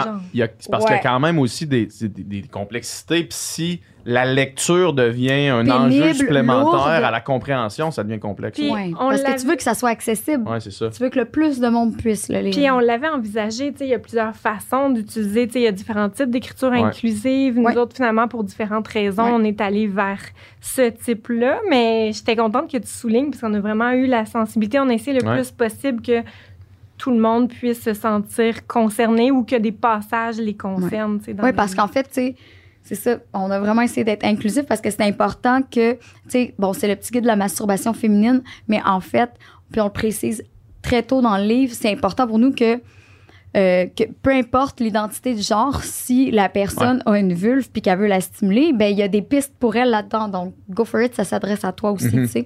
c'est parce qu'il y Ouais. a quand même aussi des, des- des complexités. Puis si la lecture devient un Pénible, enjeu supplémentaire lourde. à la compréhension, ça devient complexe. Puis- Ouais. on Parce que tu veux que ça soit accessible. Ouais, c'est ça. Tu veux que le plus de monde puisse le lire. Puis on l'avait envisagé, tu sais, il y a plusieurs façons d'utiliser, tu sais, il y a différents types d'écriture Ouais. inclusive. Nous Ouais. autres, finalement, pour différentes raisons, Ouais. on est allé vers ce type-là. Mais j'étais contente que tu soulignes, parce qu'on a vraiment eu la sensibilité. On a essayé le Ouais. plus possible que tout le monde puisse se sentir concerné ou que des passages les concernent. tu sais, dans Oui, parce qu'en fait, tu sais, c'est ça. On a vraiment essayé d'être inclusif parce que c'est important que, tu sais, bon, c'est le petit guide de la masturbation féminine, mais en fait, puis on le précise très tôt dans le livre, c'est important pour nous que, euh, que peu importe l'identité de genre, si la personne a une vulve puis qu'elle veut la stimuler, ben il y a des pistes pour elle là-dedans. Donc, go for it, ça s'adresse à toi aussi, Mhm. tu sais.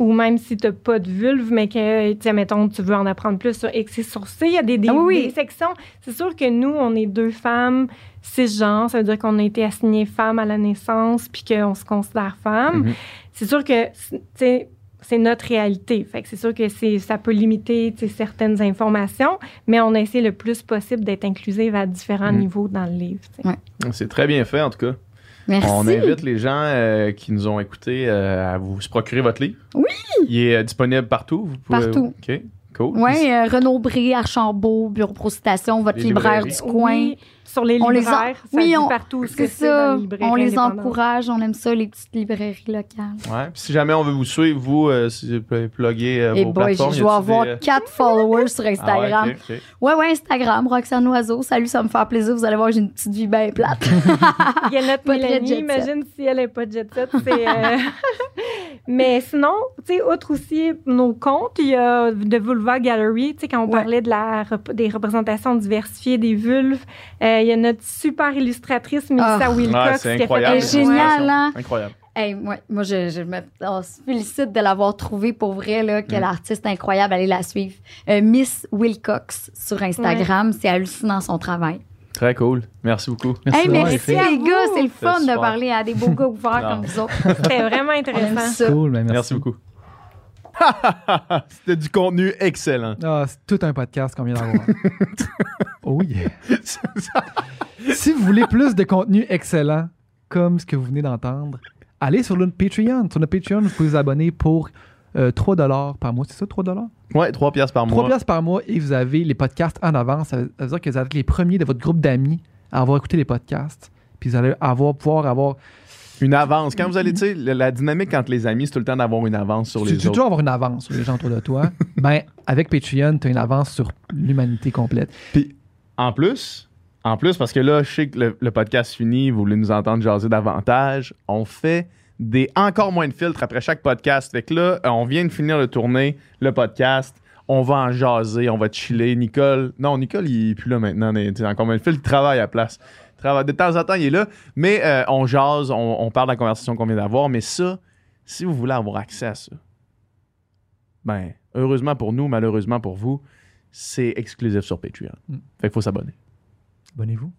Ou même si tu n'as pas de vulve, mais que, tu mettons, tu veux en apprendre plus sur X et sur C, il y a des, des, Ah oui, des sections. C'est sûr que nous, on est deux femmes cisgenres, ça veut dire qu'on a été assignées femmes à la naissance, puis qu'on se considère femmes. Mhm. C'est sûr que, tu sais, c'est notre réalité. Fait que c'est sûr que c'est, ça peut limiter certaines informations, mais on essaie le plus possible d'être inclusive à différents Mhm. niveaux dans le livre. C'est très bien fait, en tout cas. Merci. On invite les gens euh, qui nous ont écoutés euh, à vous se procurer votre livre. Oui! Il est euh, disponible partout. Vous pouvez- Partout. OK, cool. Oui, euh, Renaud Bré, Archambault, Bureau Pro Citation, votre Les libraire librairies. du coin. Oui, sur les On les en- ça oui, on- partout ce C'est ça. On les encourage, on aime ça, les petites librairies locales. Ouais. Puis si jamais on veut vous suivre, vous, euh, si vous pouvez plugger euh, Et vos boy, plateformes. je dois avoir des, euh, quatre followers sur ah ouais, Instagram. ok, ok. ouais, ouais, Instagram, Roxane Oiseau. Salut, ça me fait plaisir. Vous allez voir, j'ai une petite vie bien plate. Il y a notre Mélanie, imagine si elle n'est pas de jet set. c'est, euh, Mais sinon, tu sais, outre aussi nos comptes, il y a de Vulva Gallery, tu sais, quand on Ouais. parlait de la, des représentations diversifiées des vulves. Euh, il y a notre super illustratrice, Melissa Ah. Wilcox, Ouais, c'est qui a fait un- géniale, hein? Incroyable. Hey, moi, moi je, je me on se félicite de l'avoir trouvé pour vrai. Là, quel artiste incroyable. Allez la suivre. Euh, Miss Wilcox sur Instagram. C'est hallucinant son travail. Très cool. Merci beaucoup. Merci hey, merci les gars. C'est le fun de parler à des beaux gars ouverts comme vous autres. C'était vraiment intéressant. Cool, ben merci. Merci beaucoup. C'était du contenu excellent. Ah, c'est tout un podcast qu'on vient d'avoir. oh yeah. si vous voulez plus de contenu excellent, comme ce que vous venez d'entendre, allez sur notre Patreon. Sur notre Patreon, vous pouvez vous abonner pour euh, 3 par mois. C'est ça, 3 ouais, 3 piastres par 3 mois. par mois et vous avez les podcasts en avance. Ça veut ça veut dire que vous êtes les premiers de votre groupe d'amis à avoir écouté les podcasts. Puis vous allez avoir, pouvoir avoir. Une avance. Quand vous allez, tu sais, la, la dynamique entre les amis, c'est tout le temps d'avoir une avance sur Tu les tu autres. toujours avoir une avance sur les gens autour de toi. ben, avec Patreon, tu as une avance sur l'humanité complète. En plus, en plus, parce que là, je sais que le, le podcast finit, vous voulez nous entendre jaser davantage, on fait des encore moins de filtres après chaque podcast. Fait que là, euh, on vient de finir de tourner le podcast. On va en jaser, on va chiller. Nicole, non, Nicole, il est plus là maintenant. tu sais, encore moins de filtres, il travaille à la place. De temps en temps, il est là. Mais euh, on jase, on, on parle de la conversation qu'on vient d'avoir. Mais ça, si vous voulez avoir accès à ça, ben, heureusement pour nous, malheureusement pour vous, c'est exclusif sur Patreon. Mm. Fait qu'il faut s'abonner. Abonnez-vous.